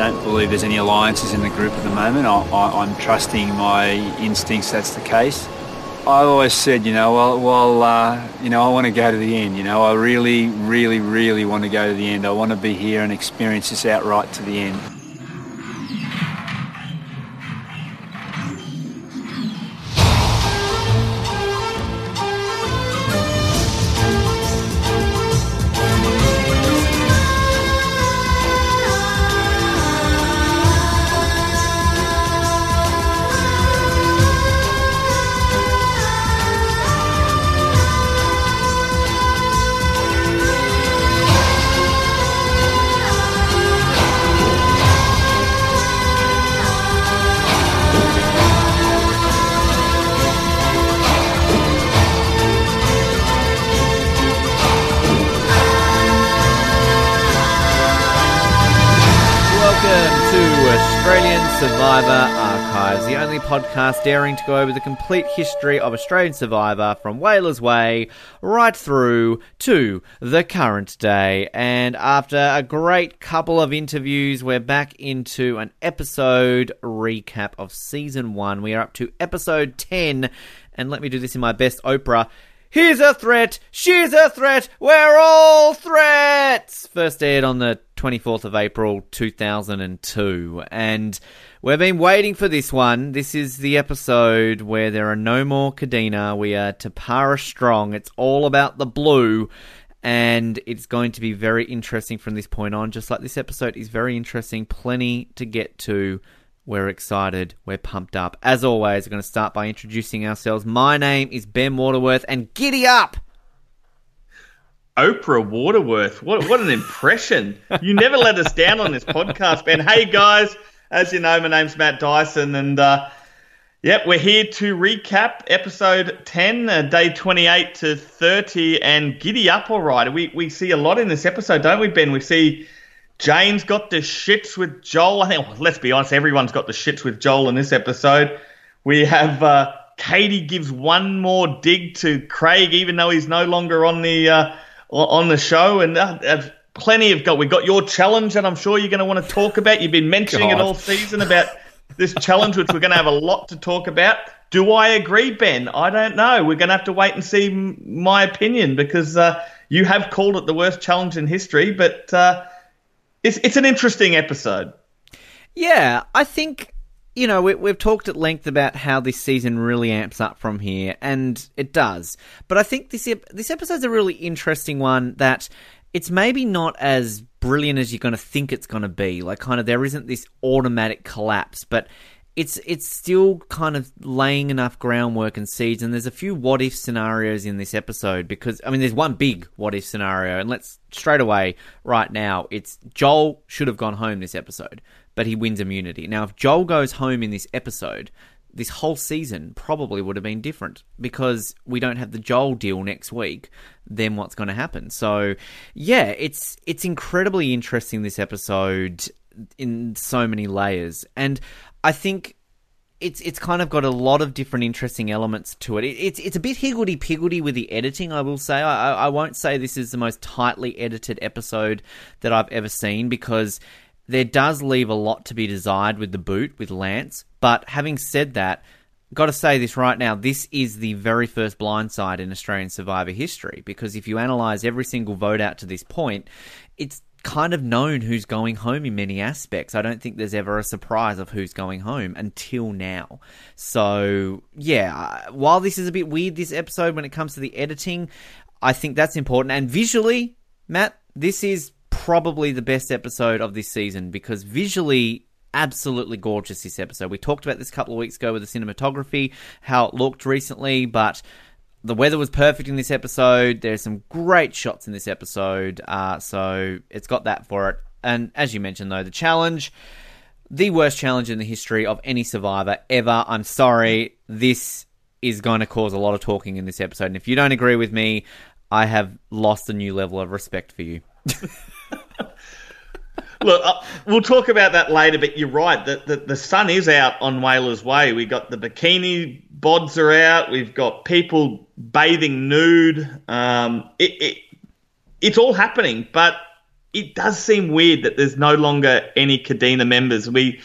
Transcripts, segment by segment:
don't believe there's any alliances in the group at the moment. I, am trusting my instincts that's the case. I always said, you know, well, well uh, you know, I want to go to the end. You know, I really, really, really want to go to the end. I want to be here and experience this outright to the end. Podcast daring to go over the complete history of Australian Survivor from Whalers Way right through to the current day. And after a great couple of interviews, we're back into an episode recap of season one. We are up to episode 10. And let me do this in my best Oprah. He's a threat. She's a threat. We're all threats. First aired on the 24th of April 2002. And We've been waiting for this one. This is the episode where there are no more Kadena. We are Tapara Strong. It's all about the blue. And it's going to be very interesting from this point on. Just like this episode is very interesting. Plenty to get to. We're excited. We're pumped up. As always, we're going to start by introducing ourselves. My name is Ben Waterworth, and giddy up! Oprah Waterworth. What what an impression! You never let us down on this podcast, Ben. Hey guys, as you know, my name's Matt Dyson, and uh, yep, we're here to recap episode 10, uh, day 28 to 30, and giddy up all right. We, we see a lot in this episode, don't we, Ben? We see Jane's got the shits with Joel. I think, well, let's be honest, everyone's got the shits with Joel in this episode. We have uh, Katie gives one more dig to Craig, even though he's no longer on the uh, on the show, and uh, plenty of got. We got your challenge, and I'm sure you're going to want to talk about. You've been mentioning God. it all season about this challenge, which we're going to have a lot to talk about. Do I agree, Ben? I don't know. We're going to have to wait and see my opinion because uh, you have called it the worst challenge in history, but uh, it's it's an interesting episode. Yeah, I think you know, we, have talked at length about how this season really amps up from here, and it does. But I think this this episode's a really interesting one that it's maybe not as brilliant as you're going to think it's going to be. Like, kind of, there isn't this automatic collapse, but it's it's still kind of laying enough groundwork and seeds. And there's a few what if scenarios in this episode because I mean, there's one big what if scenario, and let's straight away right now, it's Joel should have gone home this episode, but he wins immunity. Now, if Joel goes home in this episode, this whole season probably would have been different because we don't have the Joel deal next week. Then what's going to happen? So, yeah, it's it's incredibly interesting this episode in so many layers, and I think it's it's kind of got a lot of different interesting elements to it. it it's it's a bit higgledy piggledy with the editing. I will say I I won't say this is the most tightly edited episode that I've ever seen because there does leave a lot to be desired with the boot with Lance. But having said that, got to say this right now. This is the very first blindside in Australian Survivor history because if you analyse every single vote out to this point, it's kind of known who's going home in many aspects. I don't think there's ever a surprise of who's going home until now. So, yeah, while this is a bit weird, this episode, when it comes to the editing, I think that's important. And visually, Matt, this is probably the best episode of this season because visually absolutely gorgeous this episode. We talked about this a couple of weeks ago with the cinematography, how it looked recently, but the weather was perfect in this episode. There's some great shots in this episode, uh, so it's got that for it. And as you mentioned, though, the challenge, the worst challenge in the history of any survivor ever. I'm sorry, this is going to cause a lot of talking in this episode. And if you don't agree with me, I have lost a new level of respect for you. Look, uh, we'll talk about that later, but you're right. The, the, the sun is out on Whalers Way. We've got the bikini bods are out. We've got people bathing nude. Um, it, it, it's all happening, but it does seem weird that there's no longer any Kadena members. We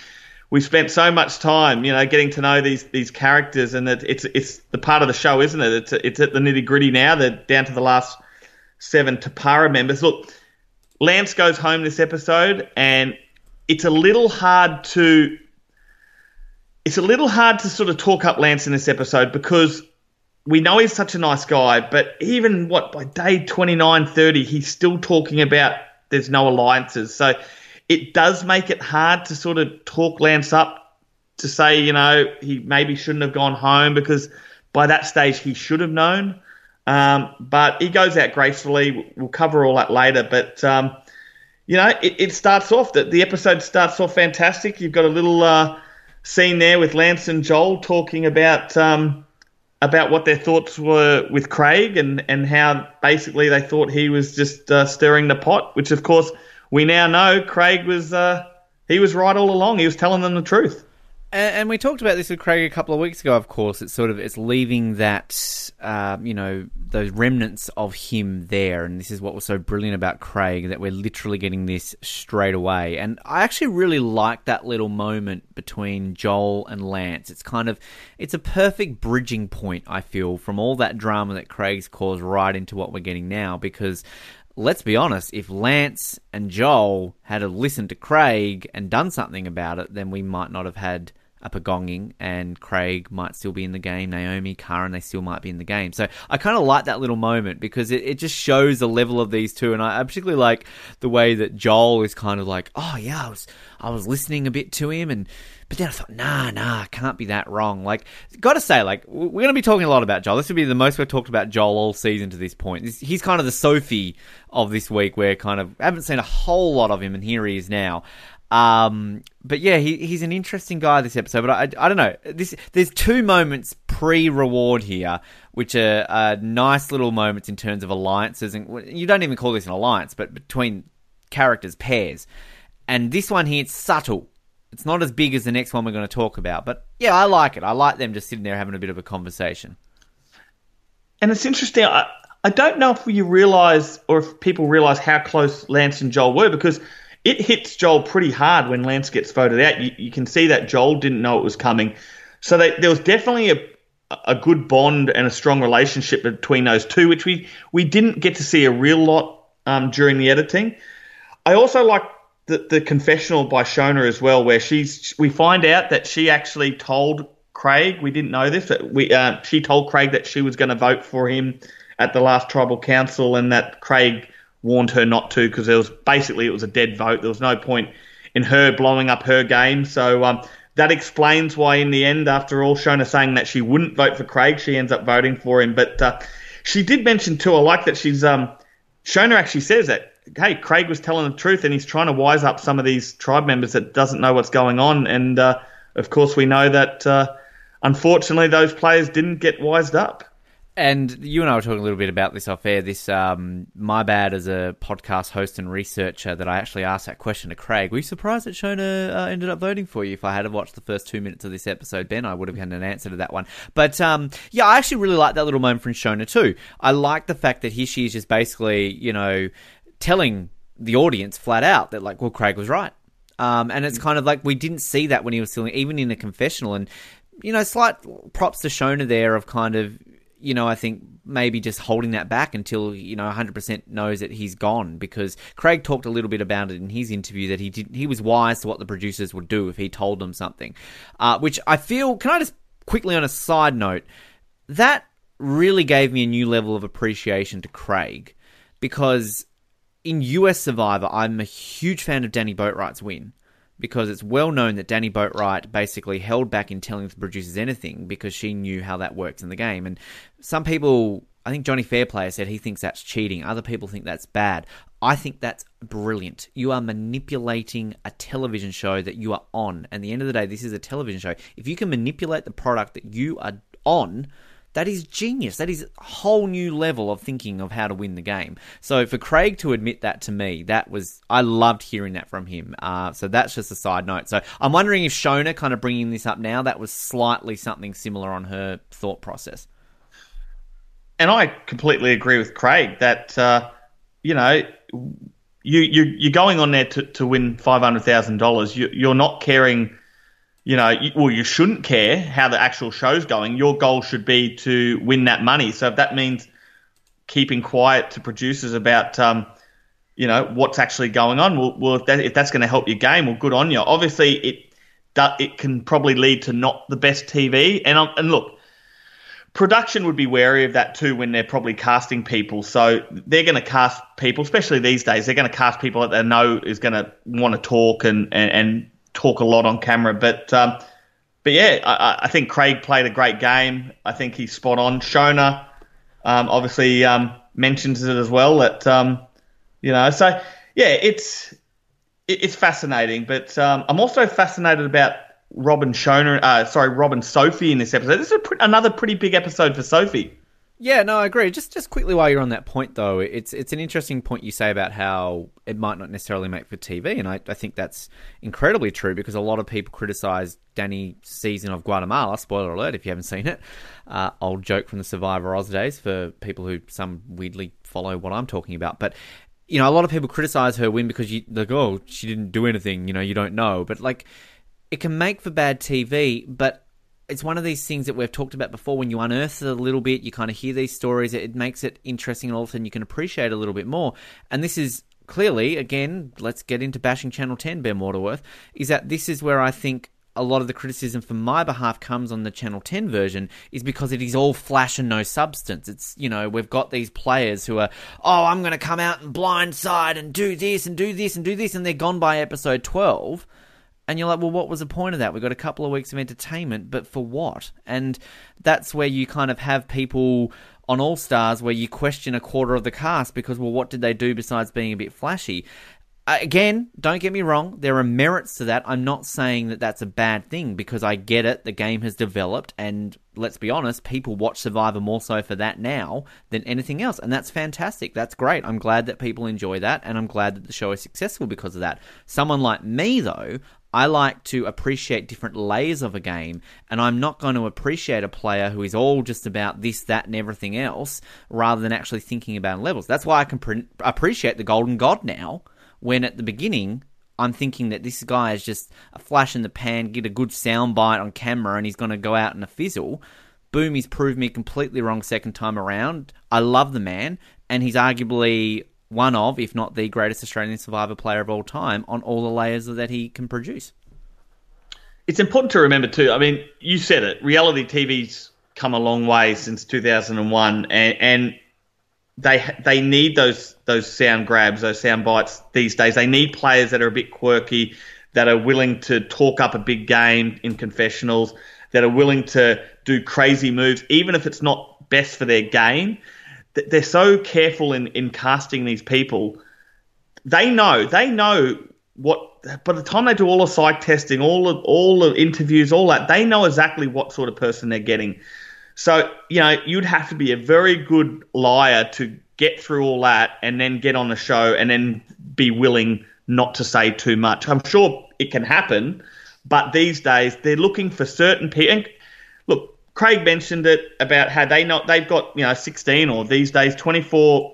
we spent so much time, you know, getting to know these these characters, and it's it's the part of the show, isn't it? It's it's at the nitty gritty now. They're down to the last seven Tapara members. Look, Lance goes home this episode, and it's a little hard to it's a little hard to sort of talk up Lance in this episode because we know he's such a nice guy, but even what by day 29, 30, he's still talking about there's no alliances. So it does make it hard to sort of talk Lance up to say, you know, he maybe shouldn't have gone home because by that stage he should have known. Um, but he goes out gracefully. We'll cover all that later. But, um, you know, it, it starts off, that the episode starts off fantastic. You've got a little uh, scene there with Lance and Joel talking about. Um, about what their thoughts were with Craig and, and how basically they thought he was just uh, stirring the pot, which of course we now know Craig was uh, he was right all along. He was telling them the truth. And, we talked about this with Craig a couple of weeks ago. Of course, it's sort of it's leaving that uh, you know those remnants of him there, and this is what was so brilliant about Craig that we're literally getting this straight away. And I actually really like that little moment between Joel and Lance. It's kind of it's a perfect bridging point. I feel from all that drama that Craig's caused right into what we're getting now because let's be honest, if Lance and Joel had listened to Craig and done something about it, then we might not have had a Pagonging, and Craig might still be in the game. Naomi, Karen, they still might be in the game. So I kind of like that little moment because it, it just shows the level of these two, and I, I particularly like the way that Joel is kind of like, oh yeah, I was I was listening a bit to him, and but then I thought, nah, nah, can't be that wrong. Like, gotta say, like, we're to be talking a lot about Joel. This would be the most we've talked about Joel all season to this point. He's kind of the Sophie of this week, where kind of haven't seen a whole lot of him, and here he is now. Um, but yeah, he, he's an interesting guy this episode. But I, I don't know. This there's two moments pre-reward here, which are, are nice little moments in terms of alliances, and you don't even call this an alliance, but between characters, pairs. And this one here, it's subtle. It's not as big as the next one we're going to talk about, but yeah, I like it. I like them just sitting there having a bit of a conversation. And it's interesting. I, I don't know if you realize or if people realize how close Lance and Joel were because it hits Joel pretty hard when Lance gets voted out. You, you can see that Joel didn't know it was coming. So they, there was definitely a, a good bond and a strong relationship between those two, which we, we didn't get to see a real lot um, during the editing. I also like the, the confessional by Shona as well, where she's we find out that she actually told Craig. We didn't know this, but we uh, she told Craig that she was going to vote for him at the last tribal council, and that Craig warned her not to because there was basically it was a dead vote. There was no point in her blowing up her game. So um, that explains why, in the end, after all, Shona saying that she wouldn't vote for Craig, she ends up voting for him. But uh, she did mention too. I like that she's um, Shona actually says that. Hey, Craig was telling the truth, and he's trying to wise up some of these tribe members that doesn't know what's going on. And uh, of course, we know that uh, unfortunately those players didn't get wised up. And you and I were talking a little bit about this off air. This, um, my bad as a podcast host and researcher that I actually asked that question to Craig. Were you surprised that Shona uh, ended up voting for you? If I had watched the first two minutes of this episode, Ben, I would have had an answer to that one. But um, yeah, I actually really like that little moment from Shona too. I like the fact that here she is just basically, you know, telling the audience flat out that like, well, Craig was right. Um, and it's kind of like we didn't see that when he was still even in the confessional and you know, slight props to Shona there of kind of you know, I think maybe just holding that back until you know 100% knows that he's gone because Craig talked a little bit about it in his interview that he did he was wise to what the producers would do if he told them something, uh, which I feel. Can I just quickly on a side note that really gave me a new level of appreciation to Craig because in US Survivor I'm a huge fan of Danni Boatwright's win because it's well known that Danni Boatwright basically held back in telling the producers anything because she knew how that works in the game. And some people, I think Jonny Fairplay said he thinks that's cheating. Other people think that's bad. I think that's brilliant. You are manipulating a television show that you are on. And at the end of the day, this is a television show. If you can manipulate the product that you are on, that is genius. That is a whole new level of thinking of how to win the game. So for Craig to admit that to me, that was I loved hearing that from him. Uh, so that's just a side note. So I'm wondering if Shona kind of bringing this up now, that was slightly something similar on her thought process. And I completely agree with Craig that uh, you know you you you're going on there to, to win five hundred thousand dollars. You, you're not caring. You know, well, you shouldn't care how the actual show's going. Your goal should be to win that money. So if that means keeping quiet to producers about, um, you know, what's actually going on, well, well if, that, if that's going to help your game, well, good on you. Obviously, it it can probably lead to not the best TV. And and look, production would be wary of that too when they're probably casting people. So they're going to cast people, especially these days. They're going to cast people that they know is going to want to talk and, and, and talk a lot on camera. But um, but yeah, I, I, think Craig played a great game. I think he's spot on. Shona um, obviously um, mentions it as well. That um, you know, so yeah, it's it's fascinating. But um, I'm also fascinated about Robin Shona. Uh, sorry, Robin Sophie in this episode. This is another pretty big episode for Sophie. Yeah, no, I agree. Just just quickly while you're on that point though, it's it's an interesting point you say about how it might not necessarily make for TV, and I, I think that's incredibly true because a lot of people criticise Danni's season of Guatemala. Spoiler alert if you haven't seen it. Uh, old joke from the Survivor Oz days for people who some weirdly follow what I'm talking about, but. You know, a lot of people criticize her win because you like, oh, she didn't do anything. You know, you don't know, but like, it can make for bad TV. But it's one of these things that we've talked about before. When you unearth it a little bit, you kind of hear these stories. It makes it interesting, and all of a sudden you can appreciate it a little bit more. And this is clearly, again, let's get into bashing Channel Ten, Ben Waterworth. Is that this is where I think a lot of the criticism from my behalf comes on the Channel 10 version is because it is all flash and no substance. It's, you know, we've got these players who are, oh, I'm going to come out and blindside and do this and do this and do this, and they're gone by episode 12 and you're like, well, what was the point of that? We got a couple of weeks of entertainment, but for what? And that's where you kind of have people on All Stars where you question a quarter of the cast because, well, what did they do besides being a bit flashy? Uh, again, don't get me wrong, there are merits to that. I'm not saying that that's a bad thing because I get it. The game has developed, and let's be honest, people watch Survivor more so for that now than anything else, and that's fantastic. That's great. I'm glad that people enjoy that, and I'm glad that the show is successful because of that. Someone like me, though, I like to appreciate different layers of a game, and I'm not going to appreciate a player who is all just about this, that, and everything else, rather than actually thinking about levels. That's why I can pre- appreciate the Golden God now, when at the beginning I'm thinking that this guy is just a flash in the pan, get a good soundbite on camera, and he's going to go out in a fizzle. Boom, he's proved me completely wrong second time around. I love the man, and he's arguably one of, if not the greatest Australian survivor player of all time, on all the layers that he can produce. It's important to remember too. I mean, you said it. Reality TV's come a long way since 2001, and, and they they need those those sound grabs, those sound bites these days. They need players that are a bit quirky, that are willing to talk up a big game in confessionals, that are willing to do crazy moves, even if it's not best for their game they're so careful in, in casting these people. They know, they know what. By the time they do all the psych testing, all of all the interviews, all that, they know exactly what sort of person they're getting. So you know, you'd have to be a very good liar to get through all that and then get on the show and then be willing not to say too much. I'm sure it can happen, but these days they're looking for certain people. Craig mentioned it about how they not they've got you know 16 or these days 24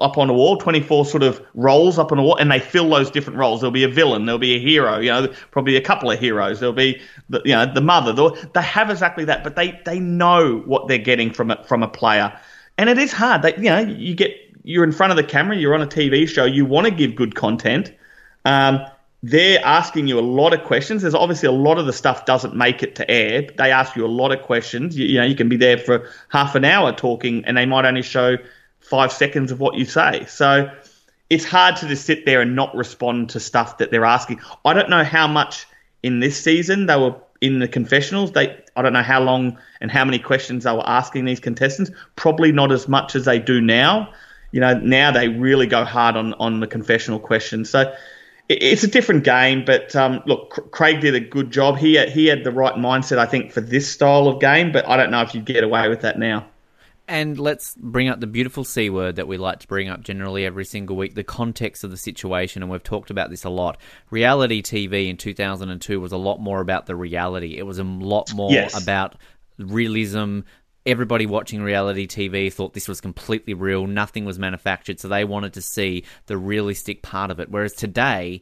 up on a wall, 24 sort of roles up on a wall, and they fill those different roles. There'll be a villain, there'll be a hero, you know, probably a couple of heroes. There'll be, the, you know, the mother. They have exactly that, but they they know what they're getting from a, from a player, and it is hard. They, you know, you get you're in front of the camera, you're on a TV show, you want to give good content. Um, they're asking you a lot of questions. There's obviously a lot of the stuff doesn't make it to air. They ask you a lot of questions. You, you, know, you can be there for half an hour talking, and they might only show five seconds of what you say. So it's hard to just sit there and not respond to stuff that they're asking. I don't know how much in this season they were in the confessionals. They I don't know how long and how many questions they were asking these contestants. Probably not as much as they do now. You know, now they really go hard on on the confessional questions. So it's a different game, but um, look, Craig did a good job. He had, he had the right mindset, I think, for this style of game, but I don't know if you'd get away with that now. And let's bring up the beautiful C word that we like to bring up generally every single week the context of the situation. And we've talked about this a lot. Reality TV in 2002 was a lot more about the reality, it was a lot more yes. about realism, everybody watching reality TV thought this was completely real, nothing was manufactured, so they wanted to see the realistic part of it. Whereas today,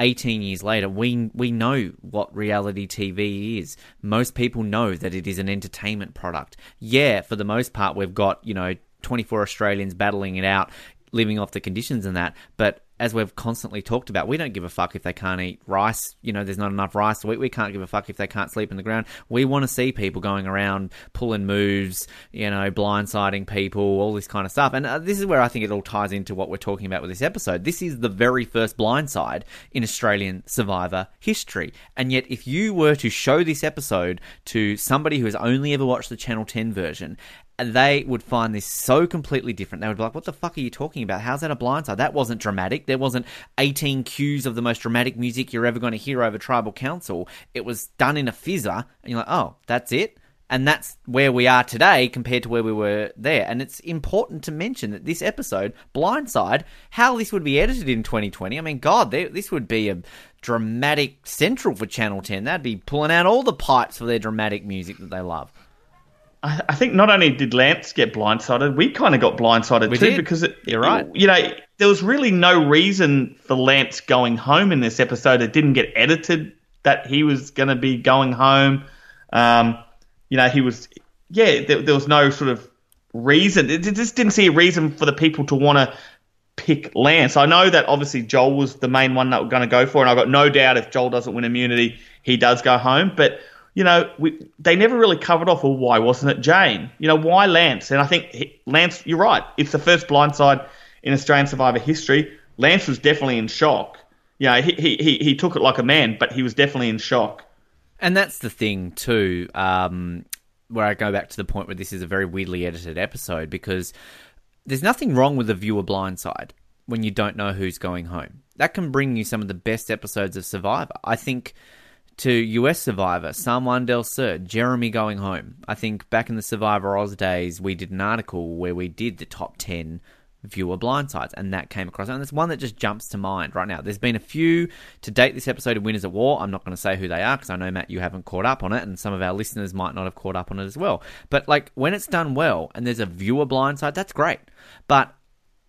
18 years later, we we know what reality TV is. Most people know that it is an entertainment product. Yeah, for the most part, we've got you know 24 Australians battling it out, living off the conditions and that. But as we've constantly talked about, we don't give a fuck if they can't eat rice. You know, there's not enough rice eat. We can't give a fuck if they can't sleep in the ground. We want to see people going around pulling moves, you know, blindsiding people, all this kind of stuff. And uh, this is where I think it all ties into what we're talking about with this episode. This is the very first blindside in Australian survivor history. And yet, if you were to show this episode to somebody who has only ever watched the Channel 10 version they would find this so completely different. They would be like, "What the fuck are you talking about? How's that a blindside? That wasn't dramatic. There wasn't 18 cues of the most dramatic music you're ever going to hear over Tribal Council. It was done in a fizzer, and you're like, oh, that's it." And that's where we are today compared to where we were there. And it's important to mention that this episode, Blindside, how this would be edited in 2020. I mean, God, this would be a dramatic central for Channel 10. That'd be pulling out all the pipes for their dramatic music that they love. I, think not only did Lance get blindsided, we kind of got blindsided we too did. because it, you're right. You know, there was really no reason for Lance going home in this episode. It didn't get edited that he was going to be going home. Um, you know, he was. Yeah, there, there was no sort of reason. It just didn't see a reason for the people to want to pick Lance. I know that obviously Joel was the main one that we're going to go for, and I've got no doubt if Joel doesn't win immunity, he does go home. But you know, we, they never really covered off, well, why wasn't it Jane? You know, why Lance? And I think he, Lance, you're right. It's the first blindside in Australian Survivor history. Lance was definitely in shock. You know, he, he, he, took it like a man, but he was definitely in shock. And that's the thing, too, um, where I go back to the point where this is a very weirdly edited episode because there's nothing wrong with the viewer blindside when you don't know who's going home. That can bring you some of the best episodes of Survivor. I think to US Survivor, Sam Del Sur, Jeremy going home. I think back in the Survivor Oz days, we did an article where we did the top 10 viewer blindsides, and that came across. And there's one that just jumps to mind right now. There's been a few to date this episode of Winners at War. I'm not going to say who they are because I know, Matt, you haven't caught up on it, and some of our listeners might not have caught up on it as well. But, like, when it's done well and there's a viewer blindside, that's great. But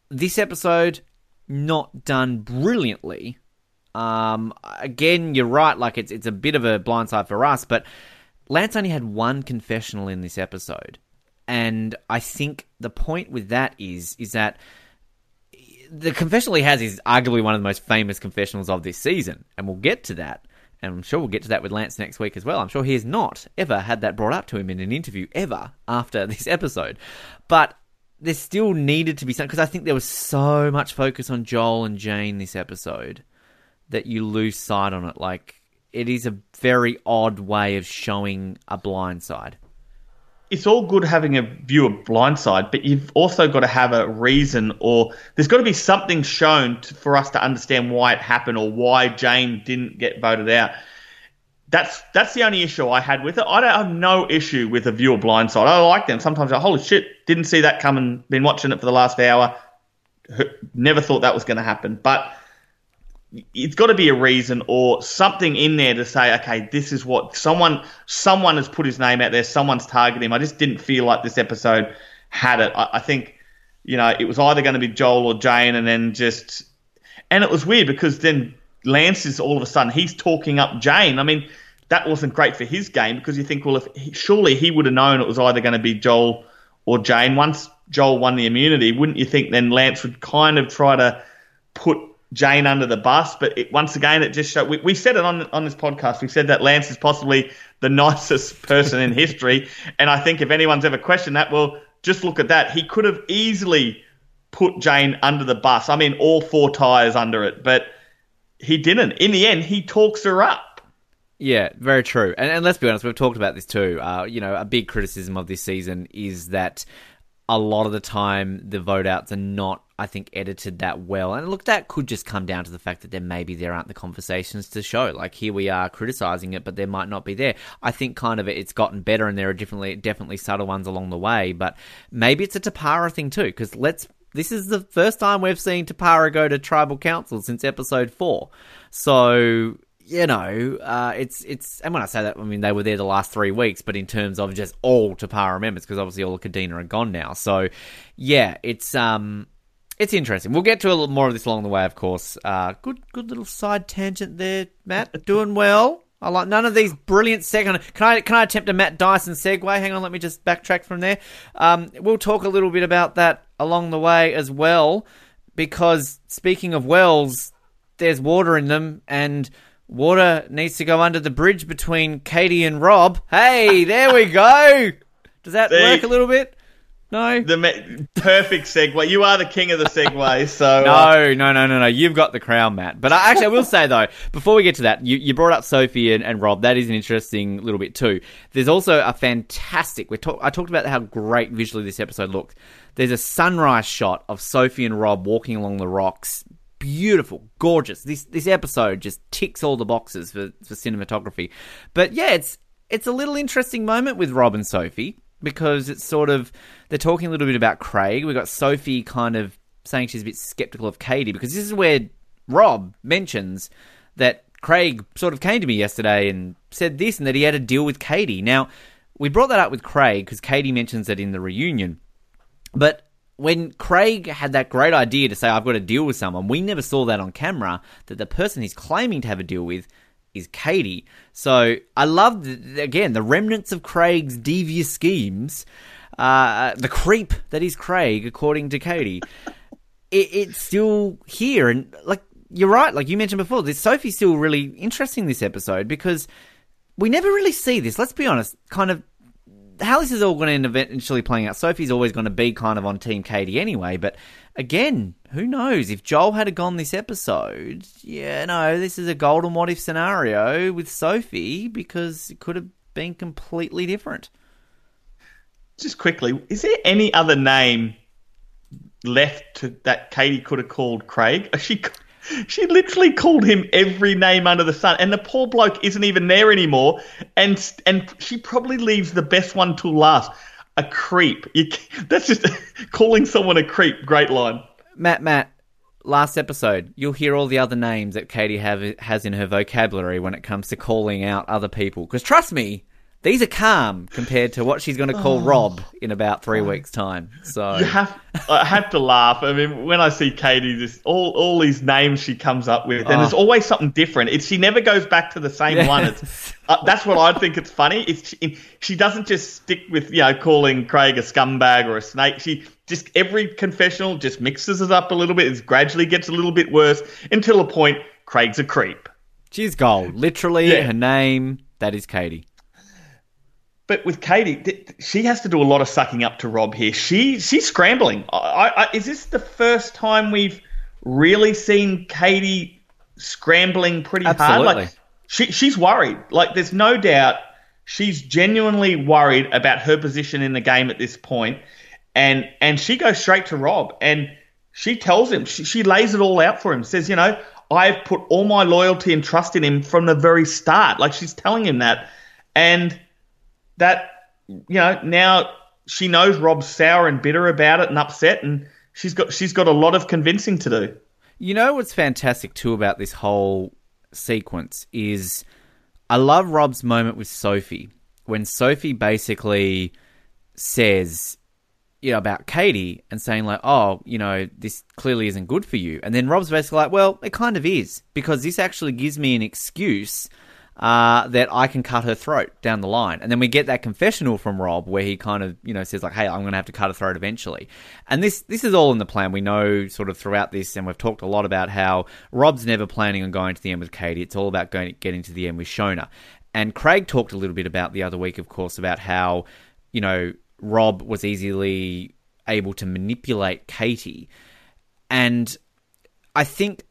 this episode, not done brilliantly um, again, you're right. Like it's it's a bit of a blindside for us, but Lance only had one confessional in this episode, and I think the point with that is is that the confessional he has is arguably one of the most famous confessionals of this season, and we'll get to that. And I'm sure we'll get to that with Lance next week as well. I'm sure he has not ever had that brought up to him in an interview ever after this episode. But there still needed to be something because I think there was so much focus on Joel and Jane this episode that you lose sight on it. Like it is a very odd way of showing a blind side. It's all good having a view of blind side, but you've also got to have a reason, or there's got to be something shown to, for us to understand why it happened or why Jane didn't get voted out. That's that's the only issue I had with it. I don't have no issue with a view of blindside. I like them. Sometimes I holy shit, didn't see that coming. Been watching it for the last hour. Never thought that was going to happen, but it's got to be a reason or something in there to say, okay, this is what someone someone has put his name out there, someone's targeted him. I just didn't feel like this episode had it. I, I think, you know, it was either going to be Joel or Jane, and then just, and it was weird because then Lance is all of a sudden he's talking up Jane. I mean, that wasn't great for his game because you think, well, if he, surely he would have known it was either going to be Joel or Jane. Once Joel won the immunity, wouldn't you think then Lance would kind of try to put Jane under the bus. But it, once again, it just showed. We, we said it on on this podcast. We said that Lance is possibly the nicest person in history, and I think if anyone's ever questioned that, well, just look at that. He could have easily put Jane under the bus. I mean, all four tires under it, but he didn't. In the end, he talks her up. Yeah, very true. And, and let's be honest, we've talked about this too. Uh, you know, a big criticism of this season is that a lot of the time the vote outs are not I think edited that well. And look, that could just come down to the fact that there maybe there aren't the conversations to show. Like here we are criticizing it, but there might not be there. I think kind of it's gotten better, and there are definitely definitely subtle ones along the way. But maybe it's a Tapara thing too, because let's. This is the first time we've seen Tapara go to tribal council since episode four. So you know, uh, it's it's, and when I say that, I mean they were there the last three weeks, but in terms of just all Tapara members, because obviously all of Kadena are gone now. So, yeah, it's um, it's interesting. We'll get to a little more of this along the way, of course. Uh, good, good little side tangent there, Matt. Doing well. I like none of these brilliant second. Can I can I attempt a Matt Dyson segue? Hang on, let me just backtrack from there. Um, we'll talk a little bit about that along the way as well, because speaking of wells, there's water in them, and water needs to go under the bridge between Katie and Rob. Hey, there we go. Does that See? work a little bit? No. The me- perfect segue. You are the king of the segue, so uh, No, no, no, no, no. You've got the crown, Matt. But I, actually, I will say though, before we get to that, you, you brought up Sophie and, and Rob. That is an interesting little bit too. There's also a fantastic. We talk, I talked about how great visually this episode looked. There's a sunrise shot of Sophie and Rob walking along the rocks. Beautiful, gorgeous. This this episode just ticks all the boxes for, for cinematography. But yeah, it's it's a little interesting moment with Rob and Sophie because it's sort of they're talking a little bit about Craig. We've got Sophie kind of saying she's a bit skeptical of Katie because this is where Rob mentions that Craig sort of came to me yesterday and said this and that he had a deal with Katie. Now, we brought that up with Craig because Katie mentions it in the reunion. But when Craig had that great idea to say, I've got a deal with someone, we never saw that on camera, that the person he's claiming to have a deal with is Katie. So I love, again, the remnants of Craig's devious schemes, uh, the creep that is Craig, according to Katie. it, it's still here. And, like, you're right, like you mentioned before, this Sophie's still really interesting this episode because we never really see this. Let's be honest, kind of how this is all going to end eventually playing out. Sophie's always going to be kind of on Team Katie anyway, but again, who knows? If Joel had gone this episode, yeah, no, this is a golden what if scenario with Sophie because it could have been completely different. just quickly, is there any other name left to, that Katie could have called Craig? Oh, she she literally called him every name under the sun, and the poor bloke isn't even there anymore. And and she probably leaves the best one till last. A creep. You, that's just calling someone a creep. Great line. Matt, Matt, last episode, you'll hear all the other names that Katie have, has in her vocabulary when it comes to calling out other people. Because trust me, these are calm compared to what she's going to call Rob in about three weeks' time. So You have I have to laugh. I mean, when I see Katie, just all all these names she comes up with, and Oh. there's always something different. It's she never goes back to the same one. It's, uh, that's what I think. It's funny. It's she, she doesn't just stick with you know calling Craig a scumbag or a snake. She just every confessional just mixes it up a little bit. It gradually gets a little bit worse until a point Craig's a creep. she's gold. Literally, Yeah. her name, that is Katie. But with Katie, she has to do a lot of sucking up to Rob here. She she's scrambling. I, I, is this the first time we've really seen Katie scrambling pretty hard? Absolutely. Like she she's worried. Like there's no doubt she's genuinely worried about her position in the game at this point, and and she goes straight to Rob and she tells him she, she lays it all out for him. Says you know I've put all my loyalty and trust in him from the very start. Like she's telling him that, and that you know now she knows Rob's sour and bitter about it and upset, and she's got she's got a lot of convincing to do. You know what's fantastic too about this whole sequence is I love Rob's moment with Sophie when Sophie basically says you know about Katie and saying like oh you know this clearly isn't good for you and then Rob's basically like well it kind of is because this actually gives me an excuse uh, that I can cut her throat down the line. And then we get that confessional from Rob where he kind of, you know, says like, "Hey, I'm going to have to cut her throat eventually." And this this is all in the plan. We know sort of throughout this, and we've talked a lot about how Rob's never planning on going to the end with Katie. It's all about going getting to the end with Shona. And Craig talked a little bit about the other week, of course, about how you know Rob was easily able to manipulate Katie, and I think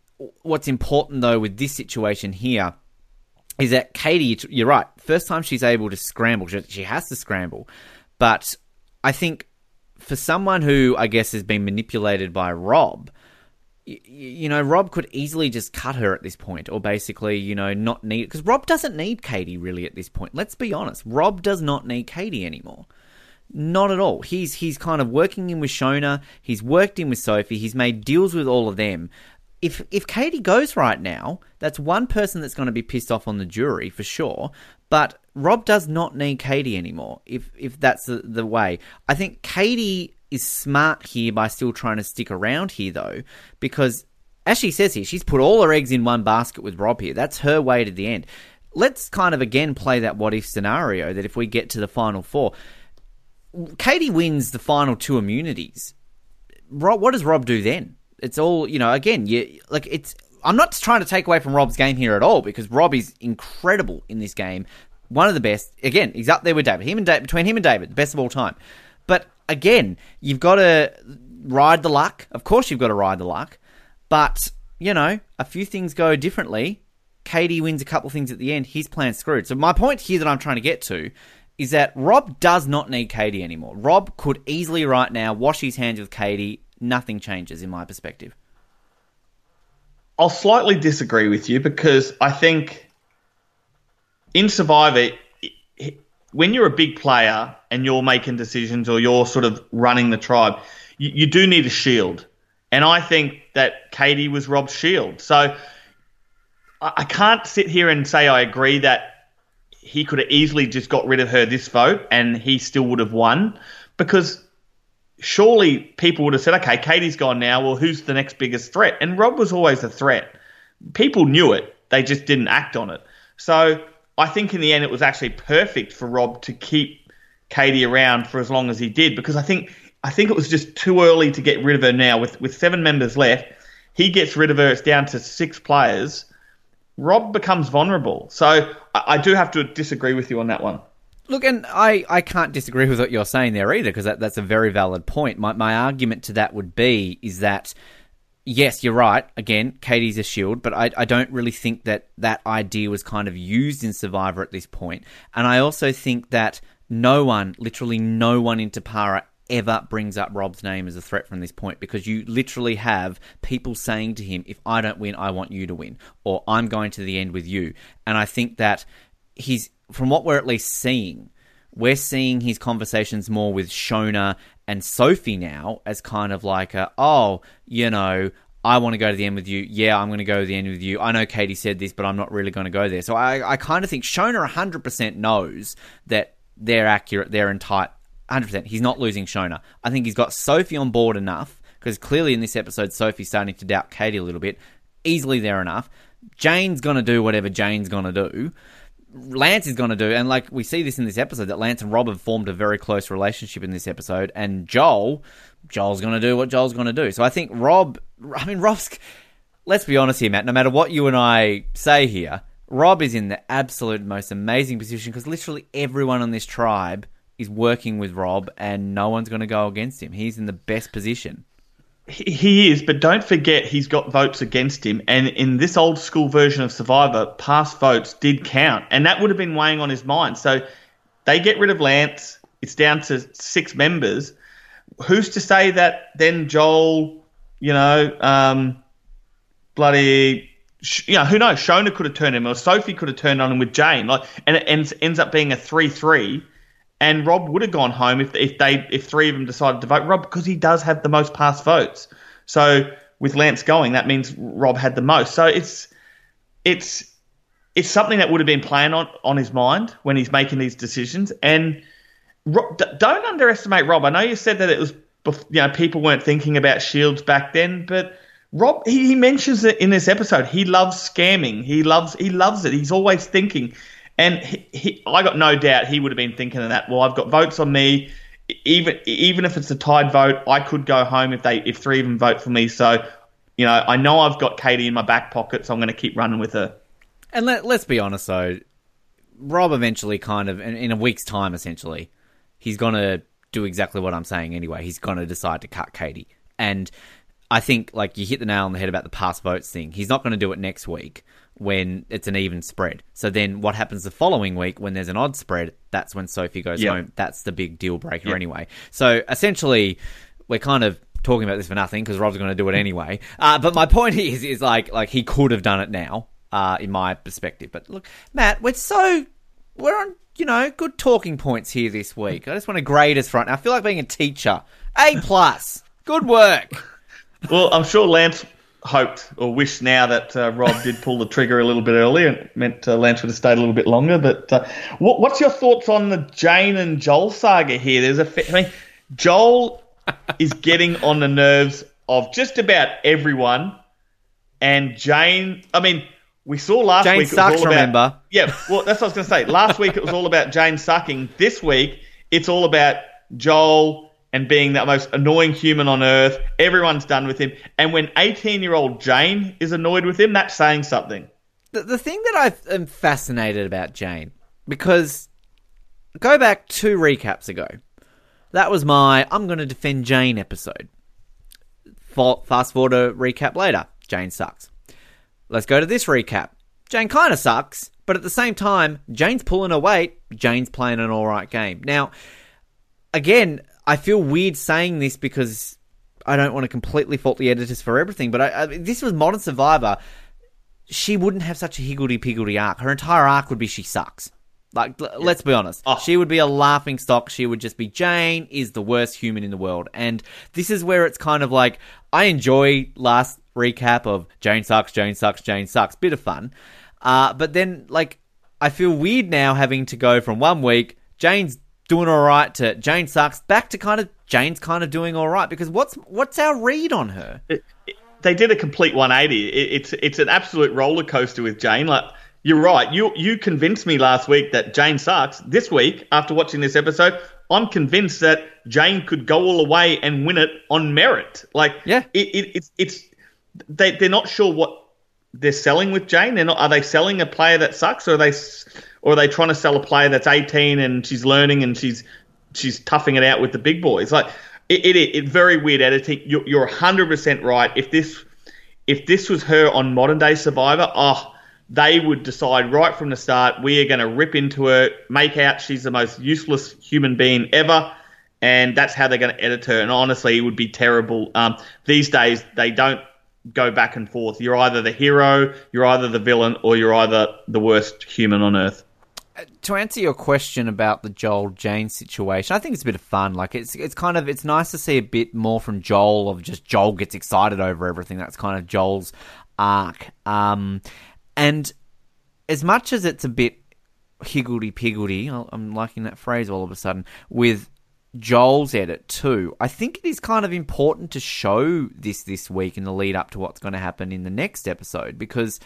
what's important though with this situation here is that Katie, you're right. First time she's able to scramble, she- has to scramble. But I think for someone who I guess has been manipulated by Rob, you know, Rob could easily just cut her at this point, or basically, you know, not need because Rob doesn't need Katie really at this point. Let's be honest, Rob does not need Katie anymore. Not at all. He's he's kind of working in with Shona. He's worked in with Sophie. He's made deals with all of them. If if Katie goes right now, that's one person that's going to be pissed off on the jury for sure. But Rob does not need Katie anymore. If if that's the, the way, I think Katie is smart here by still trying to stick around here though, because as she says here, she's put all her eggs in one basket with Rob here. That's her way to the end. Let's kind of again play that what if scenario that if we get to the final four, Katie wins the final two immunities. Rob, what does Rob do then? It's all you know. Again, you like it's. I'm not trying to take away from Rob's game here at all because Rob is incredible in this game. One of the best. Again, he's up there with David. Him and David, between him and David, the best of all time. But again, you've got to ride the luck. Of course, you've got to ride the luck. But, you know, a few things go differently. Katie wins a couple things at the end. His plan's screwed. So my point here that I'm trying to get to is that Rob does not need Katie anymore. Rob could easily right now wash his hands with Katie. Nothing changes in my perspective. I'll slightly disagree with you because I think in Survivor, when you're a big player and you're making decisions or you're sort of running the tribe, you, you do need a shield. And I think that Katie was Rob's shield. So I, I can't sit here and say I agree that he could have easily just got rid of her this vote and he still would have won because surely people would have said, okay, Katie's gone now. Well, who's the next biggest threat? And Rob was always a threat. People knew it, they just didn't act on it. So I think in the end, it was actually perfect for Rob to keep Katie around for as long as he did because I think I think it was just too early to get rid of her now. With with seven members left, he gets rid of her. It's down to six players. Rob becomes vulnerable. So I, I do have to disagree with you on that one. Look, and I, I can't disagree with what you're saying there either, because that, that's a very valid point. My, my argument to that would be is that, yes, you're right. Again, Katie's a shield, but I, I don't really think that that idea was kind of used in Survivor at this point. And I also think that no one, literally no one in Tapara ever brings up Rob's name as a threat from this point because you literally have people saying to him, if I don't win, I want you to win, or I'm going to the end with you. And I think that he's, from what we're at least seeing, we're seeing his conversations more with Shona and Sophie now as kind of like a, oh, you know, I want to go to the end with you. Yeah, I'm going to go to the end with you. I know Katie said this, but I'm not really going to go there. So I, I kind of think Shona 100% knows that they're accurate, they're in tight 100%. He's not losing Shona. I think he's got Sophie on board enough because clearly in this episode, Sophie's starting to doubt Katie a little bit. Easily there enough. Jane's going to do whatever Jane's going to do. Lance is going to do, and like we see this in this episode, that Lance and Rob have formed a very close relationship in this episode, and Joel, Joel's going to do what Joel's going to do. So I think Rob, I mean, Rob's, let's be honest here, Matt, no matter what you and I say here, Rob is in the absolute most amazing position because literally everyone on this tribe is working with Rob, and no one's going to go against him. He's in the best position. He is, but don't forget he's got votes against him. And in this old school version of Survivor, past votes did count, and that would have been weighing on his mind. So they get rid of Lance. It's down to six members. Who's to say that then Joel, you know, um, bloody, you know, who knows? Shona could have turned him, or Sophie could have turned on him with Jane, like, and it ends ends up being a three-three and Rob would have gone home if if they if three of them decided to vote Rob because he does have the most past votes. So with Lance going, that means Rob had the most. So it's it's it's something that would have been playing on on his mind when he's making these decisions. And Rob, don't underestimate Rob. I know you said that it was you know people weren't thinking about shields back then, but Rob he, he mentions it in this episode. He loves scamming. He loves he loves it. He's always thinking. And he, he, I got no doubt he would have been thinking of that. Well, I've got votes on me. Even even if it's a tied vote, I could go home if they if three of them vote for me. So, you know, I know I've got Katie in my back pocket, so I'm going to keep running with her. And let, let's be honest, though, Rob eventually kind of in, in a week's time, essentially, he's going to do exactly what I'm saying anyway. He's going to decide to cut Katie, and I think like you hit the nail on the head about the past votes thing. He's not going to do it next week when it's an even spread. So then what happens the following week when there's an odd spread? That's when Sophie goes yep. home. That's the big deal breaker yep. anyway. So essentially, we're kind of talking about this for nothing because Rob's going to do it anyway. Uh, but my point is, is like, like he could have done it now, uh, in my perspective. But look, Matt, we're so we're on, you know, good talking points here this week. I just want to grade us front. I feel like being a teacher. A plus. Good work. well, I'm sure Lance hoped or wished now that uh, Rob did pull the trigger a little bit earlier. It meant uh, Lance would have stayed a little bit longer. But uh, what, what's your thoughts on the Jane and Joel saga here? There's a, fa- I mean, Joel is getting on the nerves of just about everyone, and Jane. I mean, we saw last Jane week. sucks, it was all about, remember? Yeah, well, that's what I was going to say. Last week it was all about Jane sucking. This week it's all about Joel and being the most annoying human on earth. Everyone's done with him. And when 18 year old Jane is annoyed with him, that's saying something. The, the thing that I am fascinated about Jane, because go back two recaps ago, that was my I'm going to defend Jane episode. Fast forward a recap later, Jane sucks. Let's go to this recap. Jane kind of sucks, but at the same time, Jane's pulling her weight. Jane's playing an alright game. Now, again, I feel weird saying this because I don't want to completely fault the editors for everything, but I, I, this was Modern Survivor. She wouldn't have such a higgledy piggledy arc. Her entire arc would be she sucks. Like, l- let's be honest. Oh. She would be a laughing stock. She would just be Jane is the worst human in the world. And this is where it's kind of like, I enjoy last recap of Jane sucks, Jane sucks, Jane sucks. Bit of fun. Uh, but then, like, I feel weird now having to go from one week, Jane's doing all right, to Jane sucks, back to kind of Jane's kind of doing all right. Because what's what's our read on her? They did a complete 180. It, it's it's an absolute roller coaster with Jane. Like you're right. You you convinced me last week that Jane sucks. This week, after watching this episode, I'm convinced that Jane could go all the way and win it on merit. Like Yeah. it, it, it's it's they they're not sure what they're selling with Jane. They're not. Are they selling a player that sucks, or are they, or are they trying to sell a player that's 18 and she's learning and she's she's toughing it out with the big boys? Like it, it, it very weird editing. You're, you're 100 percent right. If this if this was her on modern day Survivor, oh, they would decide right from the start we are going to rip into her, make out she's the most useless human being ever. And that's how they're going to edit her. And honestly, it would be terrible. Um, these days, they don't go back and forth. You're either the hero, you're either the villain, or you're either the worst human on earth. to answer your question about the Joel Jane situation, I think it's a bit of fun. Like it's it's kind of it's nice to see a bit more from Joel of just Joel gets excited over everything. That's kind of Joel's arc. Um, and as much as it's a bit higgledy piggledy, I'm liking that phrase all of a sudden with Joel's edit too. I think it is kind of important to show this this week in the lead up to what's going to happen in the next episode because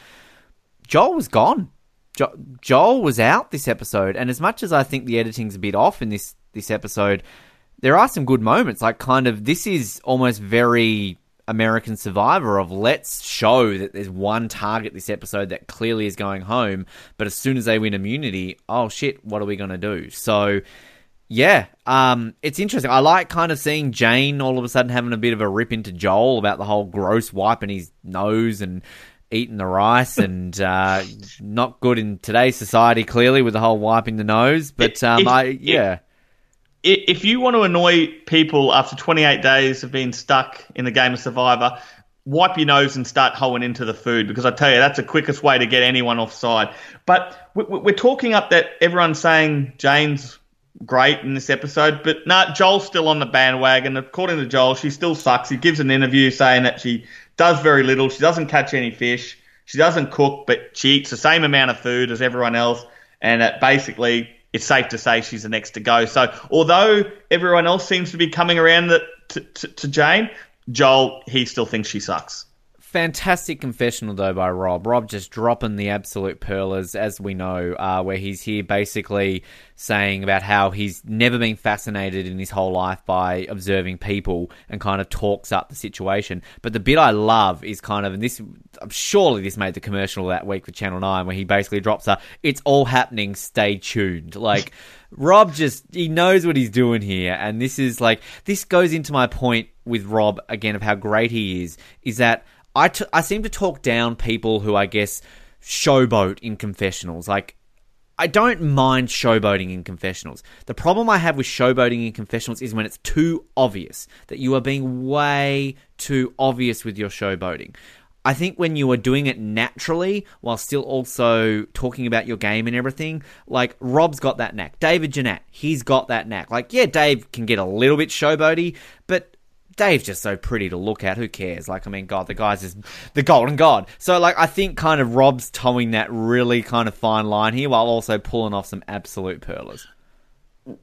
Joel was gone. Jo- Joel was out this episode, and as much as I think the editing's a bit off in this this episode, there are some good moments. Like, kind of, this is almost very American Survivor of let's show that there's one target this episode that clearly is going home, but as soon as they win immunity, oh shit, what are we gonna do? So. Yeah, um, it's interesting. I like kind of seeing Jane all of a sudden having a bit of a rip into Joel about the whole gross wiping his nose and eating the rice and uh, not good in today's society clearly with the whole wiping the nose. But um, If- I yeah, I- If you want to annoy people after 28 days of being stuck in the game of Survivor, wipe your nose and start hoeing into the food because I tell you that's the quickest way to get anyone offside. But we- we- we're talking up that everyone's saying Jane's great in this episode, but nah, Joel's still on the bandwagon. According to Joel, she still sucks. He gives an interview saying that she does very little. She doesn't catch any fish. She doesn't cook, but she eats the same amount of food as everyone else. And that basically, it's safe to say she's the next to go. So, although everyone else seems to be coming around the, to, to, to Jane, Joel, he still thinks she sucks. Fantastic confessional though by Rob. Rob just dropping the absolute pearlers, as we know, uh, where he's here basically saying about how he's never been fascinated in his whole life by observing people and kind of talks up the situation. But the bit I love is kind of, and this, surely this made the commercial that week for Channel 9, where he basically drops a, it's all happening, stay tuned. Like, Rob just, he knows what he's doing here. And this is like, this goes into my point with Rob again of how great he is, is that I, t- I seem to talk down people who I guess showboat in confessionals. Like, I don't mind showboating in confessionals. The problem I have with showboating in confessionals is when it's too obvious that you are being way too obvious with your showboating. I think when you are doing it naturally while still also talking about your game and everything, like Rob's got that knack. David Genat, he's got that knack. Like, yeah, Dave can get a little bit showboaty, but Dave's just so pretty to look at. Who cares? Like, I mean, God, the guy's just the golden god. So, like, I think kind of Rob's towing that really kind of fine line here while also pulling off some absolute pearlers.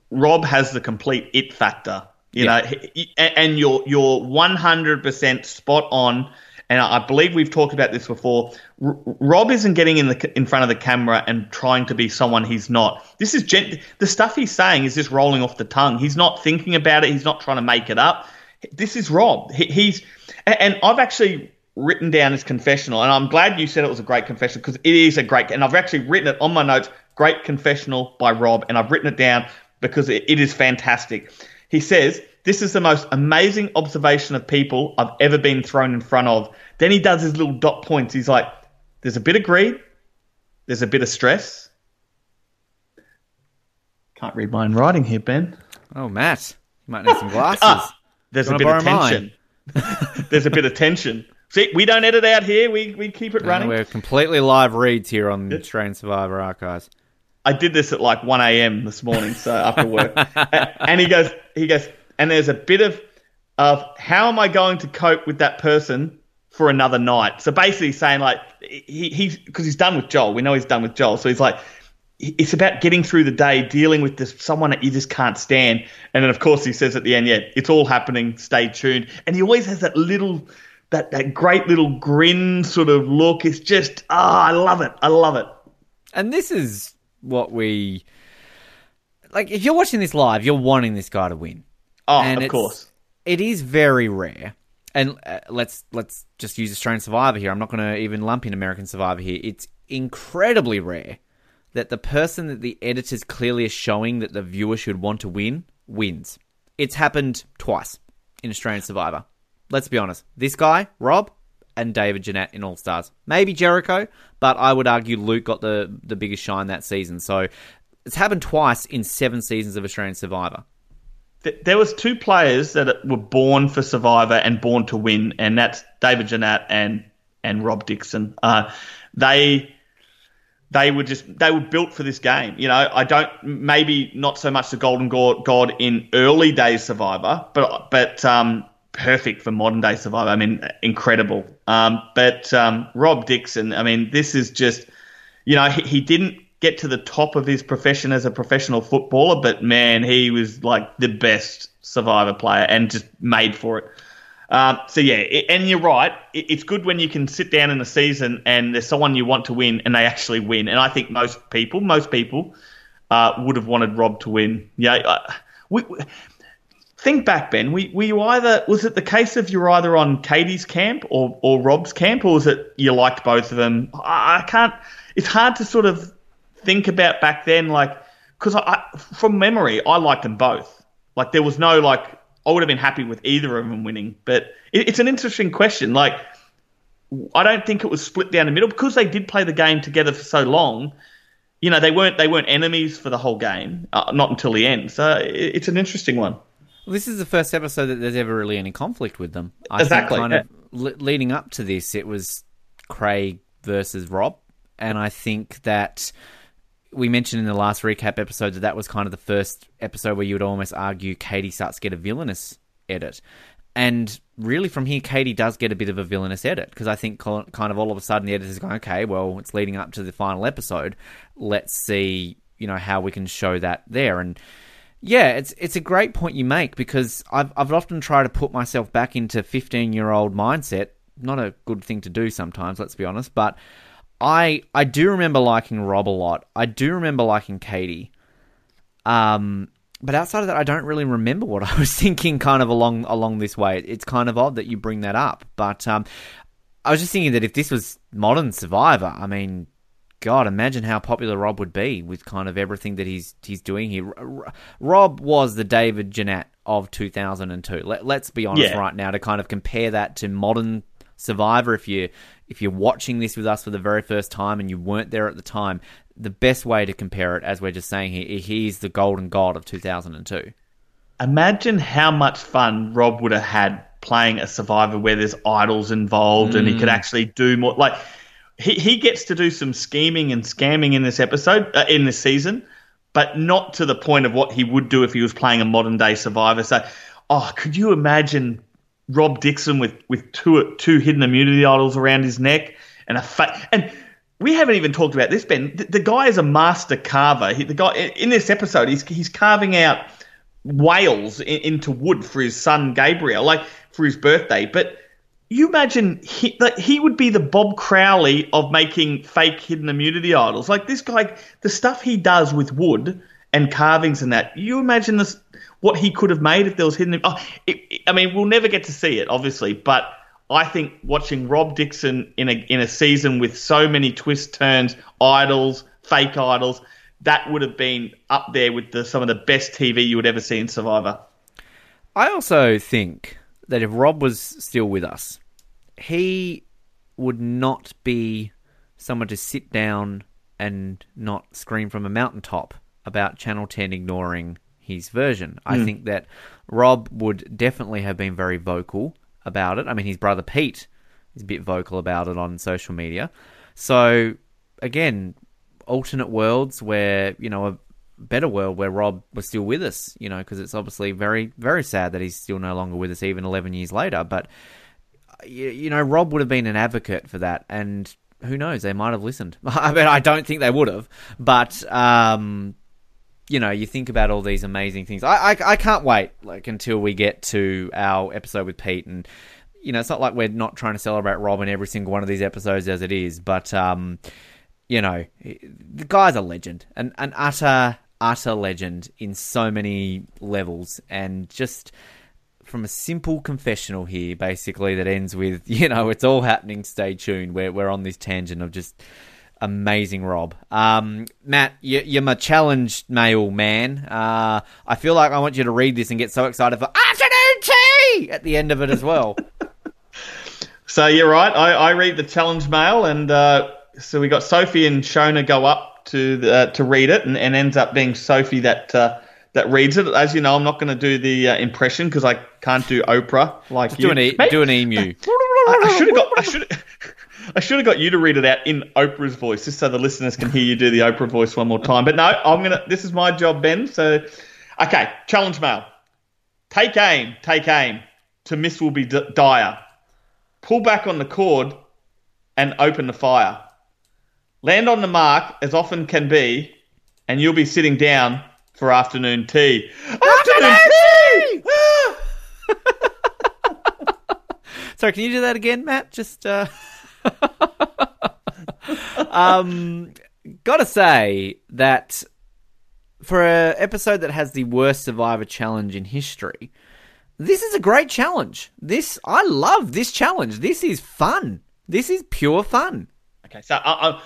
Rob has the complete it factor, you yeah. know, and you're you're 100% spot on. And I believe we've talked about this before. R- Rob isn't getting in the in front of the camera and trying to be someone he's not. This is gen- the stuff he's saying is just rolling off the tongue. He's not thinking about it. He's not trying to make it up. This is Rob. He, he's and I've actually written down his confessional, and I'm glad you said it was a great confessional because it is a great. And I've actually written it on my notes. Great confessional by Rob, and I've written it down because it, it is fantastic. He says, This is the most amazing observation of people I've ever been thrown in front of. Then he does his little dot points. He's like, There's a bit of greed, there's a bit of stress. Can't read my own writing here, Ben. Oh, Matt. You might need some glasses. ah, there's a bit of tension. there's a bit of tension. See, we don't edit out here. We, we keep it running. We're completely live reads here on the Australian Survivor Archives. I did this at like 1 a.m. this morning, so after work. and he goes, he goes, and there's a bit of, of how am I going to cope with that person for another night? So basically saying like, he, he's, because he's done with Joel. We know he's done with Joel. So he's like, it's about getting through the day, dealing with this someone that you just can't stand. And then of course he says at the end, yeah, it's all happening. Stay tuned. And he always has that little, that, that great little grin sort of look. It's just, ah, oh, I love it. I love it. And this is what we like. If you're watching this live, you're wanting this guy to win. Oh, and of course. It is very rare. And uh, let's let's just use Australian Survivor here. I'm not going to even lump in American Survivor here. It's incredibly rare that the person that the editors clearly are showing that the viewer should want to win wins. It's happened twice in Australian Survivor. Let's be honest. This guy, Rob, and David Genat in All Stars. Maybe Jericho, but I would argue Luke got the, the biggest shine that season. So it's happened twice in seven seasons of Australian Survivor. There was two players that were born for Survivor and born to win, and that's David Genat and and Rob Dixon. Uh, they they were just they were built for this game. You know, I don't maybe not so much the Golden God in early days Survivor, but but um, perfect for modern day Survivor. I mean, incredible. Um, but um, Rob Dixon, I mean, this is just, you know, he, he, didn't get to the top of his profession as a professional footballer, but man, he was like the best Survivor player and just made for it. Um, so yeah, it, and you're right. It, it's good when you can sit down in a season and there's someone you want to win and they actually win. And I think most people, most people, uh, would have wanted Rob to win. Yeah, uh, we, we think back, Ben. We we you either was it the case of you're either on Katie's camp or or Rob's camp, or was it you liked both of them? I, I can't. It's hard to sort of think about back then, like because I, I, from memory I liked them both. Like there was no like I would have been happy with either of them winning, but it, it's an interesting question. Like I don't think it was split down the middle because they did play the game together for so long. You know, they weren't they weren't enemies for the whole game, uh, not until the end. So it, it's an interesting one. Well, this is the first episode that there's ever really any conflict with them. I exactly. Think kind of le- leading up to this, it was Craig versus Rob, and I think that we mentioned in the last recap episode that that was kind of the first episode where you would almost argue Katie starts to get a villainous edit. And really, from here, Katie does get a bit of a villainous edit because I think kind of all of a sudden the editor's going, okay, well, it's leading up to the final episode. Let's see, you know, how we can show that there. And yeah, it's it's a great point you make because I've I've often tried to put myself back into 15 year old mindset. Not a good thing to do sometimes, let's be honest. But I I do remember liking Rob a lot. I do remember liking Katie. Um, but outside of that, I don't really remember what I was thinking. Kind of along along this way, it's kind of odd that you bring that up. But um, I was just thinking that if this was modern Survivor, I mean, God, imagine how popular Rob would be with kind of everything that he's he's doing here. Rob was the David Genat of 2002. Let, us be honest yeah. right now to kind of compare that to modern Survivor. If you if you're watching this with us for the very first time and you weren't there at the time, the best way to compare it, as we're just saying here, he's the golden god of 2002. Imagine how much fun Rob would have had playing a Survivor where there's idols involved mm. and he could mm. actually do more. Like he, he gets to do some scheming and scamming in this episode, uh, in this season, but not to the point of what he would do if he was playing a modern day survivor. So, oh, could you imagine Rob Dixon with with two two hidden immunity idols around his neck and a fa- and we haven't even talked about this, Ben. The, the guy is a master carver. He, the guy in this episode, he's he's carving out whales in, into wood for his son Gabriel, like for his birthday. But you imagine he, he would be the Bob Crowley of making fake hidden immunity idols. Like this guy, the stuff he does with wood and carvings and that. You imagine this, what he could have made if there was hidden. Oh, it, it, I mean, we'll never get to see it, obviously, but I think watching Rob Dixon in a in a season with so many twists, turns, idols, fake idols, that would have been up there with the, some of the best TV you would ever see in Survivor. I also think that if Rob was still with us, he would not be someone to sit down and not scream from a mountaintop about Channel 10 ignoring his version. Mm. I hmm. think that Rob would definitely have been very vocal about it. I mean, his brother Pete is a bit vocal about it on social media. So, again, alternate worlds where, you know, a better world where Rob was still with us, you know, because it's obviously very, very sad that he's still no longer with us even 11 years later. But, you, you know, Rob would have been an advocate for that. And who knows, they might have listened. I mean, I don't think they would have. But, um, you know, you think about all these amazing things. I, I, I can't wait like until we get to our episode with Pete, and you know, it's not like we're not trying to celebrate Rob in every single one of these episodes as it is, but um, you know, the guy's a legend, an an utter utter legend in so many levels, and just from a simple confessional here, basically that ends with you know, it's all happening. Stay tuned. We're we're on this tangent of just amazing, Rob. Um, Matt, you, are my challenge mail man. Uh, I feel like I want you to read this and get so excited for afternoon tea at the end of it as well. so you're right. I, I, read the challenge mail, and uh, so we got Sophie and Shona go up to the, uh, to read it, and, and, ends up being Sophie that uh, that reads it. As you know, I'm not going to do the uh, impression because I can't do Oprah like Just you. Do an, e- do an emu. I, I should have got. I should. I should have got you to read it out in Oprah's voice, just so the listeners can hear you do the Oprah voice one more time. But no, I'm gonna. This is my job, Ben. So, okay, challenge mail. Take aim, take aim. To miss will be d- dire. Pull back on the cord and open the fire. Land on the mark as often can be, and you'll be sitting down for afternoon tea. Afternoon, tea! Sorry, can you do that again, Matt? Just. Uh... um, gotta say that for an episode that has the worst Survivor challenge in history, this is a great challenge. This I love this challenge. This is fun. This is pure fun. Okay, so I, I,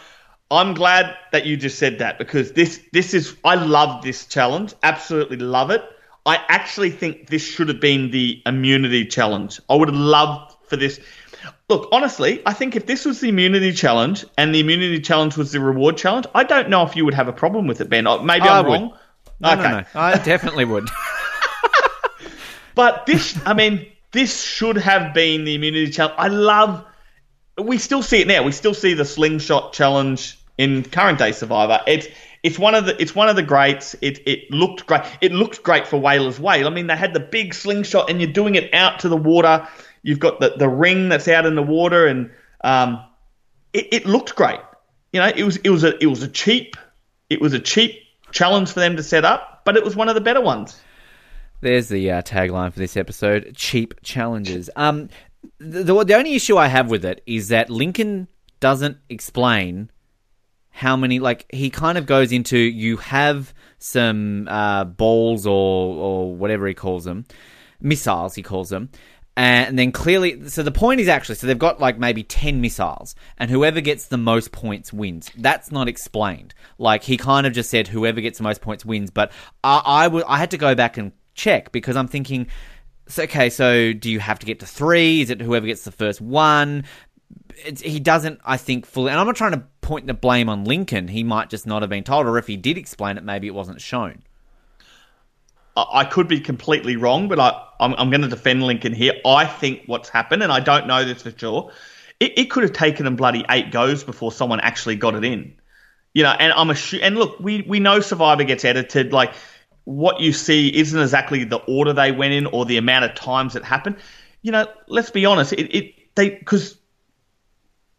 I'm glad that you just said that because this this is I love this challenge. Absolutely love it. I actually think this should have been the immunity challenge. I would have loved for this Look, honestly, I think if this was the immunity challenge and the immunity challenge was the reward challenge, I don't know if you would have a problem with it, Ben. Uh, maybe I am wrong. No, okay. no, no. I definitely would. but this, I mean, this should have been the immunity challenge. I love. We still see it now. We still see the slingshot challenge in current day Survivor. It's it's one of the it's one of the greats. It it looked great. It looked great for Whalers Way. I mean, they had the big slingshot, and you're doing it out to the water You've got the, the ring that's out in the water, and um, it, it looked great. You know, it was it was a it was a cheap it was a cheap challenge for them to set up, but it was one of the better ones. There's the uh, tagline for this episode: cheap challenges. Um, the, the the only issue I have with it is that Lincoln doesn't explain how many. Like he kind of goes into you have some uh, balls or or whatever he calls them, missiles he calls them, Uh, and then clearly, so the point is actually, so they've got like maybe 10 missiles, and whoever gets the most points wins. That's not explained. Like, he kind of just said whoever gets the most points wins, but I, I, w- I had to go back and check because I'm thinking, so, okay, so do you have to get to three? Is it whoever gets the first one? It's, he doesn't, I think, fully, and I'm not trying to point the blame on Lincoln. He might just not have been told, or if he did explain it, maybe it wasn't shown. I could be completely wrong, but I, I'm, I'm going to defend Lincoln here. I think what's happened, and I don't know this for sure, it, it could have taken them bloody eight goes before someone actually got it in. You know, and I'm a and look, we we know Survivor gets edited. Like what you see isn't exactly the order they went in or the amount of times it happened. you know, let's be honest, it, it they because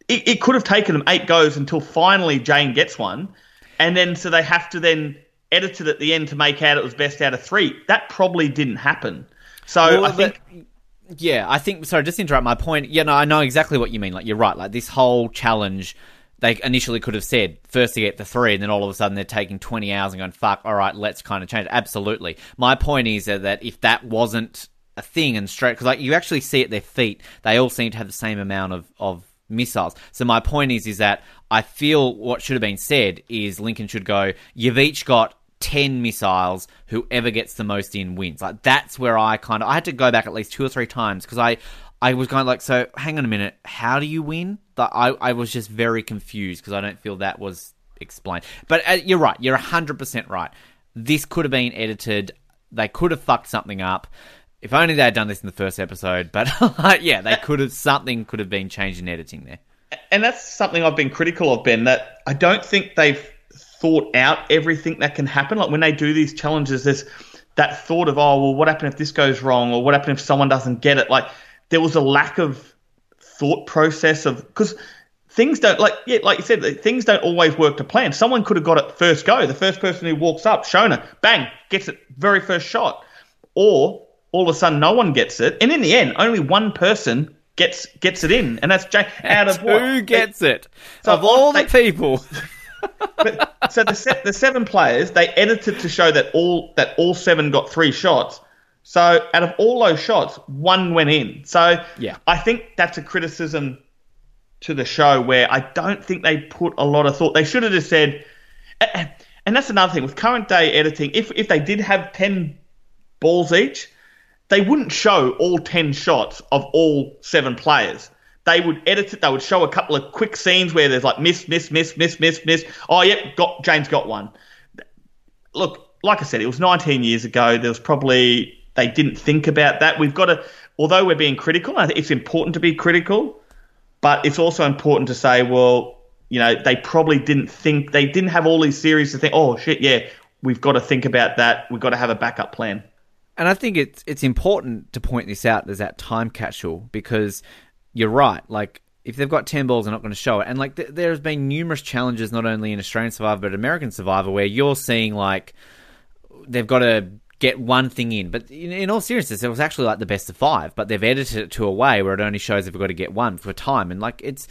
it, it could have taken them eight goes until finally Jane gets one, and then so they have to then edit it at the end to make out it was best out of three. That probably didn't happen. So Well, I think. but- yeah, I think. Sorry, just to interrupt my point. Yeah, no, I know exactly what you mean. Like you're right. Like this whole challenge, they initially could have said first to get the three, and then all of a sudden they're taking 20 hours and going, "Fuck, all right, let's kind of change." it." Absolutely. My point is that that if that wasn't a thing and straight, because like you actually see at their feet, they all seem to have the same amount of of missiles. So my point is, is that I feel what should have been said is Lincoln should go. You've each got 10 missiles whoever gets the most in wins. Like that's where i kind of i had to go back at least two or three times because i i was going like so hang on a minute how do you win? Like, i i was just very confused because i don't feel that was explained. But uh, you're right you're 100% right. This could have been edited they could have fucked something up. If only they had done this in the first episode but yeah they could have something could have been changed in editing there. And that's something I've been critical of, Ben. That I don't think they've thought out everything that can happen. Like when they do these challenges, there's that thought of, oh, well, what happened if this goes wrong, or what happened if someone doesn't get it? Like there was a lack of thought process of because things don't like yeah, like you said, things don't always work to plan. Someone could have got it first go. The first person who walks up, Shona, bang, gets it very first shot, or all of a sudden no one gets it, and in the end, only one person gets gets it in, and that's Jane. Out of what? who gets it So of all the people but, so the se- the seven players they edited to show that all that all seven got three shots. So out of all those shots, one went in. So Yeah. I think that's a criticism to the show where I don't think they put a lot of thought. They should have just said, and that's another thing with current day editing. If if they did have ten balls each, they wouldn't show all 10 shots of all seven players. They would edit it. They would show a couple of quick scenes where there's like miss, miss, miss, miss, miss, miss. Oh, yep, got James got one. Look, like I said, it was 19 years ago. There was probably they didn't think about that. We've got to, although we're being critical, it's important to be critical, but it's also important to say, well, you know, they probably didn't think they didn't have all these series to think. Oh shit, yeah, we've got to think about that. We've got to have a backup plan. And I think it's it's important to point this out as that time capsule because you're right. Like if they've got ten balls, they're not going to show it. And like th- there's been numerous challenges, not only in Australian Survivor but American Survivor, where you're seeing like they've got to get one thing in. But in, in all seriousness, it was actually like the best of five. But they've edited it to a way where it only shows they've got to get one for time. And like it's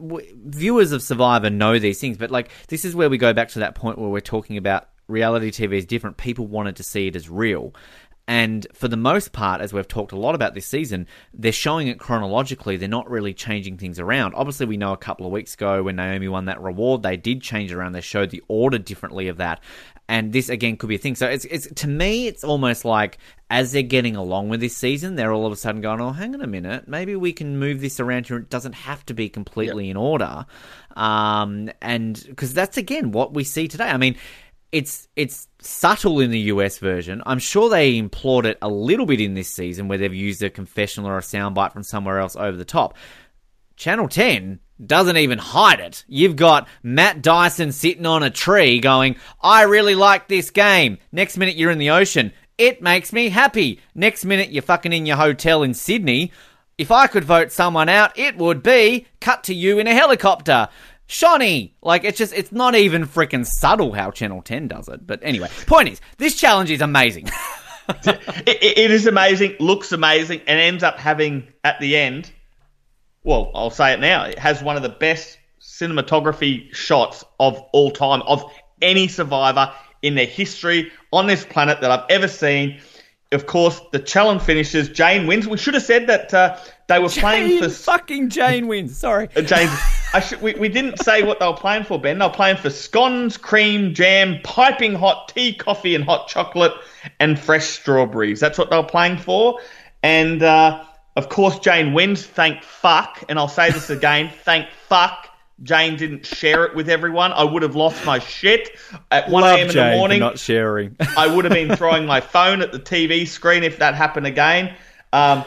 w- viewers of Survivor know these things, but like this is where we go back to that point where we're talking about reality TV is different. People wanted to see it as real. And for the most part, as we've talked a lot about this season, they're showing it chronologically. They're not really changing things around. Obviously, we know a couple of weeks ago when Naomi won that reward, they did change it around. They showed the order differently of that. And this again could be a thing. So it's, it's to me, it's almost like as they're getting along with this season, they're all of a sudden going, "Oh, hang on a minute, maybe we can move this around here. It doesn't have to be completely in order." Um, and because that's again what we see today. I mean, it's it's subtle in the US version. I'm sure they implored it a little bit in this season where they've used a confessional or a soundbite from somewhere else over the top. Channel 10 doesn't even hide it. You've got Matt Dyson sitting on a tree going, I really like this game. Next minute you're in the ocean. It makes me happy. Next minute you're fucking in your hotel in Sydney. If I could vote someone out, it would be cut to you in a helicopter. Shonee! Like, it's just, it's not even freaking subtle how Channel 10 does it. But anyway, point is, this challenge is amazing. it, it- it is amazing, looks amazing, and ends up having at the end. Well, I'll say it now. It has one of the best cinematography shots of all time of any survivor in their history on this planet that I've ever seen. Of course, the challenge finishes. Jane wins. We should have said that uh, they were playing for fucking Jane wins. Sorry. uh, James, I should, we, we didn't say what they were playing for, Ben. They were playing for scones, cream, jam, piping hot tea, coffee, and hot chocolate, and fresh strawberries. That's what they were playing for. And, uh, of course, Jane wins. Thank fuck. And I'll say this again. thank fuck. Jane didn't share it with everyone. I would have lost my shit at 1 a.m. in the morning. not sharing. I would have been throwing my phone at the TV screen if that happened again. Um,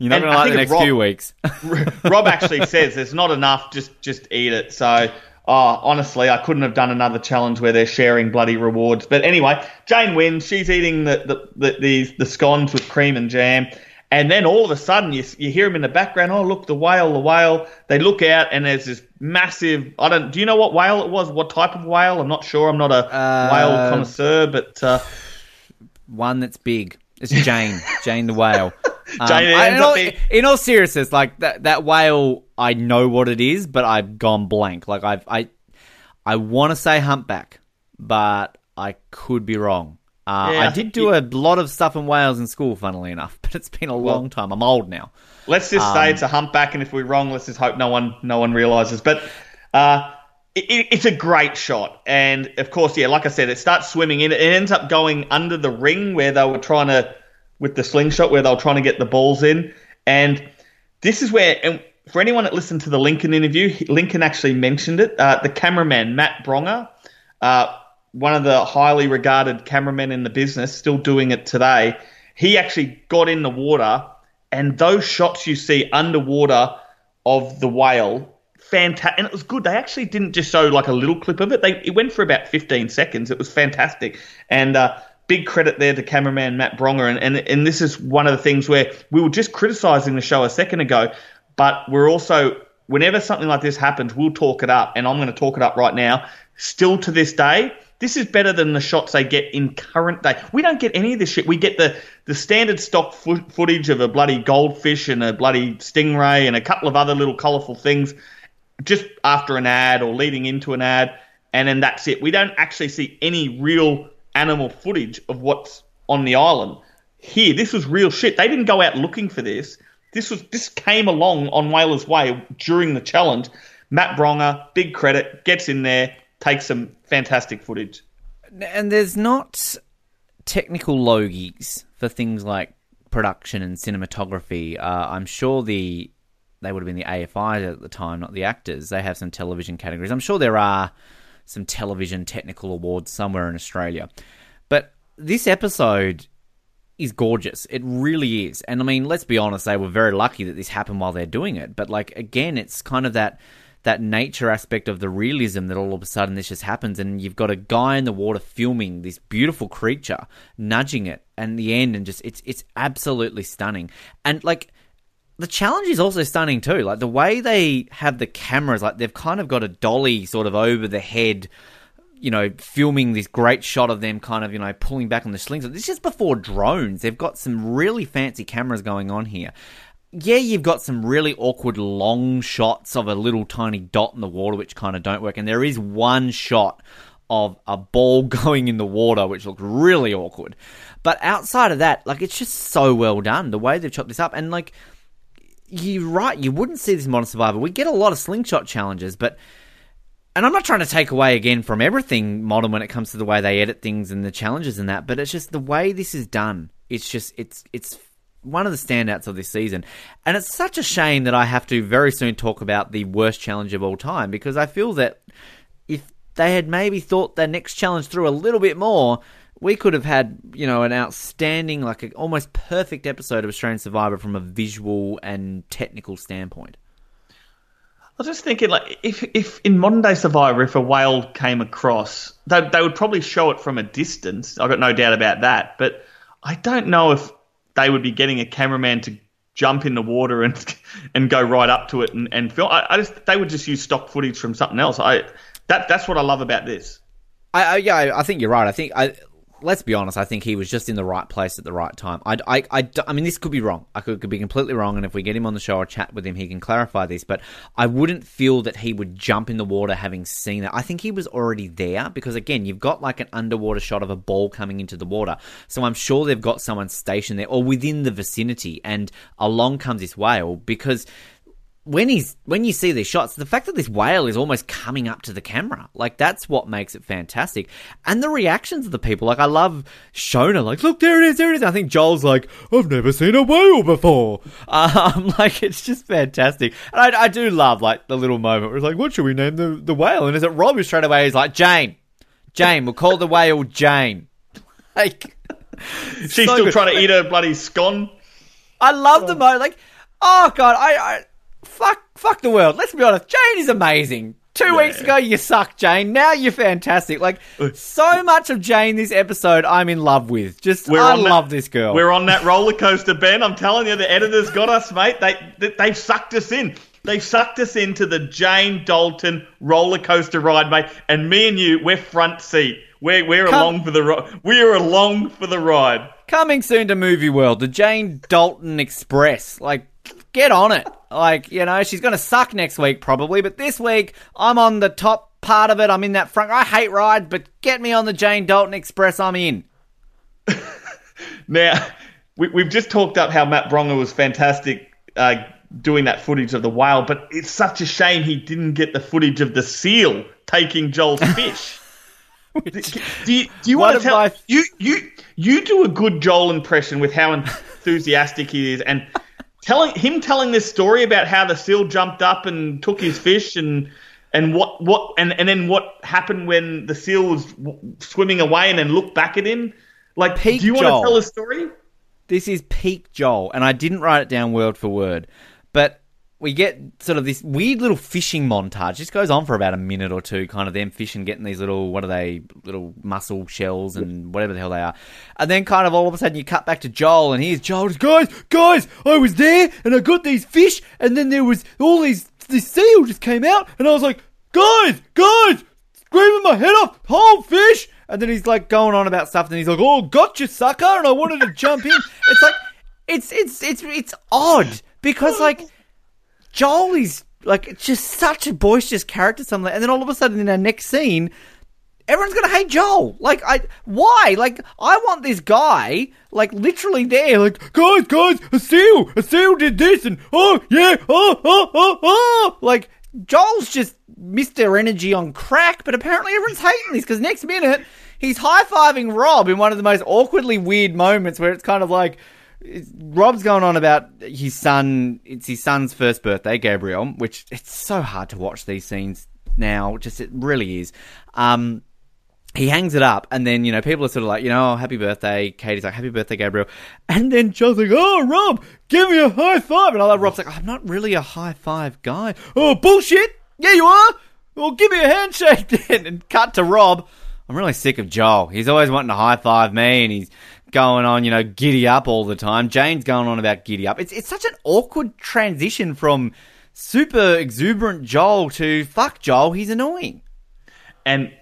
You're not going to like the next Rob- few weeks. Rob actually says there's not enough. Just just eat it. So, oh, honestly, I couldn't have done another challenge where they're sharing bloody rewards. But anyway, Jane wins. She's eating the the the, the, the scones with cream and jam, And then all of a sudden, you, you hear him in the background. Oh, look, the whale, the whale. They look out, and there's this massive. I don't. Do you know what whale it was? What type of whale? I'm not sure. I'm not a Uh, whale connoisseur, but uh, One that's big. It's Jane. Jane the whale. Um, Jane I- in, all, being- in all seriousness, like that that whale, I know what it is, but I've gone blank. Like I've I I want to say humpback, but I could be wrong. Uh, Yeah, I did do a lot of stuff in Wales in school, funnily enough, but it's been a long time. I'm old now. let's just Um, say it's a humpback. And if we're wrong, let's just hope no one no one realizes. But uh, it- it's a great shot, and of course, yeah, like I said, it starts swimming in. It ends up going under the ring where they were trying to with the slingshot, where they were trying to get the balls in, and this is where. And for anyone that listened to the Lincoln interview, Lincoln actually mentioned it. Uh, the cameraman Matt Bronger, uh, one of the highly regarded cameramen in the business, still doing it today. He actually got in the water, and those shots you see underwater of the whale, fantastic. And it was good. They actually didn't just show like a little clip of it. They it went for about 15 seconds. It was fantastic, and. Uh, Big credit there to cameraman Matt Bronger, and, and and this is one of the things where we were just criticizing the show a second ago, but we're also whenever something like this happens, we'll talk it up, and I'm going to talk it up right now. Still to this day, this is better than the shots they get in current day. We don't get any of this shit. We get the the standard stock fo- footage of a bloody goldfish and a bloody stingray and a couple of other little colourful things just after an ad or leading into an ad, and then that's it. We don't actually see any real animal footage of what's on the island. Here, this was real shit. They didn't go out looking for this. This was this came along on Whalers Way during the challenge. Matt Bronger, big credit, gets in there, takes some fantastic footage. And there's not technical logies for things like production and cinematography. Uh, I'm sure the they would have been the AFI at the time, not the actors. They have some television categories. I'm sure there are some television technical awards somewhere in Australia. But this episode is gorgeous. It really is. And I mean, let's be honest, they were very lucky that this happened while they're doing it. But like again, it's kind of that that nature aspect of the realism that all of a sudden this just happens and you've got a guy in the water filming this beautiful creature, nudging it and the end and just it's it's absolutely stunning. And like the challenge is also stunning too. Like the way they have the cameras, like they've kind of got a dolly sort of over the head, you know, filming this great shot of them kind of, you know, pulling back on the slings. This is before drones. They've got some really fancy cameras going on here. Yeah, you've got some really awkward long shots of a little tiny dot in the water, which kind of don't work. And there is one shot of a ball going in the water, which looks really awkward. But outside of that, like, it's just so well done. The way they've chopped this up. And, like, you're right. You wouldn't see this Modern Survivor. We get a lot of slingshot challenges, but and I'm not trying to take away again from everything modern when it comes to the way they edit things and the challenges and that, but it's just the way this is done. It's just it's it's one of the standouts of this season, and it's such a shame that I have to very soon talk about the worst challenge of all time because I feel that if they had maybe thought their next challenge through a little bit more, we could have had, you know, an outstanding, like a almost perfect episode of Australian Survivor from a visual and technical standpoint. I was just thinking, like, if if in modern day Survivor, if a whale came across, they they would probably show it from a distance. I have got no doubt about that. But I don't know if they would be getting a cameraman to jump in the water and and go right up to it and, and film. I, I just they would just use stock footage from something else. I that that's what I love about this. I, I yeah, I- I think you're right. I think I let's be honest. I think he was just in the right place at the right time. I, I, I, I mean, this could be wrong. I could, could be completely wrong. And if we get him on the show or chat with him, he can clarify this. But I wouldn't feel that he would jump in the water having seen that. I think he was already there because again, you've got like an underwater shot of a ball coming into the water. So I'm sure they've got someone stationed there or within the vicinity. And along comes this whale because when he's when you see these shots, the fact that this whale is almost coming up to the camera, like that's what makes it fantastic. And the reactions of the people, like I love Shona, like look there it is, there it is. I think Joel's like, I've never seen a whale before. Um, like it's just fantastic. And I, I do love like the little moment where it's like, what should we name the the whale? And is it Rob who straight away is like Jane, Jane, we'll call the whale Jane. Like She's so still good. trying to eat her bloody scone. I love the mo like oh god, I, I fuck fuck the world. Let's be honest, Jane is amazing. Two weeks ago, you suck, Jane. Now you're fantastic. Like so uh, much of Jane this episode, I'm in love with. Just We're I on that- love this girl. We're on that roller coaster, Ben. I'm telling you, the editors got us, mate. They, they they've sucked us in. They've sucked us into the Jane Dalton roller coaster ride, mate. And me and you, we're front seat. We're we're Come- along for the ri- we're along for the ride. Coming soon to Movie World, the Jane Dalton Express. Like, get on it. Like, you know, she's going to suck next week probably, but this week I'm on the top part of it. I'm in that front. I hate rides, but get me on the Jane Dalton Express. I'm in. Now, we, we've just talked up how Matt Bronger was fantastic uh, doing that footage of the whale, but it's such a shame he didn't get the footage of the seal taking Joel's fish. do you, do you want to tell my- you you you do a good Joel impression with how enthusiastic he is and telling him telling this story about how the seal jumped up and took his fish and and what what and, and then what happened when the seal was w- swimming away and then looked back at him. Like Peak do you want to tell a story? This is peak Joel, and I didn't write it down word for word, but we get sort of this weird little fishing montage. This goes on for about a minute or two, kind of them fishing, getting these little, what are they, little mussel shells and whatever the hell they are. And then kind of all of a sudden you cut back to Joel, and here's Joel, guys, guys, I was there, and I got these fish, and then there was all these, this seal just came out, and I was like, guys, guys, screaming my head off, whole fish. And then he's like going on about stuff, and he's like, "Oh, gotcha, sucker!" And I wanted to jump in. It's like, it's it's it's it's odd because like Joel is like just such a boisterous character, something, and then all of a sudden in our next scene, everyone's gonna hate Joel. Like, I why? Like, I want this guy like literally there, like, guys, guys, a seal, a seal did this, and oh yeah, oh oh oh oh, like Joel's just missed their Energy on crack, but apparently everyone's hating this because next minute he's high fiving Rob in one of the most awkwardly weird moments where it's kind of like. Rob's going on about his son. It's his son's first birthday, Gabriel, which it's so hard to watch these scenes now. Just it really is. Um, he hangs it up, and then you know people are sort of like, you know, oh, happy birthday. Katie's like, happy birthday, Gabriel, and then Joel's like, oh, Rob, give me a high five, and I love Rob's like, I'm not really a high five guy. Oh, bullshit. Yeah, you are. Well, give me a handshake then, and cut to Rob. I'm really sick of Joel. He's always wanting to high five me, and he's going on, you know, giddy up all the time. Jane's going on about giddy up. It's it's such an awkward transition from super exuberant Joel to fuck Joel. He's annoying. and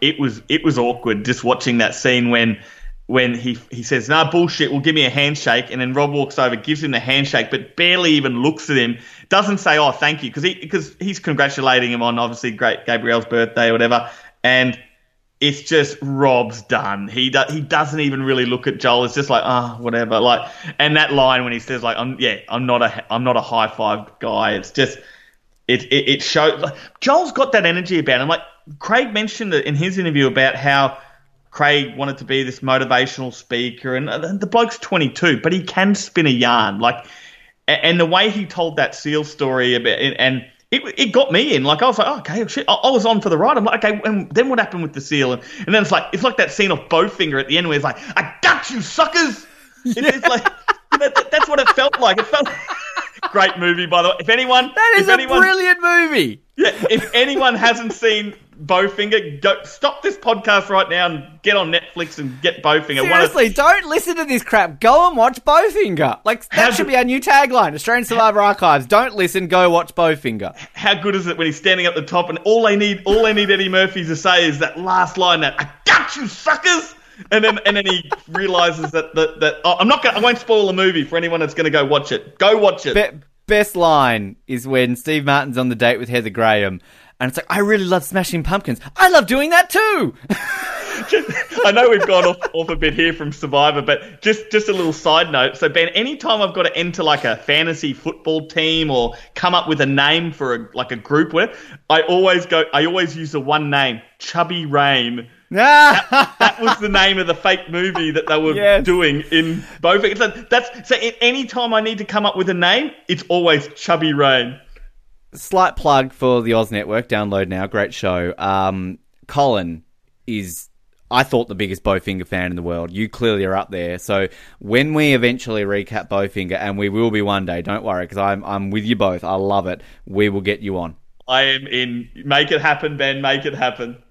it was it was awkward just watching that scene when when he he says nah bullshit well give me a handshake and then Rob walks over gives him the handshake but barely even looks at him doesn't say oh thank you because he because he's congratulating him on obviously great Gabriel's birthday or whatever and it's just Rob's done. He do, he doesn't even really look at Joel. It's just like ah whatever. Like and that line when he says like I'm yeah I'm not a I'm not a high five guy. It's just it it, it shows. Like, Joel's got that energy about him. Like Craig mentioned in his interview about how Craig wanted to be this motivational speaker, and the bloke's 22, but he can spin a yarn. Like, and the way he told that seal story about and. It, it got me in. Like I was like, oh, okay, shit. I, I was on for the ride. I'm like, okay, and then what happened with the seal? And, and then it's like, it's like that scene of Bowfinger at the end where it's like, I got you, suckers. It's, it's like that, that's what it felt like. It felt great movie, by the way. If anyone, That is a anyone, brilliant movie. yeah, if anyone hasn't seen Bowfinger, go stop this podcast right now and get on Netflix and get Bowfinger. One of- Seriously, don't listen to this crap. Go and watch Bowfinger. Like that should be our new tagline: Australian Survivor Archives. Don't listen, go watch Bowfinger. how good is it when he's standing at the top and all they need, all they need Eddie Murphy to say is that last line that I got you, suckers. And then, and then he realizes that that, that oh, I'm not. Gonna, I won't spoil the movie for anyone that's going to go watch it. Go watch it. Be- best line is when Steve Martin's on the date with Heather Graham, and it's like, I really love smashing pumpkins. I love doing that too. I know we've gone off, off a bit here from Survivor, but just just a little side note. So Ben, anytime I've got to enter like a fantasy football team or come up with a name for a like a group with, I always go. I always use the one name, Chubby Rain. Ah, That was the name of the fake movie that they were Yes. doing in both. So that's so. Any time I need to come up with a name, it's always Chubby Rain. Slight plug for the Oz Network. Download now. Great show. Um, Colin is, I thought, the biggest Bowfinger fan in the world. You clearly are up there. So when we eventually recap Bowfinger, and we will be one day, don't worry, because I'm I'm with you both. I love it. We will get you on. I am in. Make it happen, Ben. Make it happen.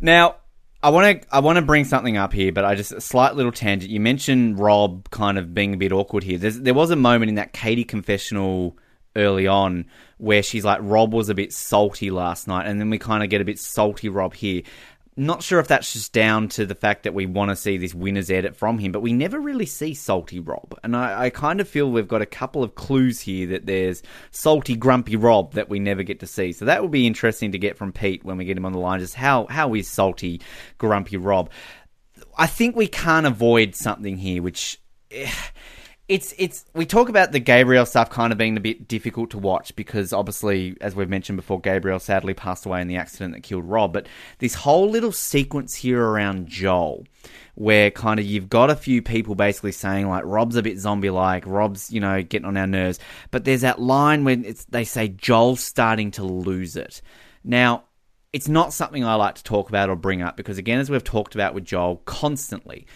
Now, I want to I want to bring something up here, but I just a slight little tangent. You mentioned Rob kind of being a bit awkward here. There's, there was a moment in that Katie confessional early on where she's like, Rob was a bit salty last night, and then we kind of get a bit salty Rob here. Not sure if that's just down to the fact that we want to see this winner's edit from him, but we never really see salty Rob. And I, I kind of feel we've got a couple of clues here that there's salty, grumpy Rob that we never get to see. So that will be interesting to get from Pete when we get him on the line. Just how, how is salty, grumpy Rob? I think we can't avoid something here, which. Eh, it's it's we talk about the Gabriel stuff kind of being a bit difficult to watch because obviously, as we've mentioned before, Gabriel sadly passed away in the accident that killed Rob. But this whole little sequence here around Joel, where kind of you've got a few people basically saying like Rob's a bit zombie like, Rob's you know getting on our nerves, but there's that line when it's they say Joel's starting to lose it. Now, it's not something I like to talk about or bring up because again, as we've talked about with Joel constantly,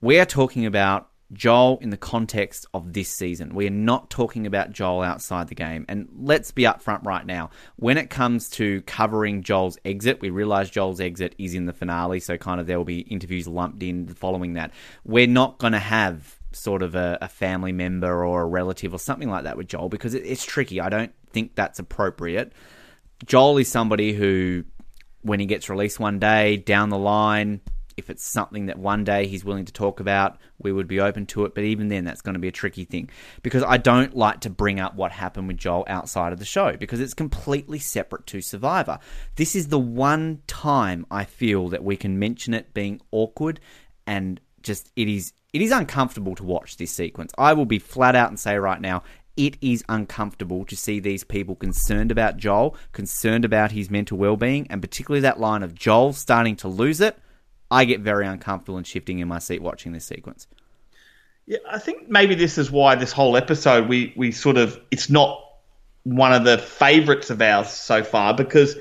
we are talking about Joel in the context of this season. We are not talking about Joel outside the game. And let's be upfront right now. When it comes to covering Joel's exit, we realize Joel's exit is in the finale, so kind of there will be interviews lumped in following that. We're not going to have sort of a, a, family member or a relative or something like that with Joel because it, it's tricky. I don't think that's appropriate. Joel is somebody who, when he gets released one day down the line, if it's something that one day he's willing to talk about, we would be open to it. But even then, that's going to be a tricky thing because I don't like to bring up what happened with Joel outside of the show because it's completely separate to Survivor. This is the one time I feel that we can mention it being awkward and just it is it is uncomfortable to watch this sequence. I will be flat out and say right now, it is uncomfortable to see these people concerned about Joel, concerned about his mental well-being, and particularly that line of Joel starting to lose it I get very uncomfortable and shifting in my seat watching this sequence. Yeah, I think maybe this is why this whole episode we we sort of it's not one of the favourites of ours so far because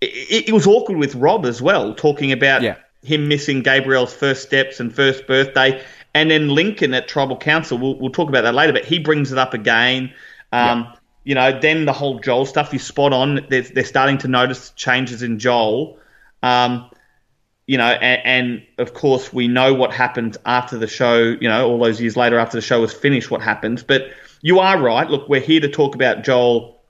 it, it, was awkward with Rob as well, talking about yeah. him missing Gabriel's first steps and first birthday, and then Lincoln at Tribal Council. We'll, we'll talk about that later, but he brings it up again. Um, yeah. You know, then the whole Joel stuff is spot on. They're, they're starting to notice changes in Joel. Um, you know, and, and, of course we know what happened after the show. You know, all those years later after the show was finished, what happened. But you are right. Look, we're here to talk about Joel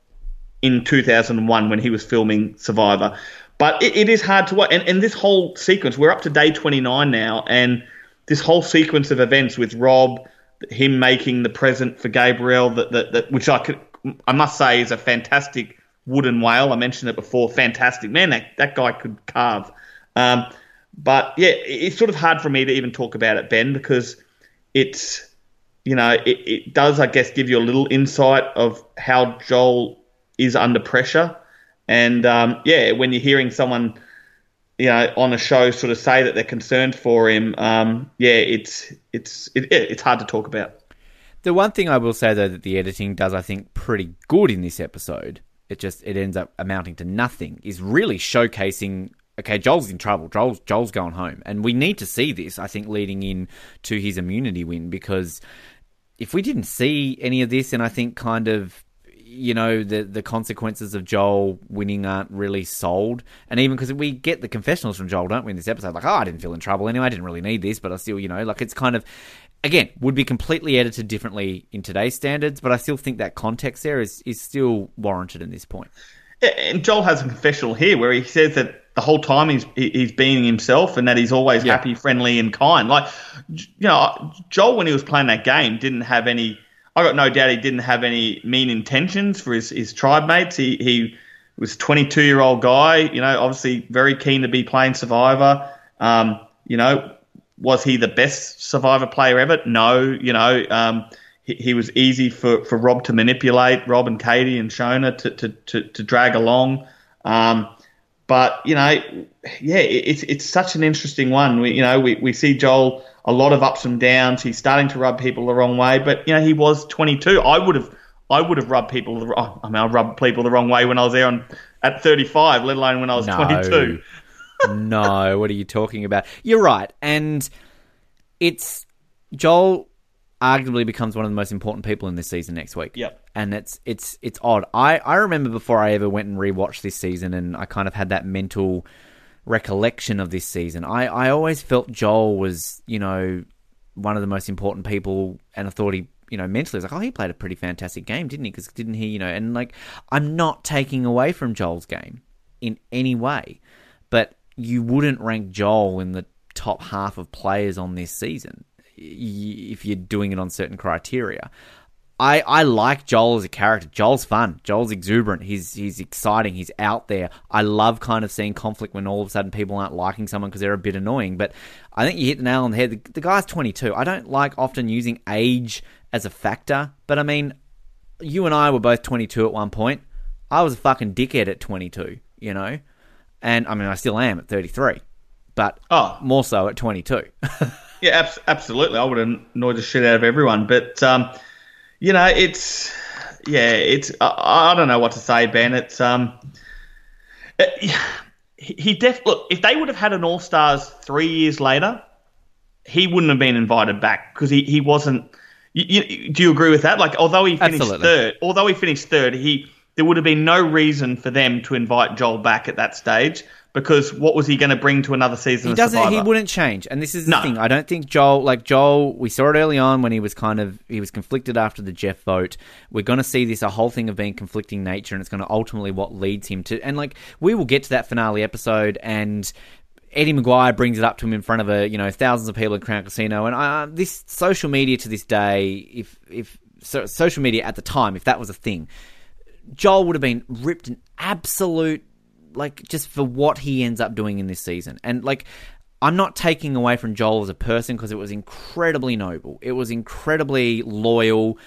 in 2001 when he was filming Survivor. But it, it is hard to watch. And, and this whole sequence, we're up to day 29 now, and this whole sequence of events with Rob, him making the present for Gabriel, that, that, that which I could, I must say is a fantastic wooden whale. I mentioned it before. Fantastic man. That that guy could carve. Um, but yeah, it's sort of hard for me to even talk about it, Ben, because it's you know it, it does I guess give you a little insight of how Joel is under pressure, and um, yeah, when you're hearing someone you know on a show sort of say that they're concerned for him, um, yeah, it's it's it, it's hard to talk about. The one thing I will say though that the editing does I think pretty good in this episode, it just it ends up amounting to nothing, is really showcasing okay, Joel's in trouble. Joel's Joel's going home, and we need to see this. I think leading in to his immunity win because if we didn't see any of this, and I think kind of you know the the consequences of Joel winning aren't really sold, and even because we get the confessionals from Joel, don't we? In this episode, like, oh, I didn't feel in trouble anyway. I didn't really need this, but I still, you know, like it's kind of. Again, would be completely edited differently in today's standards, but I still think that context there is, is still warranted in this point. Yeah, and Joel has a confessional here where he says that the whole time he's he's being himself and that he's always yeah. happy, friendly, and kind. Like you know, Joel when he was playing that game didn't have any. I got no doubt he didn't have any mean intentions for his, his tribe mates. He he was 22 year old guy. You know, obviously very keen to be playing Survivor. Um, you know, was he the best Survivor player ever? No. You know, um, he, he, was easy for, for Rob to manipulate, Rob and Katie and Shonee to to, to, to drag along. Um, but you know, yeah, it's it's such an interesting one. We you know we, we see Joel a lot of ups and downs. He's starting to rub people the wrong way, but you know he was 22. I would have I would have rubbed people the wrong. I mean, I rubbed people the wrong way when I was there on at 35, let alone when I was no. 22. no, what are you talking about? You're right, and it's Joel arguably becomes one of the most important people in this season next week. Yep. And it's it's it's odd. I, I remember before I ever went and rewatched this season and I kind of had that mental recollection of this season. I, I always felt Joel was, you know, one of the most important people and I thought he you know, mentally, I was like, oh, he played a pretty fantastic game, didn't he? Because didn't he, you know, and like, I'm not taking away from Joel's game in any way, but you wouldn't rank Joel in the top half of players on this season if you're doing it on certain criteria. I, I like Joel as a character. Joel's fun. Joel's exuberant. He's he's exciting. He's out there. I love kind of seeing conflict when all of a sudden people aren't liking someone because they're a bit annoying. But I think you hit the nail on the head. The, the guy's 22. I don't like often using age as a factor, but I mean, you and I were both 22 at one point. I was a fucking dickhead at 22, you know? And I mean, I still am at 33, but oh. more so at 22. yeah, ab- absolutely. I would annoy the shit out of everyone. But, um, you know, it's, yeah, it's, I, I, don't know what to say, Ben. It's, um, it, he def look, if they would have had an All Stars three years later, he wouldn't have been invited back because he, he wasn't you, you, do you agree with that? Like, although he finished Absolutely. third, although he finished third, he there would have been no reason for them to invite Joel back at that stage because what was he going to bring to another season? He doesn't. Survivor? He wouldn't change, and this is the no. thing. I don't think Joel, like Joel, we saw it early on when he was kind of he was conflicted after the Jeff vote. We're going to see this a whole thing of being conflicting nature, and it's going to ultimately what leads him to. And like we will get to that finale episode, and Eddie McGuire brings it up to him in front of a you know thousands of people at Crown Casino, and uh, this social media to this day, if if so, social media at the time, if that was a thing, Joel would have been ripped an absolute like just for what he ends up doing in this season, and like. I'm not taking away from Joel as a person because it was incredibly noble. It was incredibly loyal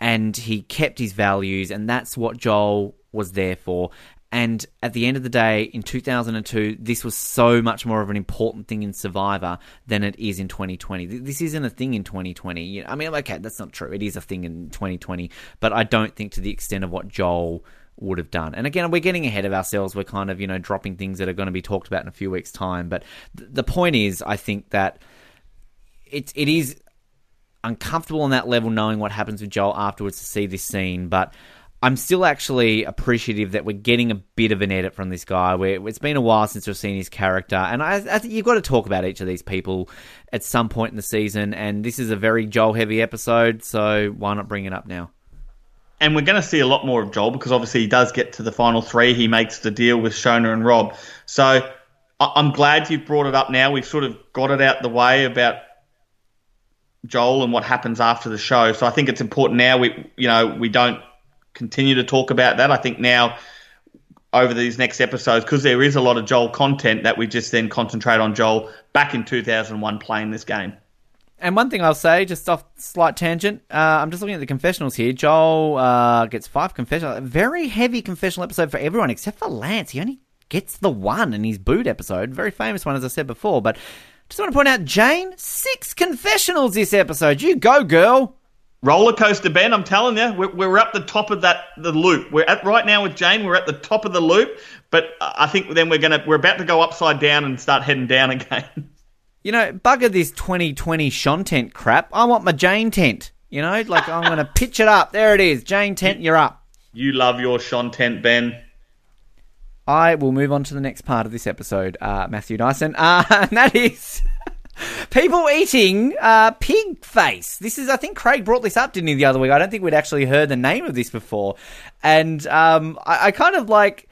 and he kept his values, and that's what Joel was there for. And at the end of the day, in 2002, this was so much more of an important thing in Survivor than it is in 2020. This isn't a thing in 2020. I mean, okay, that's not true. It is a thing in 2020, but I don't think to the extent of what Joel would have done. And again, we're getting ahead of ourselves. We're kind of, you know, dropping things that are going to be talked about in a few weeks' time. But th- the point is, I think that it, it is uncomfortable on that level knowing what happens with Joel afterwards to see this scene, but I'm still actually appreciative that we're getting a bit of an edit from this guy. Where it's been a while since we've seen his character, and I, I think you've got to talk about each of these people at some point in the season. And this is a very Joel-heavy episode, so why not bring it up now? And we're going to see a lot more of Joel because obviously he does get to the final three. He makes the deal with Shonee and Rob. So I'm glad you've brought it up now. We've sort of got it out the way about Joel and what happens after the show. So I think it's important now we you know we don't continue to talk about that. I think now over these next episodes, because there is a lot of Joel content, that we just then concentrate on Joel back in 2001 playing this game. And one thing I'll say, just off slight tangent, uh, I'm just looking at the confessionals here. Joel uh, gets five confessionals. A very heavy confessional episode for everyone except for Lance. He only gets the one in his boot episode. Very famous one, as I said before. But just want to point out, Jane, six confessionals this episode. You go, girl. Roller coaster, Ben. I'm telling you, we're, we're at the top of that the loop. We're at right now with Jane. We're at the top of the loop, but I think then we're gonna we're about to go upside down and start heading down again. You know, bugger this 2020 Sean tent crap. I want my Jane tent. You know, like I'm gonna pitch it up. There it is, Jane tent. You're up. You love your Sean tent, Ben. I will move on to the next part of this episode, uh, Matthew Dyson, uh, and that is People eating uh, pig face. This is, I think Craig brought this up, didn't he, the other week? I don't think we'd actually heard the name of this before. And um, I, I kind of like.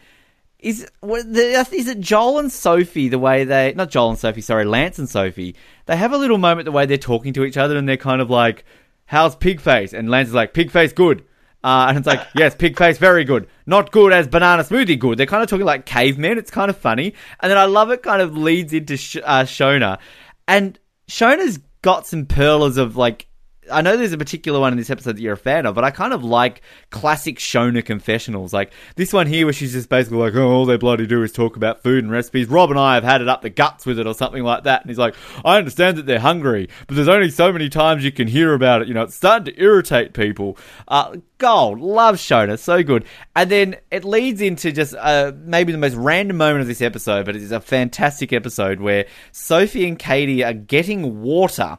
Is is it Joel and Sophie the way they not Joel and Sophie sorry Lance and Sophie they have a little moment the way they're talking to each other and they're kind of like how's pig face? And Lance is like pig face good. Uh, and it's like yes pig face very good. Not good as banana smoothie good. They're kind of talking like cavemen. It's kind of funny. And then I love it kind of leads into Sh- uh, Shonee. And Shonee's got some pearlers of like I know there's a particular one in this episode that you're a fan of, but I kind of like classic Shonee confessionals. Like this one here, where she's just basically like, oh, all they bloody do is talk about food and recipes. Rob and I have had it up the guts with it or something like that. And he's like, I understand that they're hungry, but there's only so many times you can hear about it. You know, it's starting to irritate people. Uh, gold. Love Shonee. So good. And then it leads into just uh, maybe the most random moment of this episode, but it is a fantastic episode where Sophie and Katie are getting water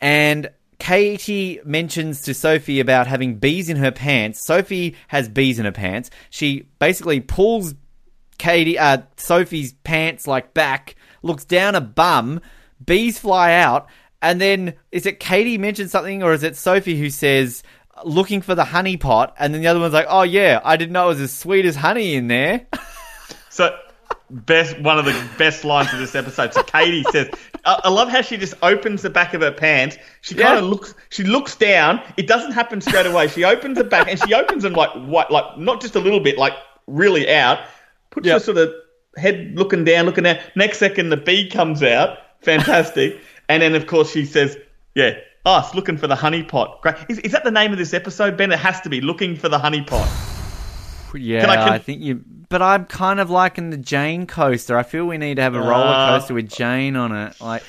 and Katie mentions to Sophie about having bees in her pants. Sophie has bees in her pants. She basically pulls Katie, uh, Sophie's pants like back, looks down a bum, bees fly out, and then is it Katie mentions something or is it Sophie who says looking for the honey pot, and then the other one's like, oh yeah, I didn't know it was as sweet as honey in there. So, best one of the best lines of this episode. So Katie says, I, I love how she just opens the back of her pants. She kind of looks. She looks down. It doesn't happen straight away. She opens the back and she opens them like what, like not just a little bit, like really out. Puts her sort of head looking down, looking down. Next second, the bee comes out. Fantastic. and then of course she says, "Yeah." Us looking for the honey pot. Great. Is, is that the name of this episode, Ben? It has to be looking for the honey pot. Yeah, Can I- I think you. But I'm kind of liking the Jane coaster. I feel we need to have a roller Uh, coaster with Jane on it. Like,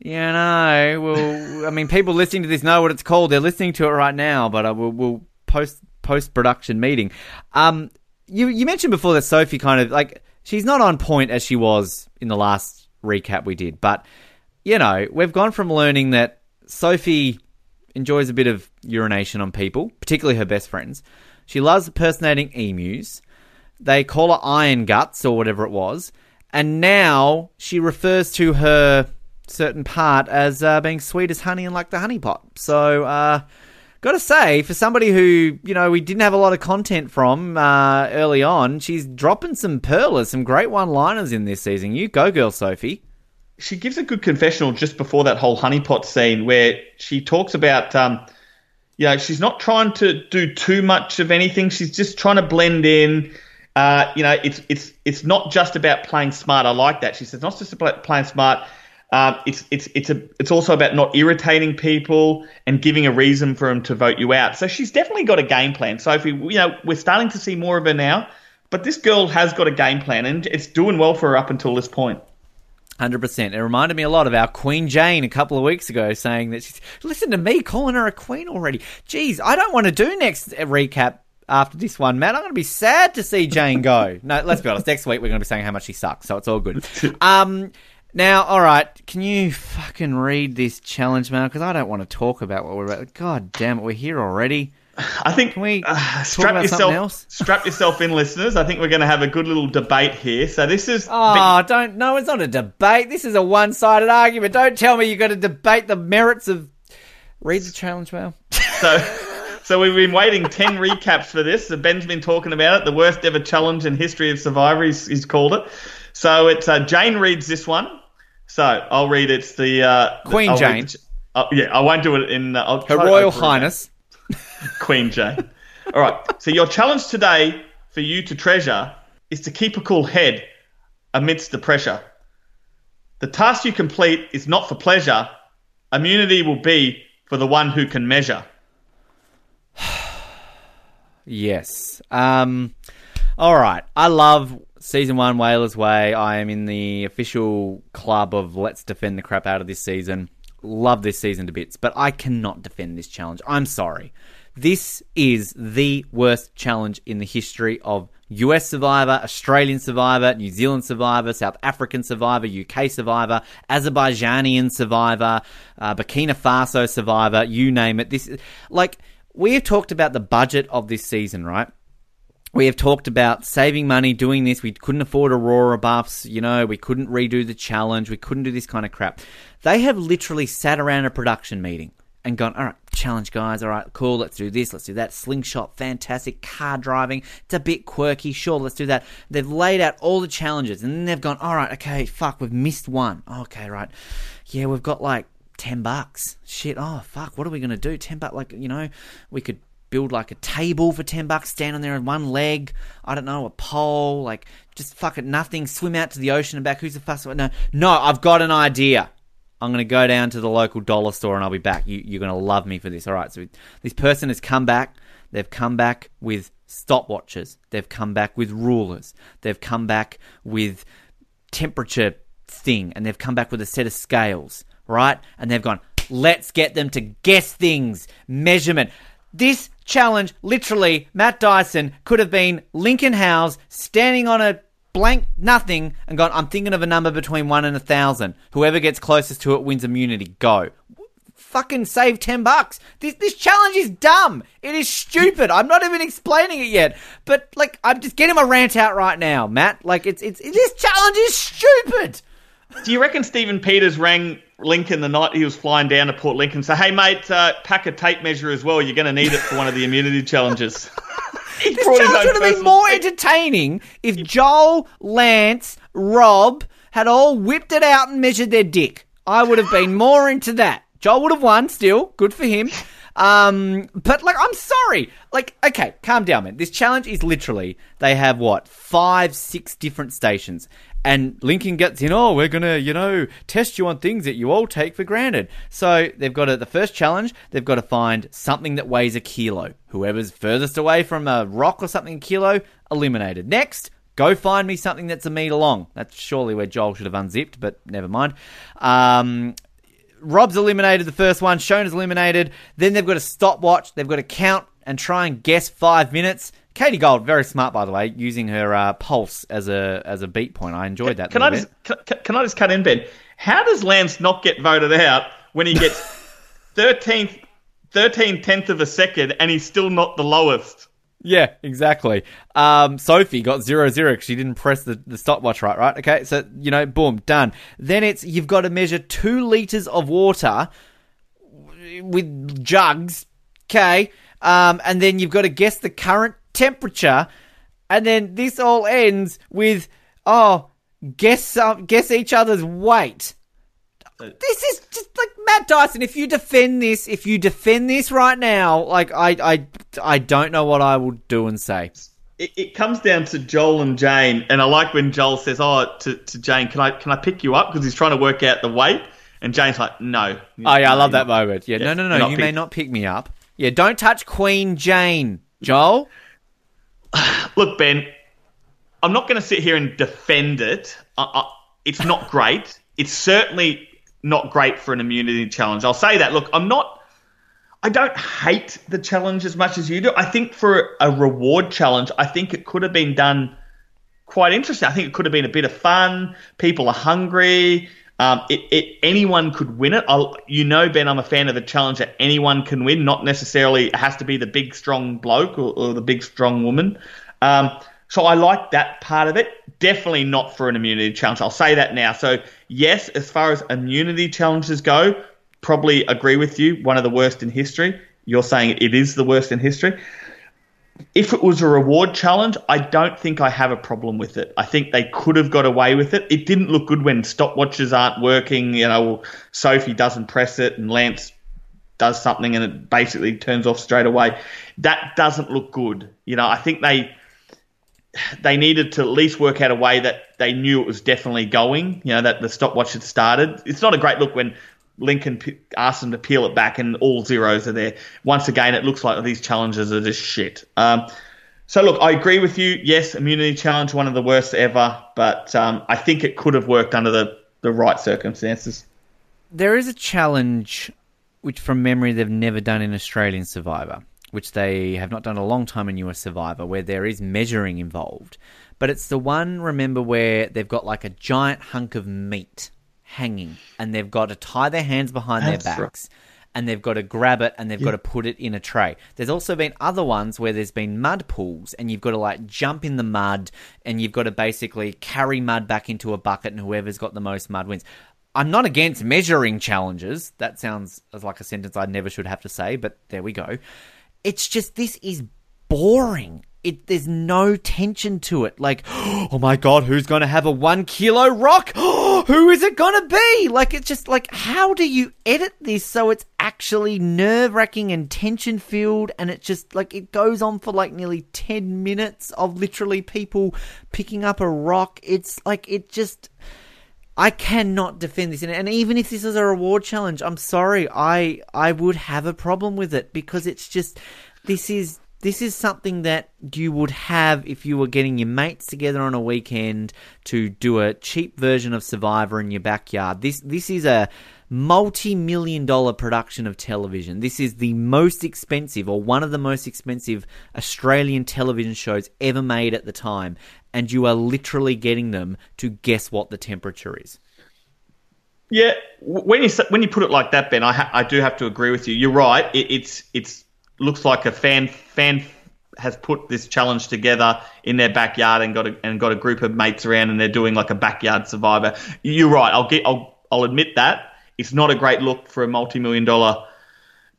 you know, well, I mean, people listening to this know what it's called. They're listening to it right now, but I will we'll post post production meeting. Um, you you mentioned before that Sophie kind of like she's not on point as she was in the last recap we did, but you know, we've gone from learning that Sophie enjoys a bit of urination on people, particularly her best friends. She loves impersonating emus. They call her Iron Guts or whatever it was. And now she refers to her certain part as uh, being sweet as honey and like the honey pot. So, uh, gotta say, for somebody who, you know, we didn't have a lot of content from uh, early on, she's dropping some pearlers, some great one liners in this season. You go, girl, Sophie. she gives a good confessional just before that whole honeypot scene where she talks about um you know she's not trying to do too much of anything she's just trying to blend in uh, you know it's it's it's not just about playing smart i like that she says not just about playing smart um, it's it's it's a it's also about not irritating people and giving a reason for them to vote you out. So she's definitely got a game plan. Sophie, you know, we're starting to see more of her now, but this girl has got a game plan and it's doing well for her up until this point. Hundred percent. It reminded me a lot of our Queen Jane a couple of weeks ago, saying that she's listen to me calling her a queen already. Jeez, I don't want to do next recap after this one, Matt. I'm going to be sad to see Jane go. no, let's be honest. Next week we're going to be saying how much she sucks, so it's all good. Um, now, all right, can you fucking read this challenge, man? Because I don't want to talk about what we're about. God damn it, we're here already. I think Can we uh, strap yourself strap yourself in, listeners. I think we're going to have a good little debate here. So this is Oh, don't. No, it's not a debate. This is a one-sided argument. Don't tell me you're going to debate the merits of. Read the challenge, mail. So, so we've been waiting ten recaps for this. So Ben's been talking about it. The worst ever challenge in history of Survivor. He's, he's called it. So it's uh, Jane reads this one. So I'll read. It's the uh, Queen Jane. the oh, yeah, I won't do it in. Uh, Her Royal it. Highness. Queen Jane. All right. So your challenge today for you to treasure is to keep a cool head amidst the pressure. The task you complete is not for pleasure. Immunity will be for the one who can measure. Yes. Um. All right. I love season one Whalers Way. I am in the official club of Let's defend the crap out of this season. Love this season to bits, but I cannot defend this challenge. I'm sorry. This is the worst challenge in the history of US Survivor, Australian Survivor, New Zealand Survivor, South African Survivor, UK Survivor, Azerbaijanian Survivor, uh, Burkina Faso Survivor, you name it. This like we have talked about the budget of this season, right? We have talked about saving money doing this. We couldn't afford Aurora buffs, you know, we couldn't redo the challenge, we couldn't do this kind of crap. They have literally sat around a production meeting and gone, all right, challenge guys, all right, cool, let's do this, let's do that. Slingshot, fantastic. Car driving, it's a bit quirky, sure, let's do that. They've laid out all the challenges and then they've gone, all right, okay, fuck, we've missed one. Okay, right. Yeah, we've got like 10 bucks. Shit, oh, fuck, what are we going to do? 10 bucks, like, you know, we could build like a table for 10 bucks, stand on there on one leg, I don't know, a pole, like, just fuck it, nothing, swim out to the ocean and back. Who's the fuss? No, no, I've got an idea. I'm going to go down to the local dollar store and I'll be back. You, you're going to love me for this. All right. So this person has come back. They've come back with stopwatches. They've come back with rulers. They've come back with temperature thing. And they've come back with a set of scales. Right. And they've gone, let's get them to guess things. Measurement. This challenge, literally, Matt Dyson could have been Lincoln Howes standing on a blank nothing and gone, I'm thinking of a number between one and a thousand. Whoever gets closest to it wins immunity. Go. fucking save 10 bucks. This, this challenge is dumb. It is stupid. I'm not even explaining it yet. But, like, I'm just getting my rant out right now, Matt. Like, it's, it's, this challenge is stupid. Do you reckon Stephen Peters rang Lincoln the night he was flying down to Port Lincoln said, hey, mate, uh, pack a tape measure as well. You're going to need it for one of the immunity challenges. this challenge would have been more entertaining if Joel, Lance, Rob had all whipped it out and measured their dick. I would have been more into that. Joel would have won still. Good for him. Um, but like, I'm sorry. Like, okay, calm down, man. This challenge is literally they have what five, six different stations, and Lincoln gets in. Oh, we're gonna, you know, test you on things that you all take for granted. So they've got to, the first challenge. They've got to find something that weighs a kilo. Whoever's furthest away from a rock or something kilo, eliminated. Next, Go find me something that's a meter long. That's surely where Joel should have unzipped, but never mind. Um, Rob's eliminated the first one. Shonee's eliminated. Then they've got a stopwatch. They've got to count and try and guess five minutes. Katie Gold, very smart by the way, using her uh, pulse as a as a beat point. I enjoyed that. Can I just can, can, I just cut in, Ben? How does Lance not get voted out when he gets 13th, 13 tenth of a second and he's still not the lowest? Yeah, exactly. Um, Sophie got zero zero because she didn't press the, the stopwatch right, right? Okay, so, you know, boom, done. Then it's, you've got to measure two litres of water with jugs, okay? Um, and then you've got to guess the current temperature. And then this all ends with, oh, guess, uh, guess each other's weight. This is just like Matt Dyson. If you defend this, if you defend this right now, like I, I, I don't know what I will do and say. It, it comes down to Joel and Jane, and I like when Joel says, "Oh, to, to Jane, can I can I pick you up?" Because he's trying to work out the weight, and Jane's like, "No." Oh yeah, I love that moment. Yeah, no, no, no, you pick- may not pick me up. Yeah, don't touch Queen Jane, Joel. Look, Ben, I'm not going to sit here and defend it. It's not great. It's certainly not great for an immunity challenge. I'll say that. Look, I'm not. I don't hate the challenge as much as you do. I think for a reward challenge, I think it could have been done quite interesting. I think it could have been a bit of fun. People are hungry. Um, it, it, anyone could win it. I'll, you know, Ben, I'm a fan of the challenge that anyone can win. Not necessarily it has to be the big strong bloke or, or the big strong woman. Um, so I like that part of it. Definitely not for an immunity challenge. I'll say that now. So yes, as far as immunity challenges go, probably agree with you. One of the worst in history. You're saying it is the worst in history. If it was a reward challenge, I don't think I have a problem with it. I think they could have got away with it. It didn't look good when stopwatches aren't working. You know, Sophie doesn't press it and Lance does something and it basically turns off straight away. That doesn't look good. You know, I think they they needed to at least work out a way that they knew it was definitely going. You know that the stopwatch had started. It's not a great look when Lincoln asked them to peel it back and all zeros are there. Once again, it looks like these challenges are just shit. Um, so look, I agree with you. Yes, immunity challenge, one of the worst ever, but um, I think it could have worked under the, the right circumstances. There is a challenge which, from memory, they've never done in Australian Survivor which they have not done a long time in US Survivor, where there is measuring involved. But it's the one, remember, where they've got like a giant hunk of meat hanging, and they've got to tie their hands behind That's their backs. Right. And they've got to grab it and they've yeah. got to put it in a tray. There's also been other ones where there's been mud pools and you've got to like jump in the mud and you've got to basically carry mud back into a bucket and whoever's got the most mud wins. I'm not against measuring challenges. That sounds as like a sentence I never should have to say, but there we go. It's just this is boring. It, there's no tension to it. Like, oh my god, who's going to have a one kilo rock? Who is it going to be? Like, it's just like, how do you edit this so it's actually nerve wracking and tension filled? And it just like, it goes on for like nearly 10 minutes of literally people picking up a rock. It's like, it just. I cannot defend this, and even if this is a reward challenge, I'm sorry, I I would have a problem with it because it's just this is this is something that you would have if you were getting your mates together on a weekend to do a cheap version of Survivor in your backyard. This this is a multi-million dollar production of television. This is the most expensive or one of the most expensive Australian television shows ever made at the time and you are literally getting them to guess what the temperature is. Yeah, when you when you put it like that, Ben, I ha- I do have to agree with you. You're right. It, it's it's looks like a fan fan has put this challenge together in their backyard and got a, and got a group of mates around and they're doing like a backyard survivor. You're right. I'll get I'll I'll admit that it's not a great look for a multi-million dollar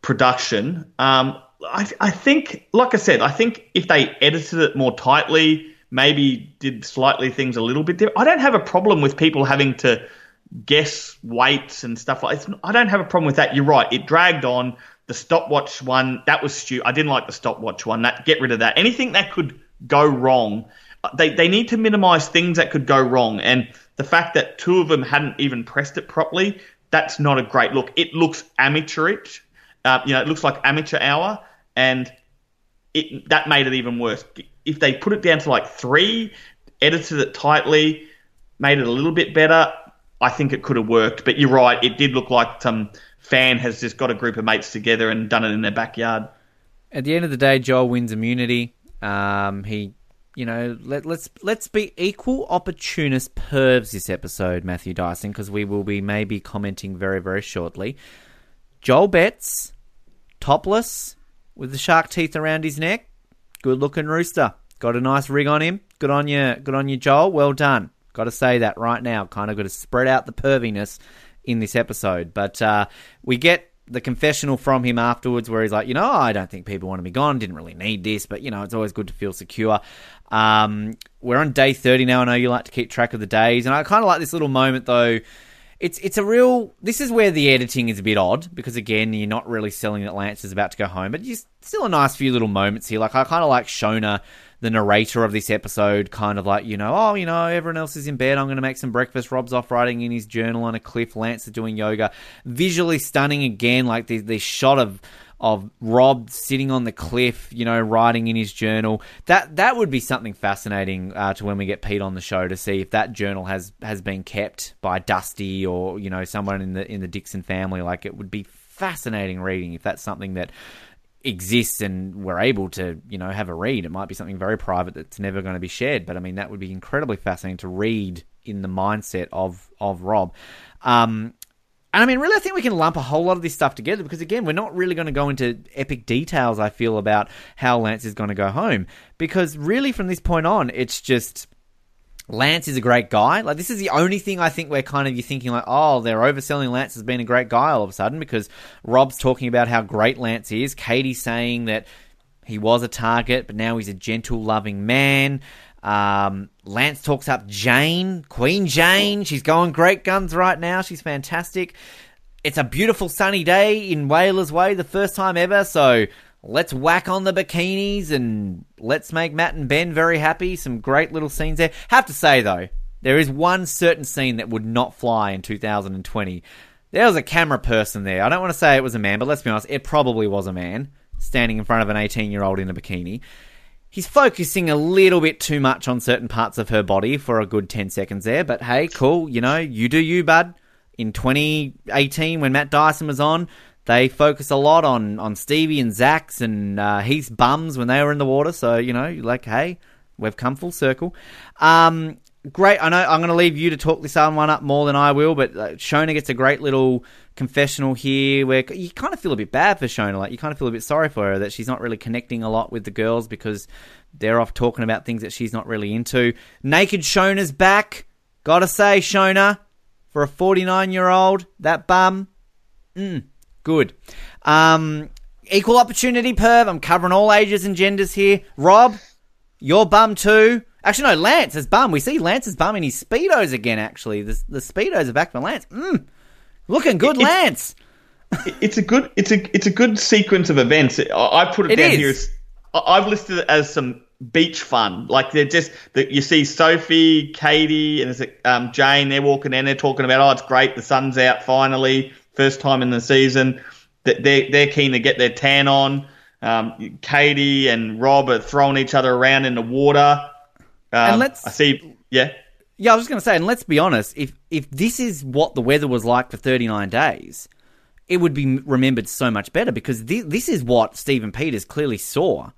production. Um, I, I think, like I said, I think if they edited it more tightly, maybe did slightly things a little bit different. I don't have a problem with people having to guess weights and stuff like. It's, I don't have a problem with that. You're right. It dragged on. The stopwatch one that was stupid. I didn't like the stopwatch one. That get rid of that. Anything that could go wrong, uh, they they need to minimise things that could go wrong. And the fact that two of them hadn't even pressed it properly, that's not a great look. It looks amateurish. Uh, you know, it looks like amateur hour, and it that made it even worse. If they put it down to like three, edited it tightly, made it a little bit better, I think it could have worked. But you're right, it did look like some fan has just got a group of mates together and done it in their backyard. At the end of the day, Joel wins immunity. Um, he, you know, let, let's let's be equal opportunist pervs this episode, Matthew Dyson, because we will be maybe commenting very very shortly. Joel Betts, topless, with the shark teeth around his neck. Good looking rooster. Got a nice rig on him. Good on you. Good on you, Joel. Well done. Got to say that right now. Kind of got to spread out the perviness in this episode. But uh, we get the confessional from him afterwards where he's like, you know, I don't think people want to be gone. Didn't really need this, but, you know, it's always good to feel secure. Um, we're on day 30 now. I know you like to keep track of the days. And I kind of like this little moment, though. It's it's a real. This is where the editing is a bit odd because again, you're not really selling that Lance is about to go home, but just still a nice few little moments here. Like I kind of like Shonee the narrator of this episode kind of like, you know, oh, you know, everyone else is in bed. I'm going to make some breakfast. Rob's off writing in his journal on a cliff. Lance is doing yoga. Visually stunning again, like the, the shot of of Rob sitting on the cliff, you know, writing in his journal. That that would be something fascinating uh, to when we get Pete on the show to see if that journal has has been kept by Dusty or you know someone in the in the Dickson family. Like it would be fascinating reading if that's something that exists and we're able to, you know, have a read. It might be something very private that's never going to be shared, but I mean that would be incredibly fascinating to read in the mindset of of Rob. Um, and I mean, really, I think we can lump a whole lot of this stuff together because, again, we're not really going to go into epic details, I feel, about how Lance is going to go home. Because, really, from this point on, it's just Lance is a great guy. Like this is the only thing I think we're kind of you're thinking like, oh, they're overselling Lance as being a great guy all of a sudden because Rob's talking about how great Lance is. Katie's saying that he was a target, but now he's a gentle, loving man. Um, Lance talks up Jane, Queen Jane. She's going great guns right now. She's fantastic. It's a beautiful sunny day in Whalers Way, the first time ever. So let's whack on the bikinis and let's make Matt and Ben very happy. Some great little scenes there. Have to say though, there is one certain scene that would not fly in 2020. There was a camera person there. I don't want to say it was a man, but let's be honest, it probably was a man standing in front of an 18 year old in a bikini. He's focusing a little bit too much on certain parts of her body for a good 10 seconds there, but hey, cool, you know, you do you, bud. In 2018, when Matt Dyson was on, they focus a lot on, on Stevie and Zach's and uh, Heath's bums when they were in the water. So, you know, like, hey, we've come full circle. Um, great. I know I'm going to leave you to talk this other one up more than I will, but uh, Shonee gets a great little confessional here where you kind of feel a bit bad for Shonee. Like, you kind of feel a bit sorry for her that she's not really connecting a lot with the girls because they're off talking about things that she's not really into. Naked Shonee's back. Gotta say, Shonee, for a 49 year old, that bum, mm, Good. Um, equal opportunity perv. I'm covering all ages and genders here. Rob, your bum too. Actually, no, Lance is bum. We see Lance's bum in his speedos again. Actually, the, the speedos are back for Lance. Mm, looking good, Lance. It's a good. It's a. It's a good sequence of events. I put it, it down is. here. As, I've listed it as some beach fun. Like they're just that you see Sophie, Katie, and is it um, Jane? They're walking in. They're talking about, oh, it's great. The sun's out finally first time in the season. They're, they're keen to get their tan on. Um, Katie and Rob are throwing each other around in the water. Um, and let's, I see, yeah. Yeah, I was just going to say, and let's be honest, if if this is what the weather was like for 39 days, it would be remembered so much better because this, this is what Stephen Peters clearly saw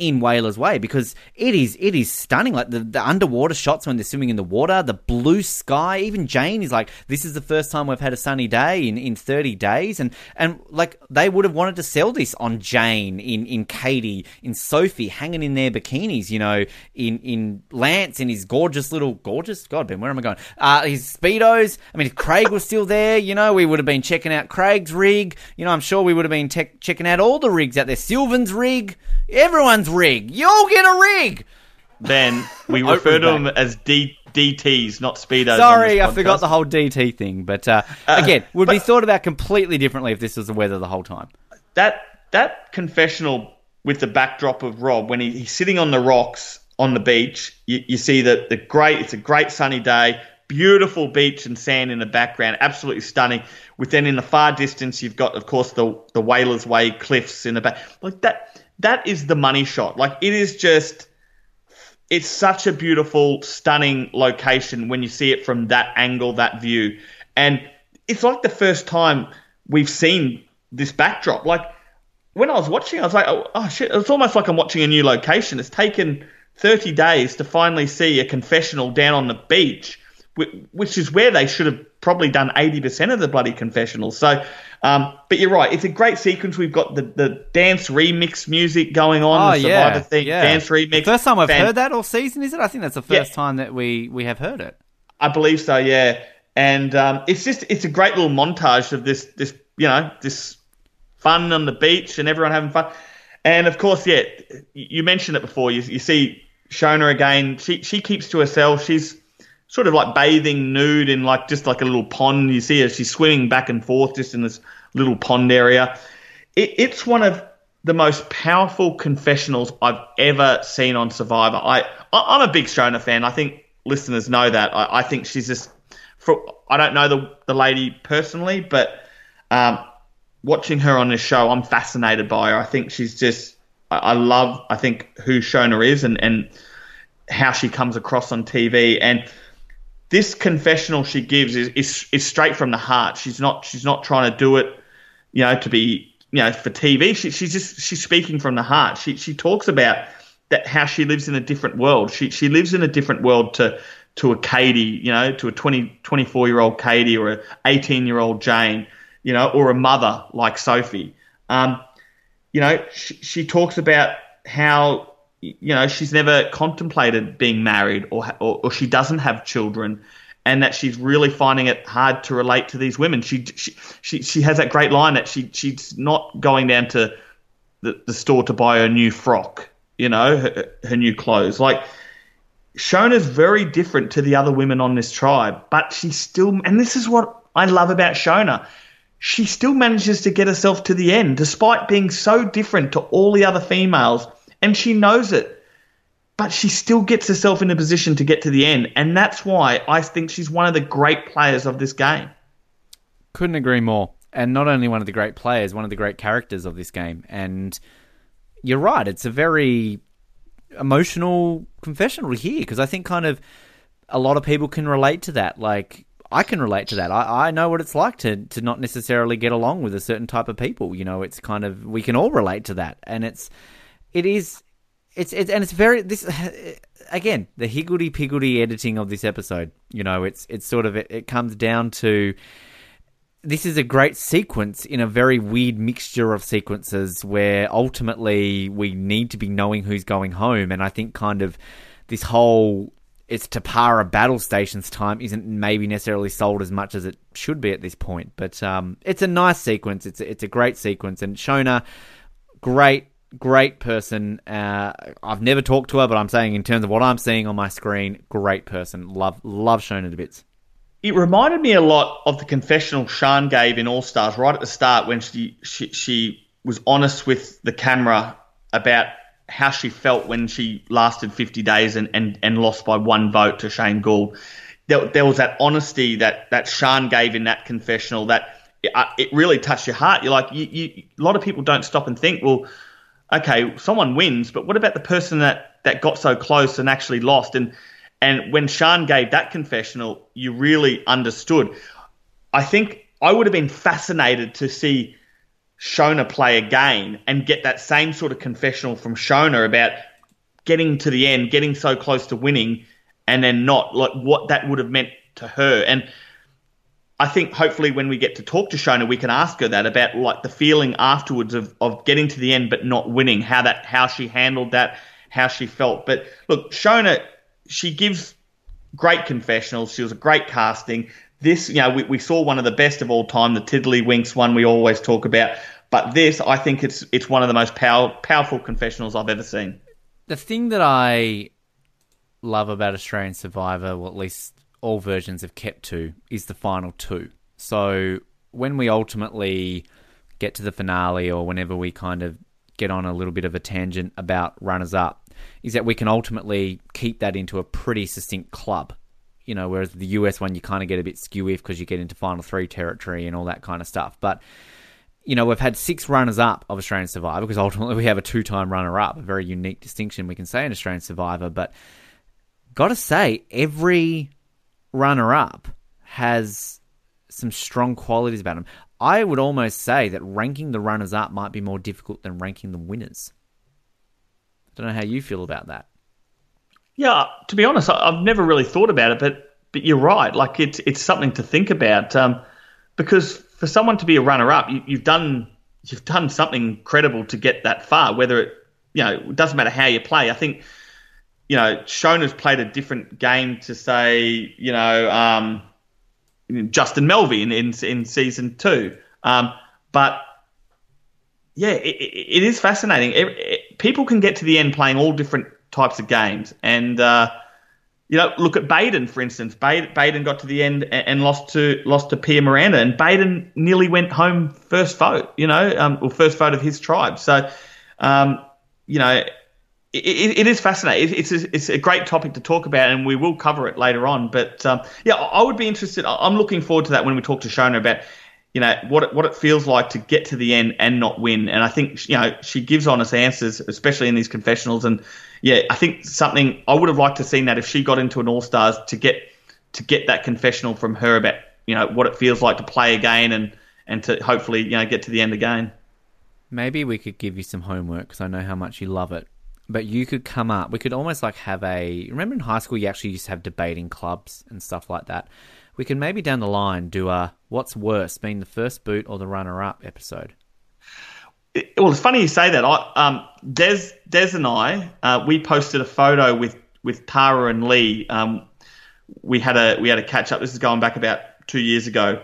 in Whalers Way because it is it is stunning. Like the, the underwater shots when they're swimming in the water, the blue sky. Even Jane is like, "This is the first time we've had a sunny day in, in thirty days," and and like they would have wanted to sell this on Jane, in in Katie, in Sophie, hanging in their bikinis, you know, in in Lance in his gorgeous little gorgeous God, Ben, where am I going? Uh, his speedos. I mean, if Craig was still there, you know, we would have been checking out Craig's rig. You know, I'm sure we would have been te- checking out all the rigs out there. Sylvan's rig. Everyone's rig. You'll get a rig. Then we refer to them as D- DTs, not speedos. Sorry, I forgot the whole DT thing. But uh, uh, again, would but, be thought about completely differently if this was the weather the whole time. That that confessional with the backdrop of Rob when he, he's sitting on the rocks on the beach. You, you see that the great. It's a great sunny day. Beautiful beach and sand in the background, absolutely stunning. With then in the far distance, you've got, of course, the the Whalers Way cliffs in the back. Like that, that is the money shot. Like it is just it's such a beautiful, stunning location when you see it from that angle, that view. And it's like the first time we've seen this backdrop. Like when I was watching, I was like, oh, oh shit, it's almost like I'm watching a new location. It's taken 30 days to finally see a confessional down on the beach, which is where they should have probably done 80% of the bloody confessionals. So um, but you're right. It's a great sequence. We've got the, the dance remix music going on. Oh, the Survivor yeah, thing, yeah. dance remix. First time I've Fan- heard that all season, is it? I think that's the first yeah. time that we, we have heard it. I believe so, yeah. And um, it's just it's a great little montage of this this you know this fun on the beach and everyone having fun. And of course, yeah, you mentioned it before. You, you see Shonee again. She she keeps to herself. She's sort of like bathing nude in like just like a little pond. You see her, she's swimming back and forth just in this little pond area. It, it's one of the most powerful confessionals I've ever seen on Survivor. I, I am a big Shonee fan. I think listeners know that. I, I think she's just. For, I don't know the the lady personally, but um, watching her on this show, I'm fascinated by her. I think she's just. I, I love. I think who Shonee is and and how she comes across on TV and this confessional she gives is, is is straight from the heart. She's not she's not trying to do it, you know, to be you know for TV. She, she's just she's speaking from the heart. She she talks about that how she lives in a different world. She she lives in a different world to to a Katie, you know, to a 20, 24 year old Katie or a 18 year old Jane, you know, or a mother like Sophie. Um, you know, she, she talks about how you know she's never contemplated being married or, or, or she doesn't have children and that she's really finding it hard to relate to these women. She she she, she has that great line that she she's not going down to the, the store to buy a new frock you know her, her new clothes. Like Shonee's very different to the other women on this tribe but she still and this is what I love about Shona. She still manages to get herself to the end despite being so different to all the other females and she knows it. But she still gets herself in a position to get to the end, and that's why I think she's one of the great players of this game. Couldn't agree more. And not only one of the great players, one of the great characters of this game. And you're right, it's a very emotional confessional here because I think kind of a lot of people can relate to that. Like I can relate to that. I, I know what it's like to to not necessarily get along with a certain type of people. You know, it's kind of we can all relate to that, and it's it is it's it's and it's very this again the higgledy piggledy editing of this episode. You know, it's it's sort of it, it comes down to this is a great sequence in a very weird mixture of sequences where ultimately we need to be knowing who's going home, and I think kind of this whole it's Tapara battle stations time isn't maybe necessarily sold as much as it should be at this point, but um, it's a nice sequence. It's a, it's a great sequence, and Shonee, great great person. Uh, I've never talked to her, but I'm saying in terms of what I'm seeing on my screen, great person. Love love Shonee to bits. It reminded me a lot of the confessional Sean gave in All Stars right at the start when she, she she was honest with the camera about how she felt when she lasted 50 days and, and, and lost by one vote to Shane Gould. There, there was that honesty that, that Sean gave in that confessional that it, uh, it really touched your heart. You're like, you, you, a lot of people don't stop and think, well, okay, someone wins, but what about the person that, that got so close and actually lost? And and when Sean gave that confessional, you really understood. I think I would have been fascinated to see Shonee play again and get that same sort of confessional from Shonee about getting to the end, getting so close to winning, and then not like what that would have meant to her. And I think hopefully when we get to talk to Shonee, we can ask her that about like the feeling afterwards of, of getting to the end but not winning, how that how she handled that, how she felt. But look, Shonee, she gives great confessionals. She was a great casting. This, you know, we, we saw one of the best of all time, the Tiddlywinks one we always talk about. But this, I think it's it's one of the most power, powerful confessionals I've ever seen. The thing that I love about Australian Survivor, well, at least all versions have kept to, is the final two. So when we ultimately get to the finale, or whenever we kind of get on a little bit of a tangent about runners up, is that we can ultimately keep that into a pretty succinct club. You know, whereas the US one you kind of get a bit skewy because you get into final three territory and all that kind of stuff. But you know, we've had six runners up of Australian Survivor because ultimately we have a two time runner up, a very unique distinction we can say in Australian Survivor. But gotta say, every runner up has some strong qualities about him. I would almost say that ranking the runners up might be more difficult than ranking the winners. I don't know how you feel about that. Yeah, to be honest, I've never really thought about it, but but you're right. Like it's it's something to think about um, because for someone to be a runner up, you, you've done you've done something credible to get that far. Whether it you know it doesn't matter how you play. I think you know Shona's played a different game to say you know um, Justin Melvey in in, in season two, um, but yeah, it, it is fascinating. It, it, people can get to the end playing all different types of games, and uh, you know, look at Baden for instance. Baden got to the end and, and, lost to lost to Pia Miranda, and Baden nearly went home first vote. You know, um, or first vote of his tribe. So, um, you know. It, it is fascinating. It's a, it's a great topic to talk about, and we will cover it later on. But um, yeah, I would be interested. I'm looking forward to that when we talk to Shona about you know what it, what it feels like to get to the end and not win. And I think you know she gives honest answers, especially in these confessionals. And yeah, I think something I would have liked to seen that if she got into an All Stars to get to get that confessional from her about you know what it feels like to play again and and to hopefully you know get to the end again. Maybe we could give you some homework because I know how much you love it. But you could come up. We could almost like have a. Remember in high school, you actually used to have debating clubs and stuff like that we can maybe down the line do a what's worse, being the first boot or the runner up episode. Well, it's funny you say that. I, um, Des, Des and I, uh, we posted a photo with with Tara and Lee. Um, we had a we had a catch up. This is going back about two years ago,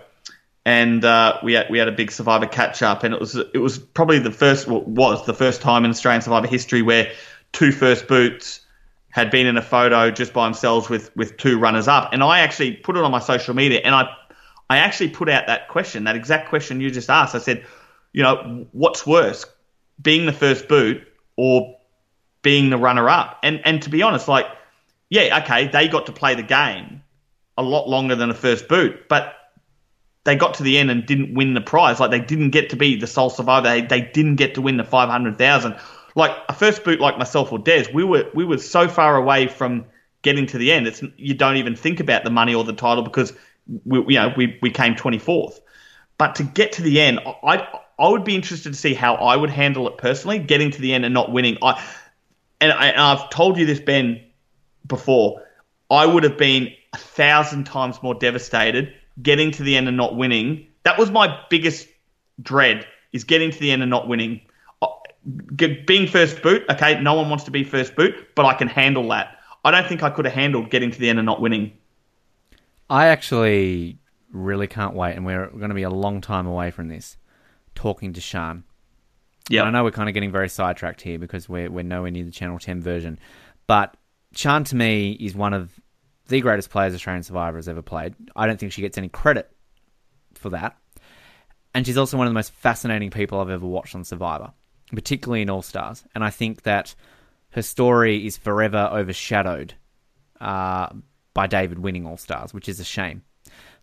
and uh, we had we had a big Survivor catch up, and it was it was probably the first well, was the first time in Australian Survivor history where two first boots had been in a photo just by themselves with with two runners up, and I actually put it on my social media, and I I actually put out that question, that exact question you just asked. I said, you know, what's worse, being the first boot or being the runner up? And and to be honest, like, yeah, okay, they got to play the game a lot longer than a first boot, but they got to the end and didn't win the prize. Like they didn't get to be the sole survivor. They, they didn't get to win the five hundred thousand like a first boot like myself or Des, we were we were so far away from getting to the end. It's you don't even think about the money or the title because we you know we we came 24th. But to get to the end, I I would be interested to see how I would handle it personally, getting to the end and not winning. I and, I, and I've told you this Ben before. I would have been a thousand times more devastated getting to the end and not winning. That was my biggest dread is getting to the end and not winning being first boot, okay, no one wants to be first boot, but I can handle that. I don't think I could have handled getting to the end and not winning. I actually really can't wait, and we're going to be a long time away from this. Talking to Shane. Yeah, I know we're kind of getting very sidetracked here because we're we're nowhere near the Channel Ten version, but Shane to me is one of the greatest players Australian Survivor has ever played. I don't think she gets any credit for that, and she's also one of the most fascinating people I've ever watched on Survivor particularly in All Stars. And I think that her story is forever overshadowed uh, by David winning All Stars, which is a shame.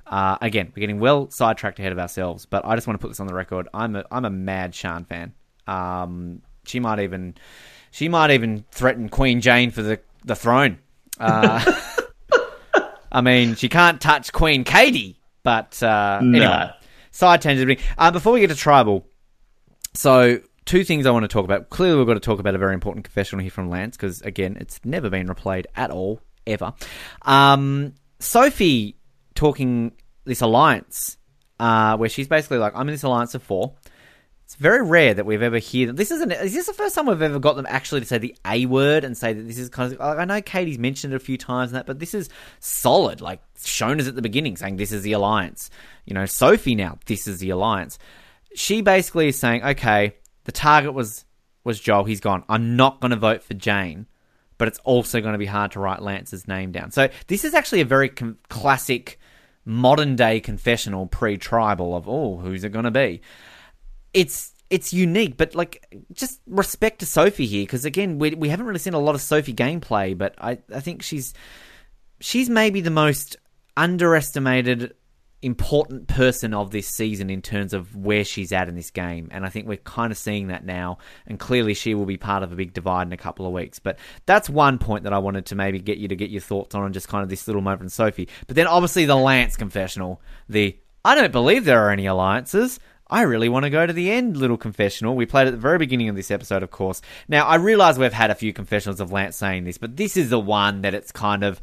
Uh, again, we're getting well sidetracked ahead of ourselves, but I just want to put this on the record. I'm a I'm a mad Shane fan. Um, she might even she might even threaten Queen Jane for the the throne. Uh, I mean, she can't touch Queen Katie, but uh, no. anyway, side tangent. Uh, before we get to tribal, So, two things I want to talk about. Clearly, we've got to talk about a very important confessional here from Lance because, again, it's never been replayed at all, ever. Um, Sophie talking this alliance uh, where she's basically like, I'm in this alliance of four. It's very rare that we've ever heard them. This isn't. Is this the first time we've ever got them actually to say the A word and say that this is kind of? Like, I know Katie's mentioned it a few times and that, but this is solid. Like shown us at the beginning, saying this is the alliance. You know, Sophie now, this is the alliance. She basically is saying, okay, the target was was Joel. He's gone. I'm not going to vote for Jane, but it's also going to be hard to write Lance's name down. So this is actually a very com- classic modern day confessional pre-tribal of oh, who's it going to be? it's it's unique, but like just respect to Sophie here because again we we haven't really seen a lot of Sophie gameplay, but I I think she's she's maybe the most underestimated important person of this season in terms of where she's at in this game. And I think we're kind of seeing that now. And clearly she will be part of a big divide in a couple of weeks. But that's one point that I wanted to maybe get you to get your thoughts on and just kind of this little moment. From Sophie but then obviously the Lance confessional the I don't believe there are any alliances. I really want to go to the end little confessional. We played at the very beginning of this episode, of course. Now, I realize we've had a few confessionals of Lance saying this, but this is the one that it's kind of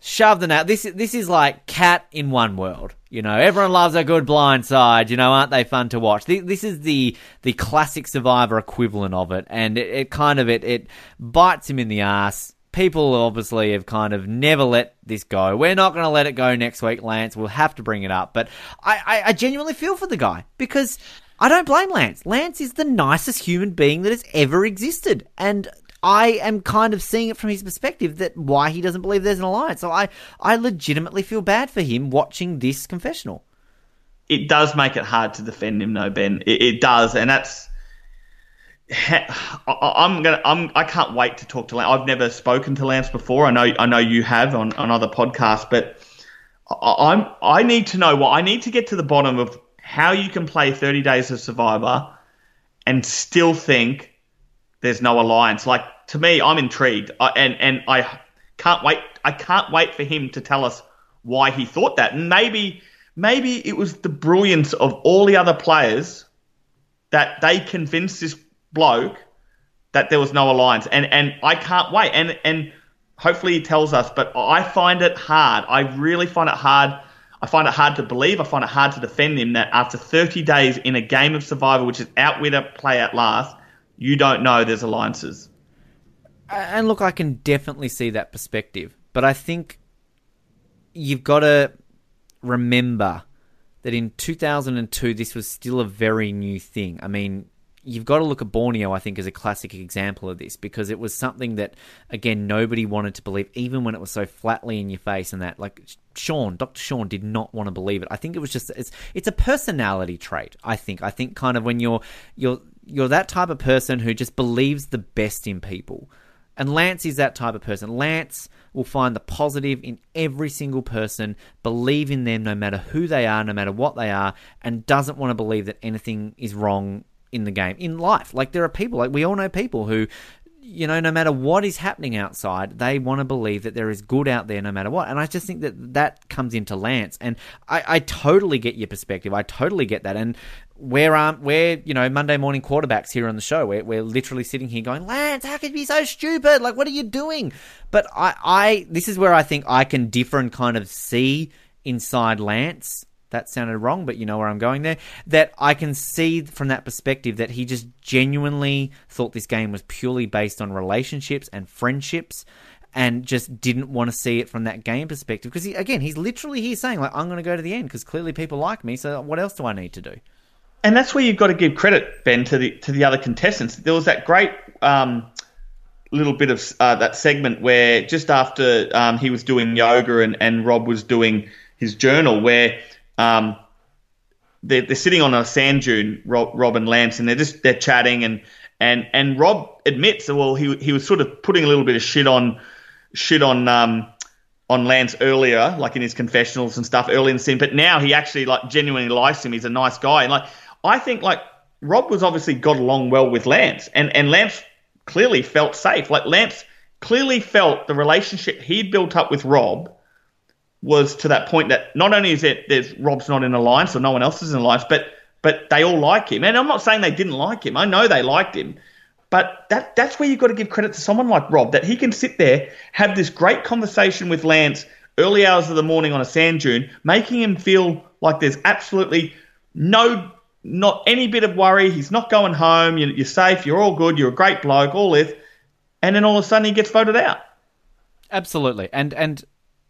shoved in out. This this is like cat in one world. You know, everyone loves a good blind side. You know, aren't they fun to watch? This is the the classic Survivor equivalent of it, and it, it kind of it it bites him in the ass people obviously have kind of never let this go. We're not going to let it go next week, Lance. We'll have to bring it up. But I, I, I, genuinely feel for the guy because I don't blame Lance. Lance is the nicest human being that has ever existed. And I am kind of seeing it from his perspective that why he doesn't believe there's an alliance. So I, I legitimately feel bad for him watching this confessional. It does make it hard to defend him, though, Ben. It, it does. And that's I'm gonna. I'm. I can't wait to talk to Lance. I've never spoken to Lance before. I know. I know you have on, on other podcasts, but I'm. I need to know what. I need to get to the bottom of how you can play 30 Days of Survivor and still think there's no alliance. Like to me, I'm intrigued, I, and and I can't wait. I can't wait for him to tell us why he thought that. And maybe maybe it was the brilliance of all the other players that they convinced this bloke that there was no alliance, and and I can't wait. And and hopefully he tells us. But I find it hard. I really find it hard. I find it hard to believe. I find it hard to defend him that after 30 days in a game of survival, which is outwit a play at last, you don't know there's alliances. And look, I can definitely see that perspective, but I think you've got to remember that in 2002 this was still a very new thing. I mean, you've got to look at Borneo, I think, as a classic example of this because it was something that, again, nobody wanted to believe, even when it was so flatly in your face. And that, like, Sean, Dr. Sean, did not want to believe it. I think it was just it's it's a personality trait. I think. I think kind of when you're you're you're that type of person who just believes the best in people. And Lance is that type of person. Lance will find the positive in every single person, believe in them no matter who they are, no matter what they are, and doesn't want to believe that anything is wrong in the game, in life. Like there are people, like we all know people who, you know, no matter what is happening outside, they want to believe that there is good out there no matter what. And I just think that that comes into Lance. And I, I totally get your perspective. I totally get that. And we're, um, we're, you know, Monday morning quarterbacks here on the show. We're, we're literally sitting here going, Lance, how could you be so stupid? Like, what are you doing? But I, I, this is where I think I can differ and kind of see inside Lance that sounded wrong, but you know where I'm going there. That I can see from that perspective that he just genuinely thought this game was purely based on relationships and friendships and just didn't want to see it from that game perspective. Because, he, again, he's literally here saying, like, I'm going to go to the end because clearly people like me, so what else do I need to do? And that's where you've got to give credit, Ben, to the to the other contestants. There was that great um, little bit of uh, that segment where just after um, he was doing yoga and, and Rob was doing his journal, where um, they're, they're sitting on a sand dune, Rob, Rob and Lance, and they're just they're chatting, and and and Rob admits that well he he was sort of putting a little bit of shit on shit on um, on Lance earlier, like in his confessionals and stuff early in the scene, but now he actually like genuinely likes him. He's a nice guy, and like I think like Rob was obviously got along well with Lance, and and Lance clearly felt safe. Like Lance clearly felt the relationship he'd built up with Rob was to that point that not only is it there's Rob's not in alliance or no one else is in alliance, but but they all like him. And I'm not saying they didn't like him. I know they liked him. But that that's where you've got to give credit to someone like Rob, that he can sit there, have this great conversation with Lance early hours of the morning on a sand dune, making him feel like there's absolutely no, not any bit of worry. He's not going home. You're, safe. You're all good. You're a great bloke. All this, and then all of a sudden he gets voted out. Absolutely, and and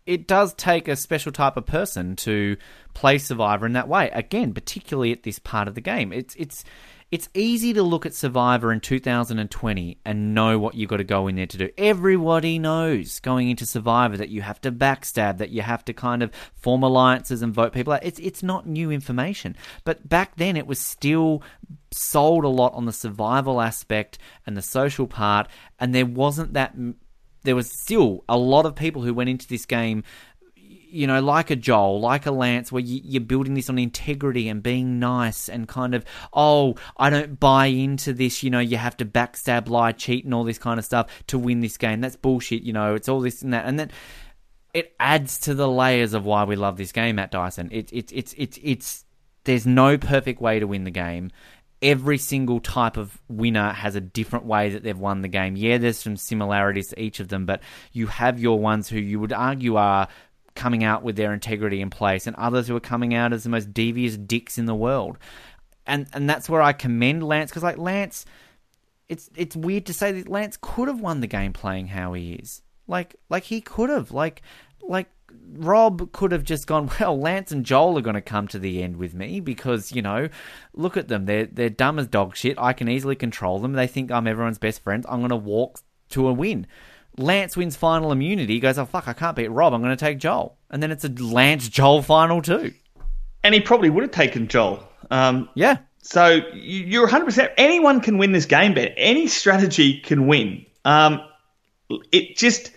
it does take a special type of person to play Survivor in that way. Again, particularly at this part of the game, it's it's it's easy to look at Survivor in 2020 and know what you've got to go in there to do. Everybody knows going into Survivor that you have to backstab, that you have to kind of form alliances and vote people out. It's, it's not new information. But back then, it was still sold a lot on the survival aspect and the social part, and there wasn't that. There was still a lot of people who went into this game you know, like a Joel, like a Lance, where you, are building this on integrity and being nice and kind of, oh, I don't buy into this, you know, you have to backstab, lie, cheat, and all this kind of stuff to win this game. That's bullshit, you know, it's all this and that. And then it adds to the layers of why we love this game, Matt Dyson. It, it, it's, it's, it's, there's no perfect way to win the game. Every single type of winner has a different way that they've won the game. Yeah, there's some similarities to each of them, but you have your ones who you would argue are coming out with their integrity in place, and others who are coming out as the most devious dicks in the world. And and that's where I commend Lance because like Lance, it's it's weird to say that Lance could have won the game playing how he is. Like like he could have like like Rob could have just gone, well, Lance and Joel are going to come to the end with me because, you know, look at them. They're, they're dumb as dog shit. I can easily control them. They think I'm everyone's best friend. I'm going to walk to a win. Lance wins final immunity, he goes, oh, fuck, I can't beat Rob. I'm going to take Joel. And then it's a Lance Joel final, too. And he probably would have taken Joel. Um, yeah. So you're 100%. Anyone can win this game, bet. Any strategy can win. Um, it just,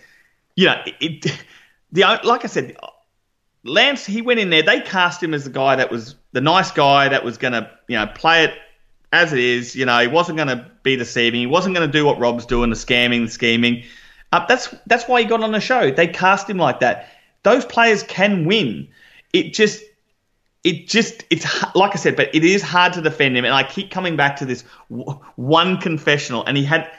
you know, it, the like I said, Lance, he went in there. They cast him as the guy that was the nice guy that was going to, you know, play it as it is. You know, he wasn't going to be deceiving. He wasn't going to do what Rob's doing, the scamming, the scheming. Uh, that's that's why he got on the show. They cast him like that. Those players can win. It just it just it's like I said, but it is hard to defend him. And I keep coming back to this one confessional, and he had.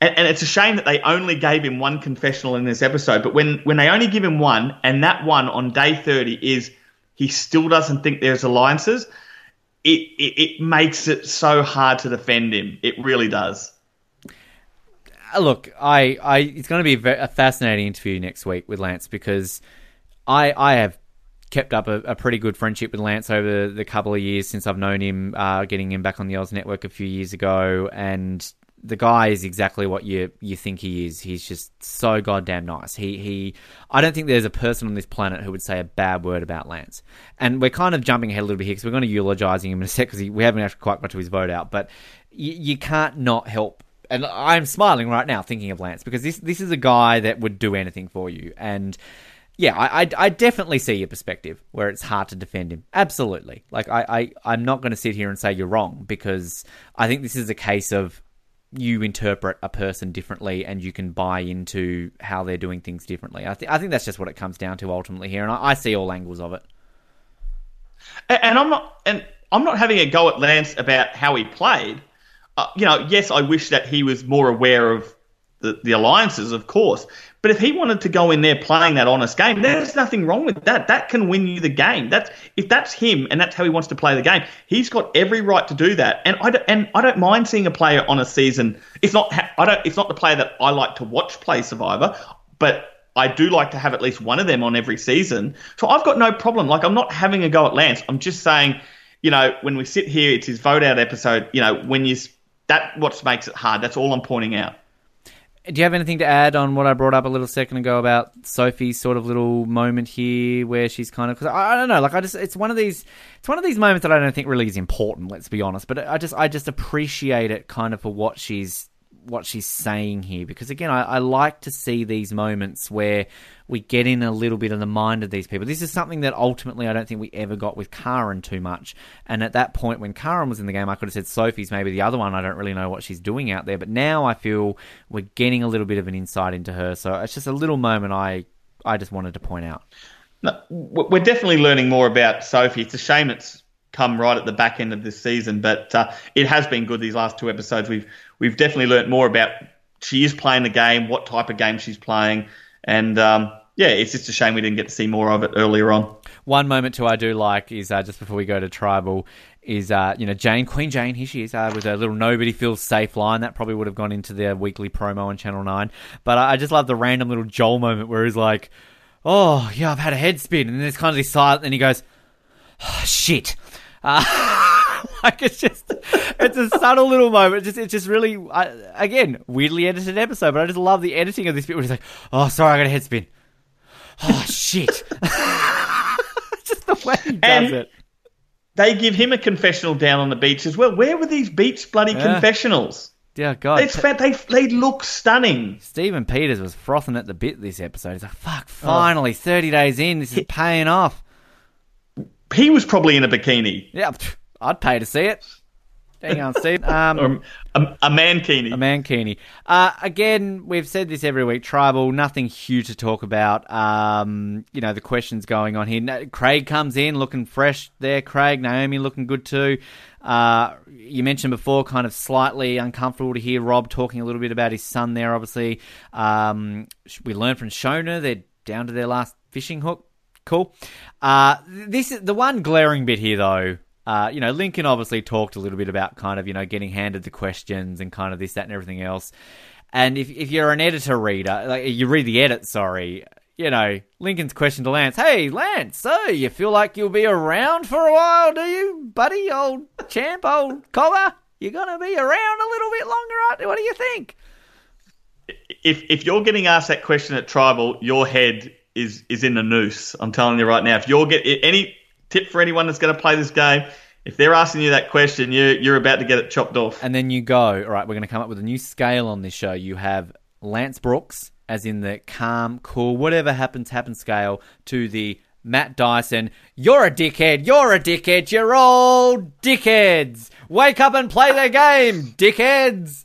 And, and it's a shame that they only gave him one confessional in this episode. But when, when they only give him one, and that one on day 30 is he still doesn't think there's alliances, it, it, it makes it so hard to defend him. It really does. Uh, look, I, I, it's going to be a, fascinating interview next week with Lance because I, I have kept up a, a, pretty good friendship with Lance over the couple of years since I've known him, uh, getting him back on the Oz Network a few years ago, and the guy is exactly what you you think he is. He's just so goddamn nice. He he. I don't think there's a person on this planet who would say a bad word about Lance. And we're kind of jumping ahead a little bit here because we're going to eulogizing him in a sec because we haven't actually quite got to his vote out. But you can't not help and I'm smiling right now thinking of Lance because this this is a guy that would do anything for you. And yeah, I, I, I definitely see your perspective where it's hard to defend him. Absolutely. Like I, I I'm not going to sit here and say you're wrong because I think this is a case of you interpret a person differently and you can buy into how they're doing things differently. I, th- I think that's just what it comes down to ultimately here, and I, I see all angles of it. And, and I'm not and I'm not having a go at Lance about how he played uh, you know, yes, I wish that he was more aware of the, the alliances, of course. But if he wanted to go in there playing that honest game, there's nothing wrong with that. That can win you the game. That's if that's him and that's how he wants to play the game. He's got every right to do that. And I don't, and I don't mind seeing a player on a season. It's not I don't. It's not the player that I like to watch play Survivor, but I do like to have at least one of them on every season. So I've got no problem. Like I'm not having a go at Lance. I'm just saying, you know, when we sit here, it's his vote out episode. You know, when you that what makes it hard. That's all I'm pointing out. Do you have anything to add on what I brought up a little second ago about Sophie's sort of little moment here where she's kind of? Cause I, I don't know. Like I just, it's one of these, it's one of these moments that I don't think really is important. Let's be honest. But I just, I just appreciate it kind of for what she's what she's saying here because again I, I, like to see these moments where we get in a little bit of the mind of these people. This is something that ultimately i don't think we ever got with karen too much. And at that point when karen was in the game i could have said sophie's maybe the other one. I don't really know what she's doing out there. But now i feel we're getting a little bit of an insight into her. So it's just a little moment i i just wanted to point out. No, we're definitely learning more about sophie. It's a shame it's come right at the back end of this season. But uh, it has been good these last two episodes. We've we've definitely learnt more about she is playing the game, what type of game she's playing, and um, yeah, it's just a shame we didn't get to see more of it earlier on. One moment too I do like is uh, just before we go to tribal is uh, you know Jane Queen Jane here she is uh, with a little nobody feels safe line that probably would have gone into their weekly promo on Channel Nine, but I just love the random little Joel moment where he's like, "Oh yeah, I've had a head spin," and then there's kind of silence, and he goes, oh, "Shit." Uh, like it's just, it's a subtle little moment. It's just, it's just really, I, again, weirdly edited episode. But I just love the editing of this bit where he's like, "Oh, sorry, I got a head spin." Oh shit! just the way he does And- it. They give him a confessional down on the beach as well. Where were these beach bloody Yeah. confessionals? Dear God, It's they they look stunning. Stephen Peters was frothing at the bit this episode. He's like, "Fuck, finally, thirty days in, this is paying off." He was probably in a bikini Yeah, I'd pay to see it. Hang on, Steve. Um, a, a mankini. A mankini. Uh, again, we've said this every week. Tribal, nothing huge to talk about. Um, you know, the questions going on here. No- Craig comes in looking fresh there. Craig, Naomi looking good too. Uh, you mentioned before, kind of slightly uncomfortable to hear Rob talking a little bit about his son there, obviously. Um, we learned from Shona they're down to their last fishing hook. Cool. Uh, this is the one glaring bit here, though. Uh, you know, Lincoln obviously talked a little bit about kind of, you know, getting handed the questions and kind of this, that, and everything else. And if, if you're an editor reader, like you read the edit, sorry, you know, Lincoln's question to Lance, hey, Lance, so you feel like you'll be around for a while, do you, buddy, old champ, old collar? You're going to be around a little bit longer, aren't you? What do you think? if if you're getting asked that question at tribal, your head is is in the noose. I'm telling you right now. If you're get any tip for anyone that's going to play this game, if they're asking you that question, you you're about to get it chopped off. And then you go, all right, we're going to come up with a new scale on this show. You have Lance Brooks, as in the calm, cool, whatever happens, happens scale, to the Matt Dyson, you're a dickhead, you're a dickhead, you're all dickheads. Wake up and play the game, dickheads.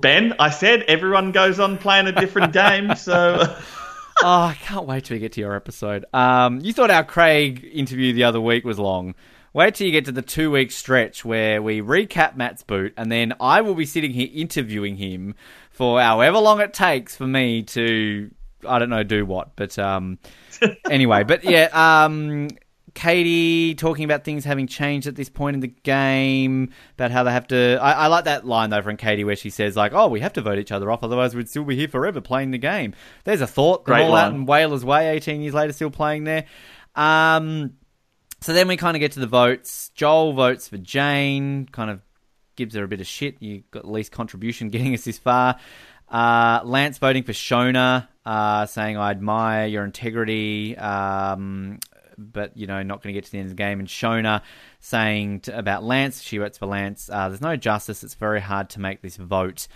Ben, I said everyone goes on playing a different game, so I can't wait till we get to your episode. Um, you thought our Craig interview the other week was long. Wait till you get to the two week stretch where we recap Matt's boot, and then I will be sitting here interviewing him for however long it takes for me to, I don't know, do what. But um, anyway, but yeah, um, Katie talking about things having changed at this point in the game, about how they have to. I, I like that line though from Katie where she says like, "Oh, we have to vote each other off, otherwise we'd still be here forever playing the game." There's a thought. Great all out in Whalers Way, 18 years later, still playing there. Um, so then we kind of get to the votes. Joel votes for Jane, kind of gives her a bit of shit. You got the least contribution getting us this far. Uh, Lance voting for Shona, uh, saying I admire your integrity, um, but you know not going to get to the end of the game. And Shona saying to, about Lance, she votes for Lance. Uh, there's no justice. It's very hard to make this vote.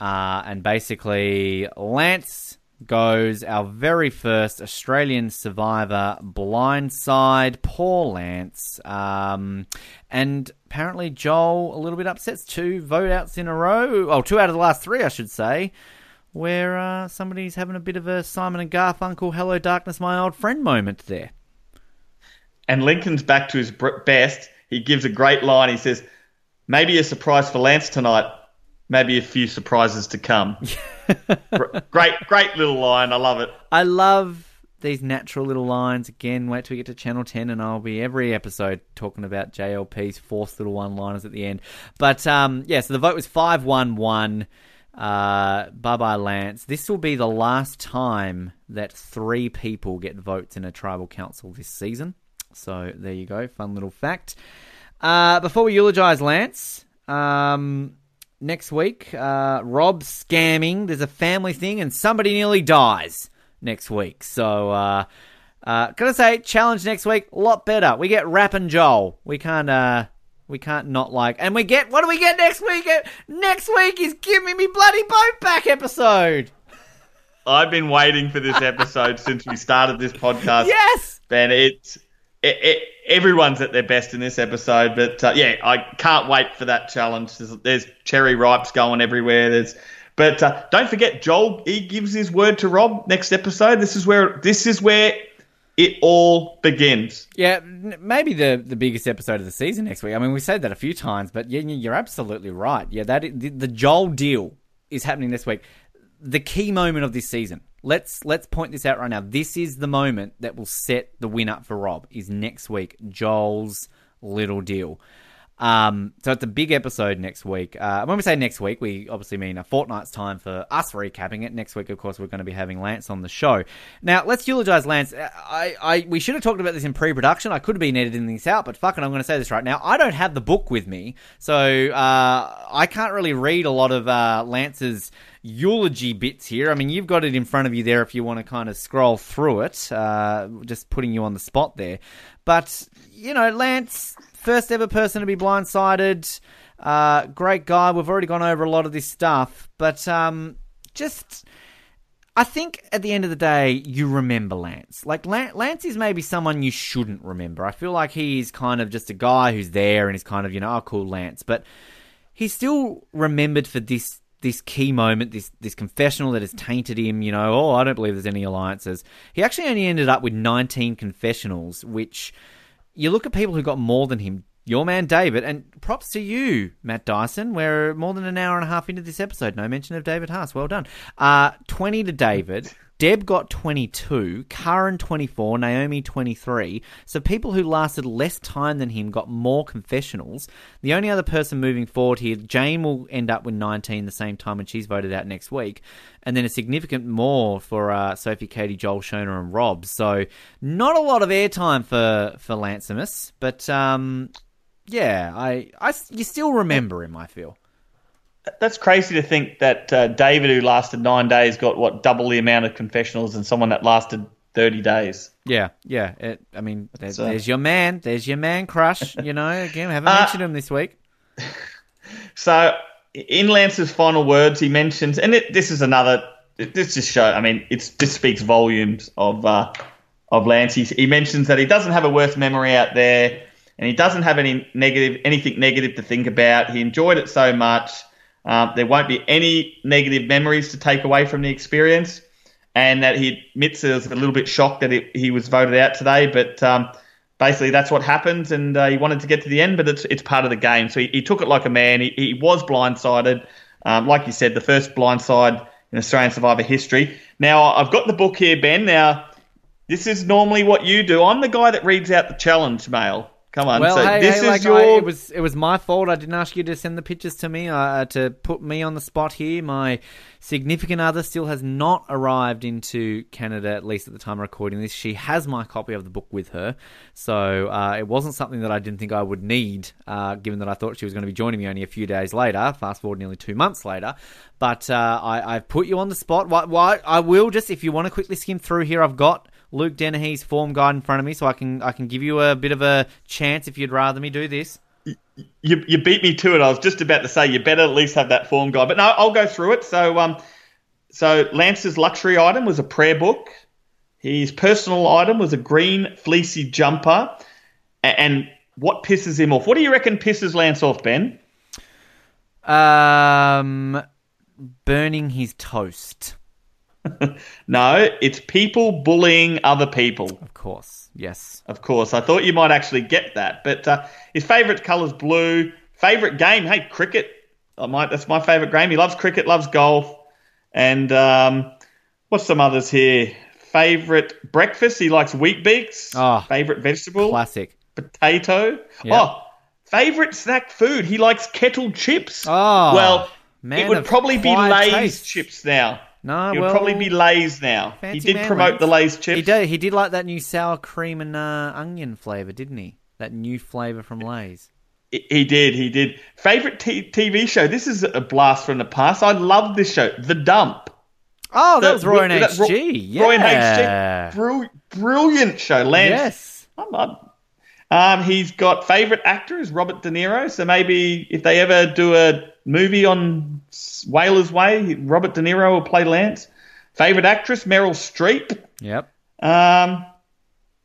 Uh, and basically, Lance goes our very first Australian survivor blindside, poor Lance. Um, and apparently Joel a little bit upset. Two vote outs in a row. Oh, two out of the last three, I should say. Where uh, somebody's having a bit of a Simon and Garfunkel, "Hello Darkness, my old friend" moment there. And Lincoln's back to his best. He gives a great line. He says, "Maybe a surprise for Lance tonight. Maybe a few surprises to come." Great, great little line. I love it. I love these natural little lines. Again, wait till we get to Channel 10 and I'll be every episode talking about JLP's fourth little one liners at the end. But um, yeah, so the vote was 5 1 1. Uh, bye bye, Lance. This will be the last time that three people get votes in a tribal council this season. So there you go. Fun little fact. Uh, before we eulogize Lance, um, next week, uh, Rob scamming. There's a family thing, and somebody nearly dies next week. So, uh, uh, gotta say, challenge next week, a lot better. We get Rob and Joel. We can't, uh, we can't not like, and we get what do we get next week? Uh, Next week is Give Me Me Bloody Boat Back episode. I've been waiting for this episode since we started this podcast. Yes. Ben, it's it, it, everyone's at their best in this episode, but uh, yeah, I can't wait for that challenge. There's, there's cherry ripes going everywhere. There's, but uh, don't forget, Joel he gives his word to Rob next episode. This is where this is where it all begins. Yeah, maybe the the biggest episode of the season next week. I mean, we said that a few times, but yeah, you're absolutely right. Yeah, that the, the Joel deal is happening this week. The key moment of this season. Let's let's point this out right now. This is the moment that will set the win up for Rob. Is next week Joel's little deal. Um, so it's a big episode next week. Uh, when we say next week, we obviously mean a fortnight's time for us recapping it. Next week, of course, we're going to be having Lance on the show. Now, let's eulogize Lance. Uh, I, I, we should have talked about this in pre-production. I could have been editing this out, but fucking, I'm going to say this right now. I don't have the book with me, so uh, I can't really read a lot of uh, Lance's eulogy bits here. I mean, you've got it in front of you there if you want to kind of scroll through it. Uh, just putting you on the spot there, but you know, Lance first ever person to be blindsided. Uh, great guy. We've already gone over a lot of this stuff, but um, just. I think at the end of the day, you remember Lance. Like, Lance is maybe someone you shouldn't remember. I feel like he's kind of just a guy who's there and is kind of, you know, oh, cool, Lance. But he's still remembered for this this key moment, this this confessional that has tainted him. You know, oh, I don't believe there's any alliances. He actually only ended up with 19 confessionals, which you look at people who got more than him. Your man David, and props to you, Matt Dyson. We're more than an hour and a half into this episode. No mention of David Haas. Well done. Uh, 20 to David. Deb got 22, Karen 24, Naomi 23. So people who lasted less time than him got more confessionals. The only other person moving forward here, Jane will end up with 19 the same time when she's voted out next week. And then a significant more for uh, Sophie, Katie, Joel, Shona, and Rob. So not a lot of airtime for, for Lancemus. But um, yeah, I, I, you still remember him, I feel. That's crazy to think that uh, David, who lasted nine days, got what double the amount of confessionals than someone that lasted thirty days. Yeah, yeah. It, I mean, there, uh, there's your man. There's your man crush. You know, again, we haven't Uh, mentioned him this week. So, in Lance's final words, he mentions, and it, this is another. This just show. I mean, it's this speaks volumes of uh, of Lance. He, he mentions that he doesn't have a worst memory out there, and he doesn't have any negative anything negative to think about. He enjoyed it so much. Um, there won't be any negative memories to take away from the experience, and that he admits was a little bit shocked that he, was voted out today, but. Um, basically that's what happened, and uh, he wanted to get to the end, but it's it's part of the game. So he, he took it like a man. He, he was blindsided, um, like you said, the first blindside in Australian Survivor history. Now I've got the book here, Ben. Now this is normally what you do. I'm the guy that reads out the challenge mail. Come on, Well, so hey, this hey, is like, your. I, it was it was my fault. I didn't ask you to send the pictures to me uh, to put me on the spot here. My significant other still has not arrived into Canada, at least at the time of recording this. She has my copy of the book with her, so uh, it wasn't something that I didn't think I would need, uh, given that I thought she was going to be joining me only a few days later. Fast forward nearly two months later, but uh, I, I've put you on the spot. Why, why, I will just, if you want to quickly skim through here, I've got. Luke Dennehy's form guide in front of me, so I can I can give you a bit of a chance if you'd rather me do this. you, you beat me to it. I was just about to say you better at least have that form guide, but no, I'll go through it. So, um, so Lance's luxury item was a prayer book. His personal item was a green fleecy jumper, and what pisses him off? What do you reckon pisses Lance off, Ben? Um, burning his toast. No, it's people bullying other people. Of course, yes. Of course, I thought you might actually get that. But uh, his favourite colour's blue. Favourite game, hey, cricket. I might. That's my favourite game. He loves cricket, loves golf, and um, what's some others here? Favourite breakfast, he likes Weet-Bix. Oh, favourite vegetable, Classic. potato. Yeah. Oh, favourite snack food, he likes kettle chips. Oh, well, man it would probably be Lay's tastes. chips now. No, would well, probably be Lay's now. He did man, promote Lance. the Lay's chips. He did. He did like that new sour cream and uh, onion flavor, didn't he? That new flavor from Lay's. He- did, he did. Favorite t- TV show? This is a blast from the past. I love this show, The Dump. Oh, that The- was Roy and HG. Yeah. Roy and HG. Brill- brilliant show. Lance. Yes. I'm not- Um, he's got favorite actor is Robert De Niro. So maybe if they ever do a movie on Whalers Way, Robert De Niro will play Lance. Favorite actress Meryl Streep. Yep. Um,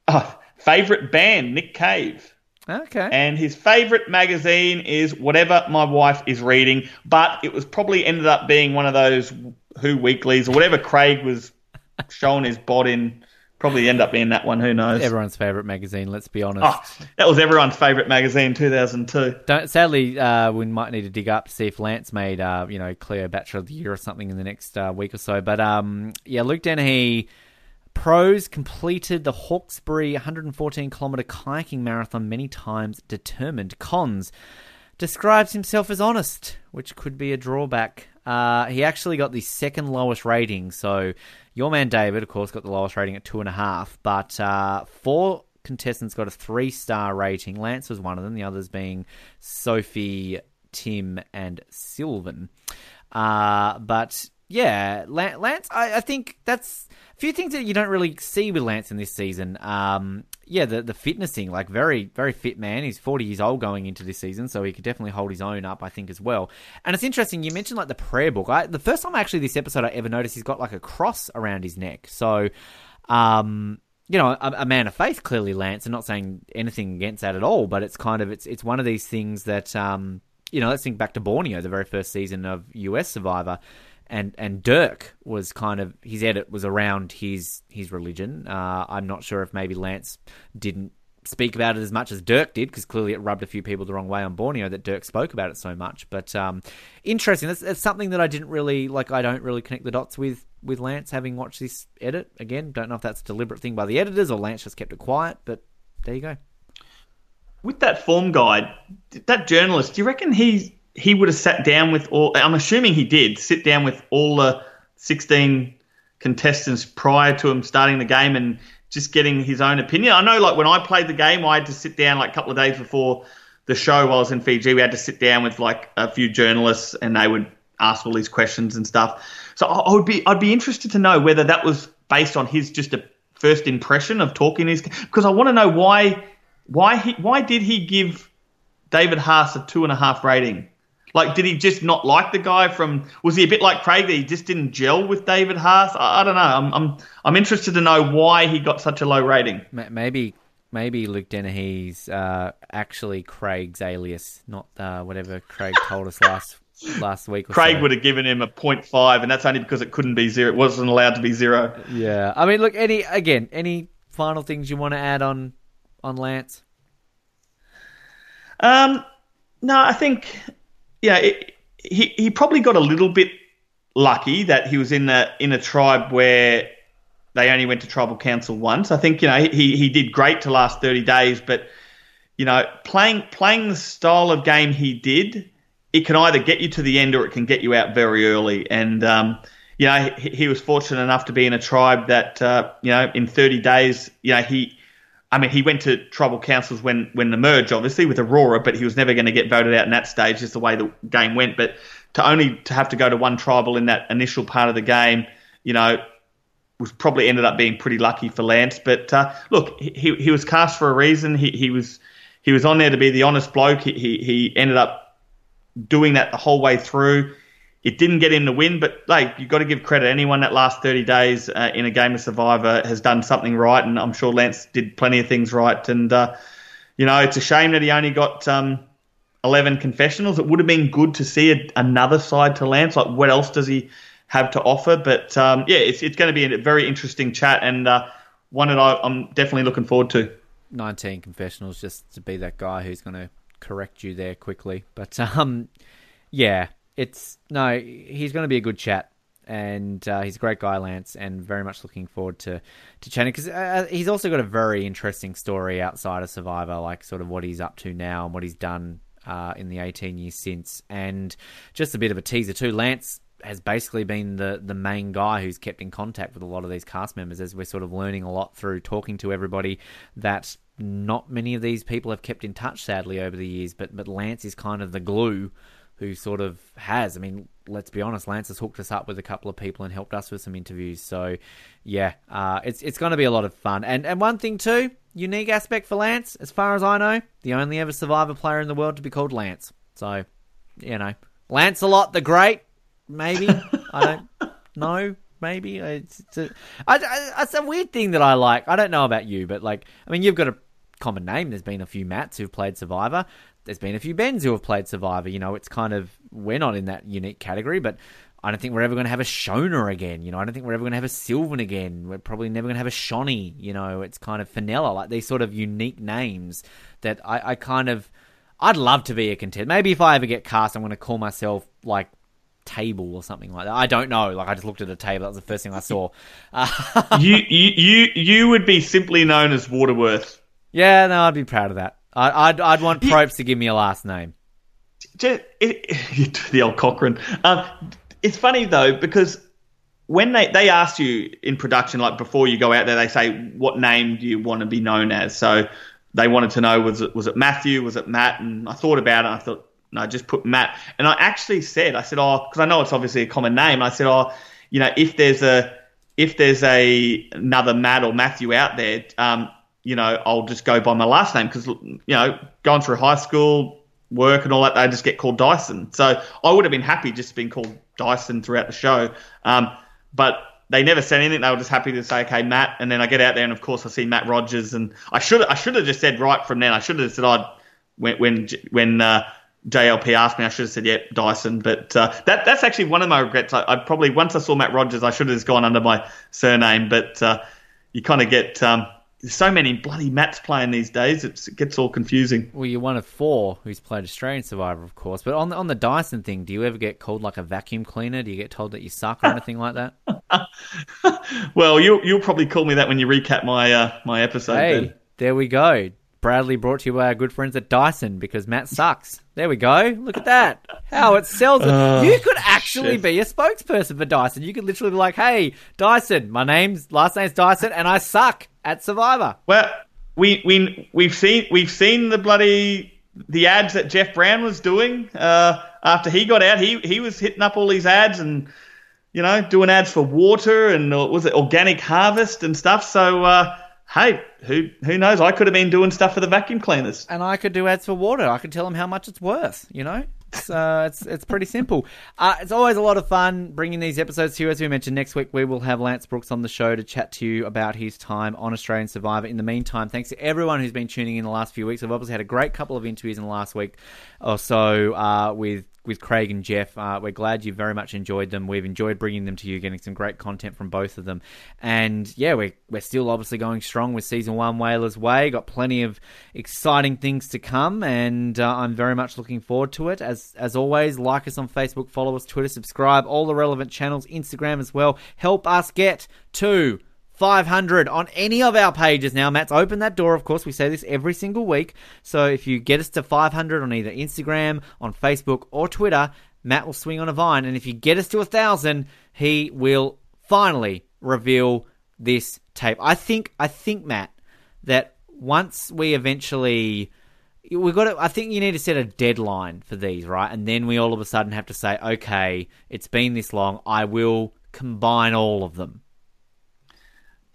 oh, favorite band Nick Cave. Okay. And his favorite magazine is whatever my wife is reading, but it was probably ended up being one of those Who Weeklies or whatever Craig was showing his bod in. Probably end up being that one. Who knows? Everyone's favourite magazine. Let's be honest. Oh, that was everyone's favourite magazine, 2002. Don't, sadly, uh, we might need to dig up to see if Lance made, uh, you know, Cleo Bachelor of the Year or something in the next uh, week or so. But um, yeah, Luke Dennehy pros completed the Hawkesbury 114 kilometre kayaking marathon many times. Determined cons describes himself as honest, which could be a drawback. Uh, he actually got the second lowest rating. So your man David, of course, got the lowest rating at two and a half, but uh, four contestants got a three star rating. Lance was one of them. The others being Sophie, Tim, and Sylvan. Uh, but yeah, Lance, I, I, think that's a few things that you don't really see with Lance in this season. Um, yeah, the the fitness thing, like very very fit man. He's forty years old going into this season, so he could definitely hold his own up, I think, as well. And it's interesting you mentioned like the prayer book. I, the first time actually this episode I ever noticed he's got like a cross around his neck. So, um, you know, a, a, man of faith, clearly Lance. I'm not saying anything against that at all, but it's kind of it's it's one of these things that um, you know. Let's think back to Borneo, the very first season of US Survivor and and Dirk was kind of his edit was around his his religion. Uh, I'm not sure if maybe Lance didn't speak about it as much as Dirk did because clearly it rubbed a few people the wrong way on Borneo that Dirk spoke about it so much. But um, interesting. It's something that I didn't really like. I don't really connect the dots with with Lance having watched this edit again. Don't know if that's a deliberate thing by the editors or Lance just kept it quiet. But there you go. With that form guide, that journalist, do you reckon he's he would have sat down with all. I'm assuming he did sit down with all the 16 contestants prior to him starting the game and just getting his own opinion. I know, like when I played the game, I had to sit down like a couple of days before the show while I was in Fiji. We had to sit down with like a few journalists and they would ask all these questions and stuff. So I would be I'd be interested to know whether that was based on his just a first impression of talking his because I want to know why why he why did he give David Haas a two and a half rating? Like, did he just not like the guy from? Was he a bit like Craig that he just didn't gel with David Haas? I, I don't know. I'm, I'm I'm interested to know why he got such a low rating. Maybe maybe Luke Dennehy's uh, actually Craig's alias, not uh, whatever Craig told us last last week. Craig so. would have given him a 0.5, and that's only because it couldn't be zero. It wasn't allowed to be zero. Yeah, I mean, look, any again, any final things you want to add on on Lance? Um, no, I think yeah, it, he he probably got a little bit lucky that he was in a in a tribe where they only went to tribal council once. I think you know he he did great to last thirty days, but you know playing playing the style of game he did, it can either get you to the end or it can get you out very early. And um, you know he, he, was fortunate enough to be in a tribe that uh, you know in thirty days, you know he I mean, he went to tribal councils when, when the merge, obviously, with Aurora, but he was never going to get voted out in that stage, just the way the game went. But to only to have to go to one tribal in that initial part of the game, you know, was probably ended up being pretty lucky for Lance. But uh, look, he he was cast for a reason. He he was he was on there to be the honest bloke. He he, he ended up doing that the whole way through. It didn't get him the win, but like you've got to give credit. Anyone that last 30 days uh, in a game of Survivor has done something right, and I'm sure Lance did plenty of things right. And uh, you know, it's a shame that he only got um, 11 confessionals. It would have been good to see a, another side to Lance. Like, what else does he have to offer? But um, yeah, it's it's going to be a very interesting chat and uh, one that I, I'm definitely looking forward to. 19 confessionals just to be that guy who's going to correct you there quickly. But um, yeah, it's no, he's going to be a good chat, and uh, he's a great guy, Lance, and very much looking forward to to chatting because uh, he's also got a very interesting story outside of Survivor, like sort of what he's up to now and what he's done uh, in the 18 years since, and just a bit of a teaser too. Lance has basically been the the main guy who's kept in contact with a lot of these cast members as we're sort of learning a lot through talking to everybody that not many of these people have kept in touch sadly over the years but but Lance is kind of the glue who sort of has. I mean, let's be honest, Lance has hooked us up with a couple of people and helped us with some interviews. So, yeah, uh, it's it's going to be a lot of fun. And and one thing too, unique aspect for Lance, as far as I know, the only ever Survivor player in the world to be called Lance. So, you know, Lancelot the Great, maybe I don't know. Maybe it's it's a, I, I, it's a weird thing that I like. I don't know about you, but like, I mean, you've got a common name. There's been a few Matts who've played Survivor there's been a few Bens who have played Survivor. You know, it's kind of we're not in that unique category, but I don't think we're ever going to have a Shona again. You know, I don't think we're ever going to have a Sylvan again. We're probably never going to have a Shonee. You know, it's kind of Fenella, like these sort of unique names that I, I kind of. I'd love to be a contender. Maybe if I ever get cast, I'm going to call myself like table or something like that. I don't know. Like I just looked at a table. That was the first thing I saw. You, you you you would be simply known as Waterworth. Yeah, no, I'd be proud of that. I'd I'd, I'd want Probst to give me a last name. It, it, the old Cochrane. Um, it's funny though because when they they asked you in production, like before you go out there, they say what name do you want to be known as. So they wanted to know was it was it Matthew, was it Matt, and I thought about it. and I thought no, just put Matt. And I actually said, I said, oh, because I know it's obviously a common name. I said, oh, you know, if there's a if there's a another Matt or Matthew out there, um, you know, I'll just go by my last name because you know, going through high school, work and all that, they just get called Dyson. So I would have been happy just being called Dyson throughout the show. Um, but they never said anything. They were just happy to say, "Okay, Matt." And then I get out there, and of course I see Matt Rogers, and I should I should have just said right from then. I should have said, "I." when when when uh, JLP asked me, I should have said, "Yep, yeah, Dyson." But uh, that that's actually one of my regrets. I, I, probably once I saw Matt Rogers, I should have just gone under my surname. But uh, you kind of get um, so many bloody Matts playing these days. It's, it gets all confusing. Well, you're one of four who's played Australian Survivor, of course. But on the, on the Dyson thing, do you ever get called like a vacuum cleaner? Do you get told that you suck or anything like that? well, you you'll probably call me that when you recap my uh, my episode. Hey, then. there we go. Bradley brought to you by our good friends at Dyson because Matt sucks. There we go. Look at that. How it sells it. Uh, you could actually shit. be a spokesperson for Dyson. You could literally be like, hey, Dyson, my name's, last name's Dyson, and I suck at Survivor. Well, we, we, we've seen, we've seen the bloody, the ads that Jeff Brown was doing, uh, after he got out. He, he was hitting up all these ads and, you know, doing ads for water and, uh, was it organic harvest and stuff. So, uh, hey, who who knows? I could have been doing stuff for the vacuum cleaners, and I could do ads for water. I could tell them how much it's worth. You know, it's uh, it's it's pretty simple. Uh, it's always a lot of fun bringing these episodes to you. As we mentioned, next week we will have Lance Brooks on the show to chat to you about his time on Australian Survivor. In the meantime, thanks to everyone who's been tuning in the last few weeks. I've obviously had a great couple of interviews in the last week or so uh, with with Craig and Jeff. Uh, we're glad you very much enjoyed them. We've enjoyed bringing them to you, getting some great content from both of them. And yeah, we're, we're still obviously going strong with season one Whalers Way. Got plenty of exciting things to come, and uh, I'm very much looking forward to it. As, as always, like us on Facebook, follow us, Twitter, subscribe, all the relevant channels, Instagram as well. Help us get to 500 on any of our pages now. Matt's opened that door, of course. We say this every single week. So if you get us to 500 on either Instagram, on Facebook, or Twitter, Matt will swing on a vine. And if you get us to a 1,000, he will finally reveal this tape. I think, I think, Matt, that once we eventually we've got to, I think you need to set a deadline for these, right? And then we all of a sudden have to say, okay, it's been this long. I will combine all of them.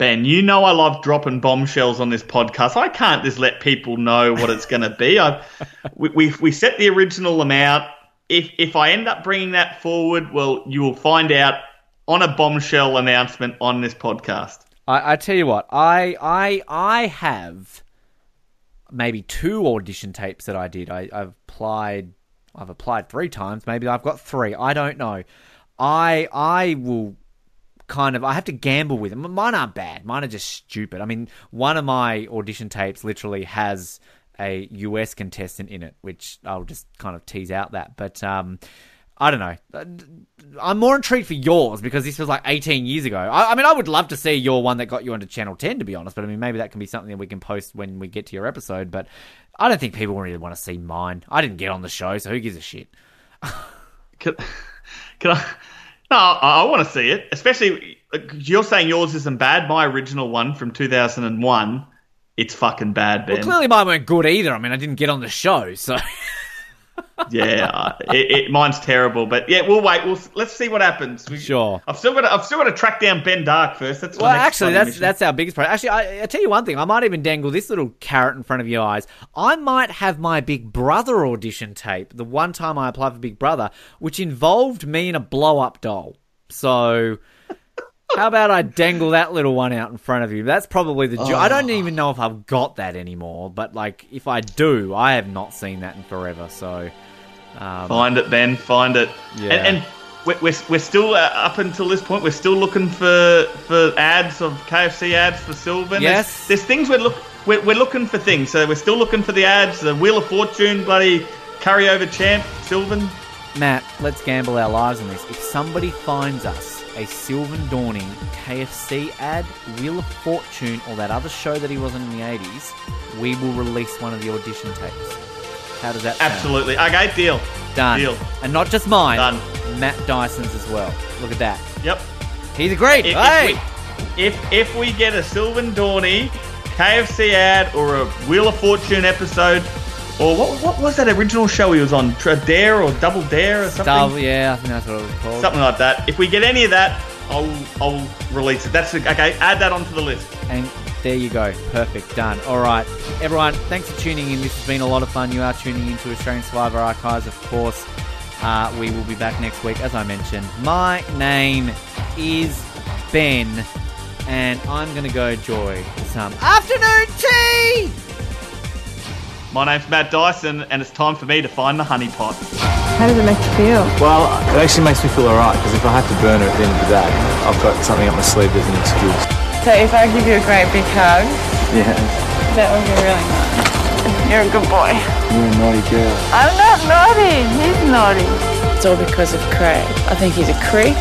Ben, you know I love dropping bombshells on this podcast. I can't just let people know what it's going to be. I, we, we, we set the original amount. If if I end up bringing that forward, well, you will find out on a bombshell announcement on this podcast. I, I tell you what, I I I have maybe two audition tapes that I did. I, I've applied. I've applied three times. Maybe I've got three. I don't know. I I will kind of I have to gamble with them. Mine aren't bad. Mine are just stupid. I mean, one of my audition tapes literally has a US contestant in it, which I'll just kind of tease out that. But um, I don't know. I'm more intrigued for yours because this was like 18 years ago. I, I, mean, I would love to see your one that got you onto Channel 10, to be honest. But I mean, maybe that can be something that we can post when we get to your episode. But I don't think people really want to see mine. I didn't get on the show, so who gives a shit? can, can I? No, I, I want to see it. Especially, you're saying yours isn't bad. My original one from 2001, it's fucking bad, Ben. Well, clearly mine weren't good either. I mean, I didn't get on the show, so. yeah, it, it, mine's terrible, but yeah, we'll wait. We'll let's see what happens. We, sure. I've still got to, I've still got to track down Ben Dark first. That's well, actually, that's mission. that's our biggest problem. Actually, I, I tell you one thing. I might even dangle this little carrot in front of your eyes. I might have my Big Brother audition tape. The one time I applied for Big Brother, which involved me in a blow up doll. So. How about I dangle that little one out in front of you? That's probably the. Oh. I don't even know if I've got that anymore, but like if I do, I have not seen that in forever. So um, find it, Ben. Find it. Yeah. And, and we're, we're, we're still uh, up until this point. We're still looking for for ads of KFC ads for Sylvan. Yes. There's, there's things we're look we're, we're looking for things. So we're still looking for the ads. The Wheel of Fortune, bloody carryover champ Sylvan. Matt, let's gamble our lives on this. If somebody finds us a Sylvan Dawning KFC ad, Wheel of Fortune, or that other show that he was in in the 80s, we will release one of the audition tapes. How does that sound? Absolutely. Okay, deal. Done. Deal. And not just mine, Done. Matt Dyson's as well. Look at that. Yep. He's great. If, hey! if, we, if if we get a Sylvan Dawny KFC ad or a Wheel of Fortune episode, or what what was that original show he was on? Dare or Double Dare or something? Double, yeah, I think that's what it was called. Something like that. If we get any of that, I'll I'll release it. That's okay. Add that onto the list. And there you go. Perfect. Done. All right. Everyone, thanks for tuning in. This has been a lot of fun. You are tuning into Australian Survivor Archives, of course. Uh, we will be back next week, as I mentioned. My name is Ben, and I'm going to go enjoy some afternoon tea! My name's Matt Dyson, and it's time for me to find the honeypot. How does it make you feel? Well, it actually makes me feel alright because if I have to burn her at the end of the day, I've got something up my sleeve as an excuse. So if I give you a great big hug, Yeah, that would be really nice. You're a good boy. you're a naughty girl. I'm not naughty. He's naughty. It's all because of Craig. I think he's a creep.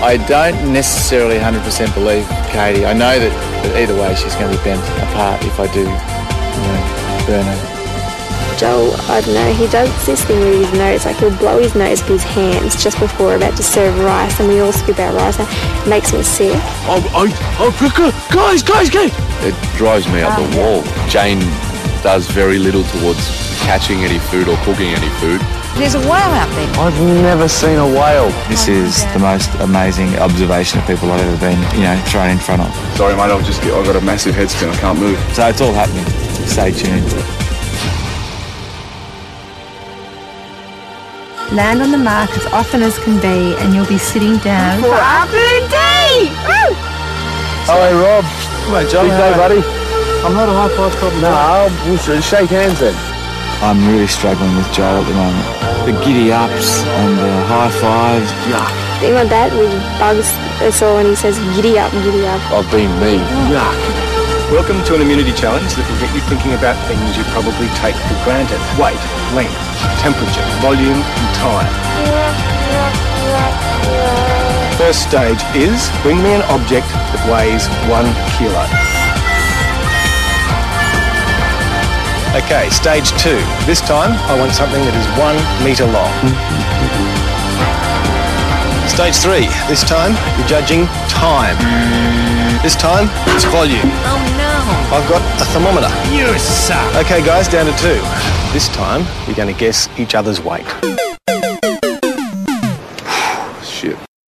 I don't necessarily 100% believe Katie. I know that, that either way she's going to be bent apart if I do, you know, burn her. Joel, I don't know, he does this thing with his nose, like he'll blow his nose with his hands just before we're about to serve rice, and we all scoop our rice, and it makes me sick. Oh, oh, oh, guys, guys, guys! It drives me up the oh, wall. Jane does very little towards catching any food or cooking any food. There's a whale out there. I've never seen a whale. This oh, is the most amazing observation of people I've ever been, you know, thrown in front of. Sorry, mate, I've just I've got a massive head spin. I can't move. So it's all happening. Stay tuned. Land on the mark as often as can be, and you'll be sitting down. For afternoon tea! Woo! Oh, hey, Rob. Come on, John. Big day, buddy. I'm not a high five problem. No, we'll sh- shake hands then. I'm really struggling with Joel at the moment. The giddy ups and the high fives. Yuck. Think my dad with bugs us all, and he says, giddy up, giddy up. I've been me. Yuck. Welcome to an immunity challenge that will get you thinking about things you probably take for granted. Weight, length, temperature, volume, and time. First stage is bring me an object that weighs one kilo. Okay, stage two. This time I want something that is one metre long. Stage three. This time you're judging time. This time it's volume. Oh no. I've got a thermometer. You suck. Okay, guys, down to two. This time you're going to guess each other's weight.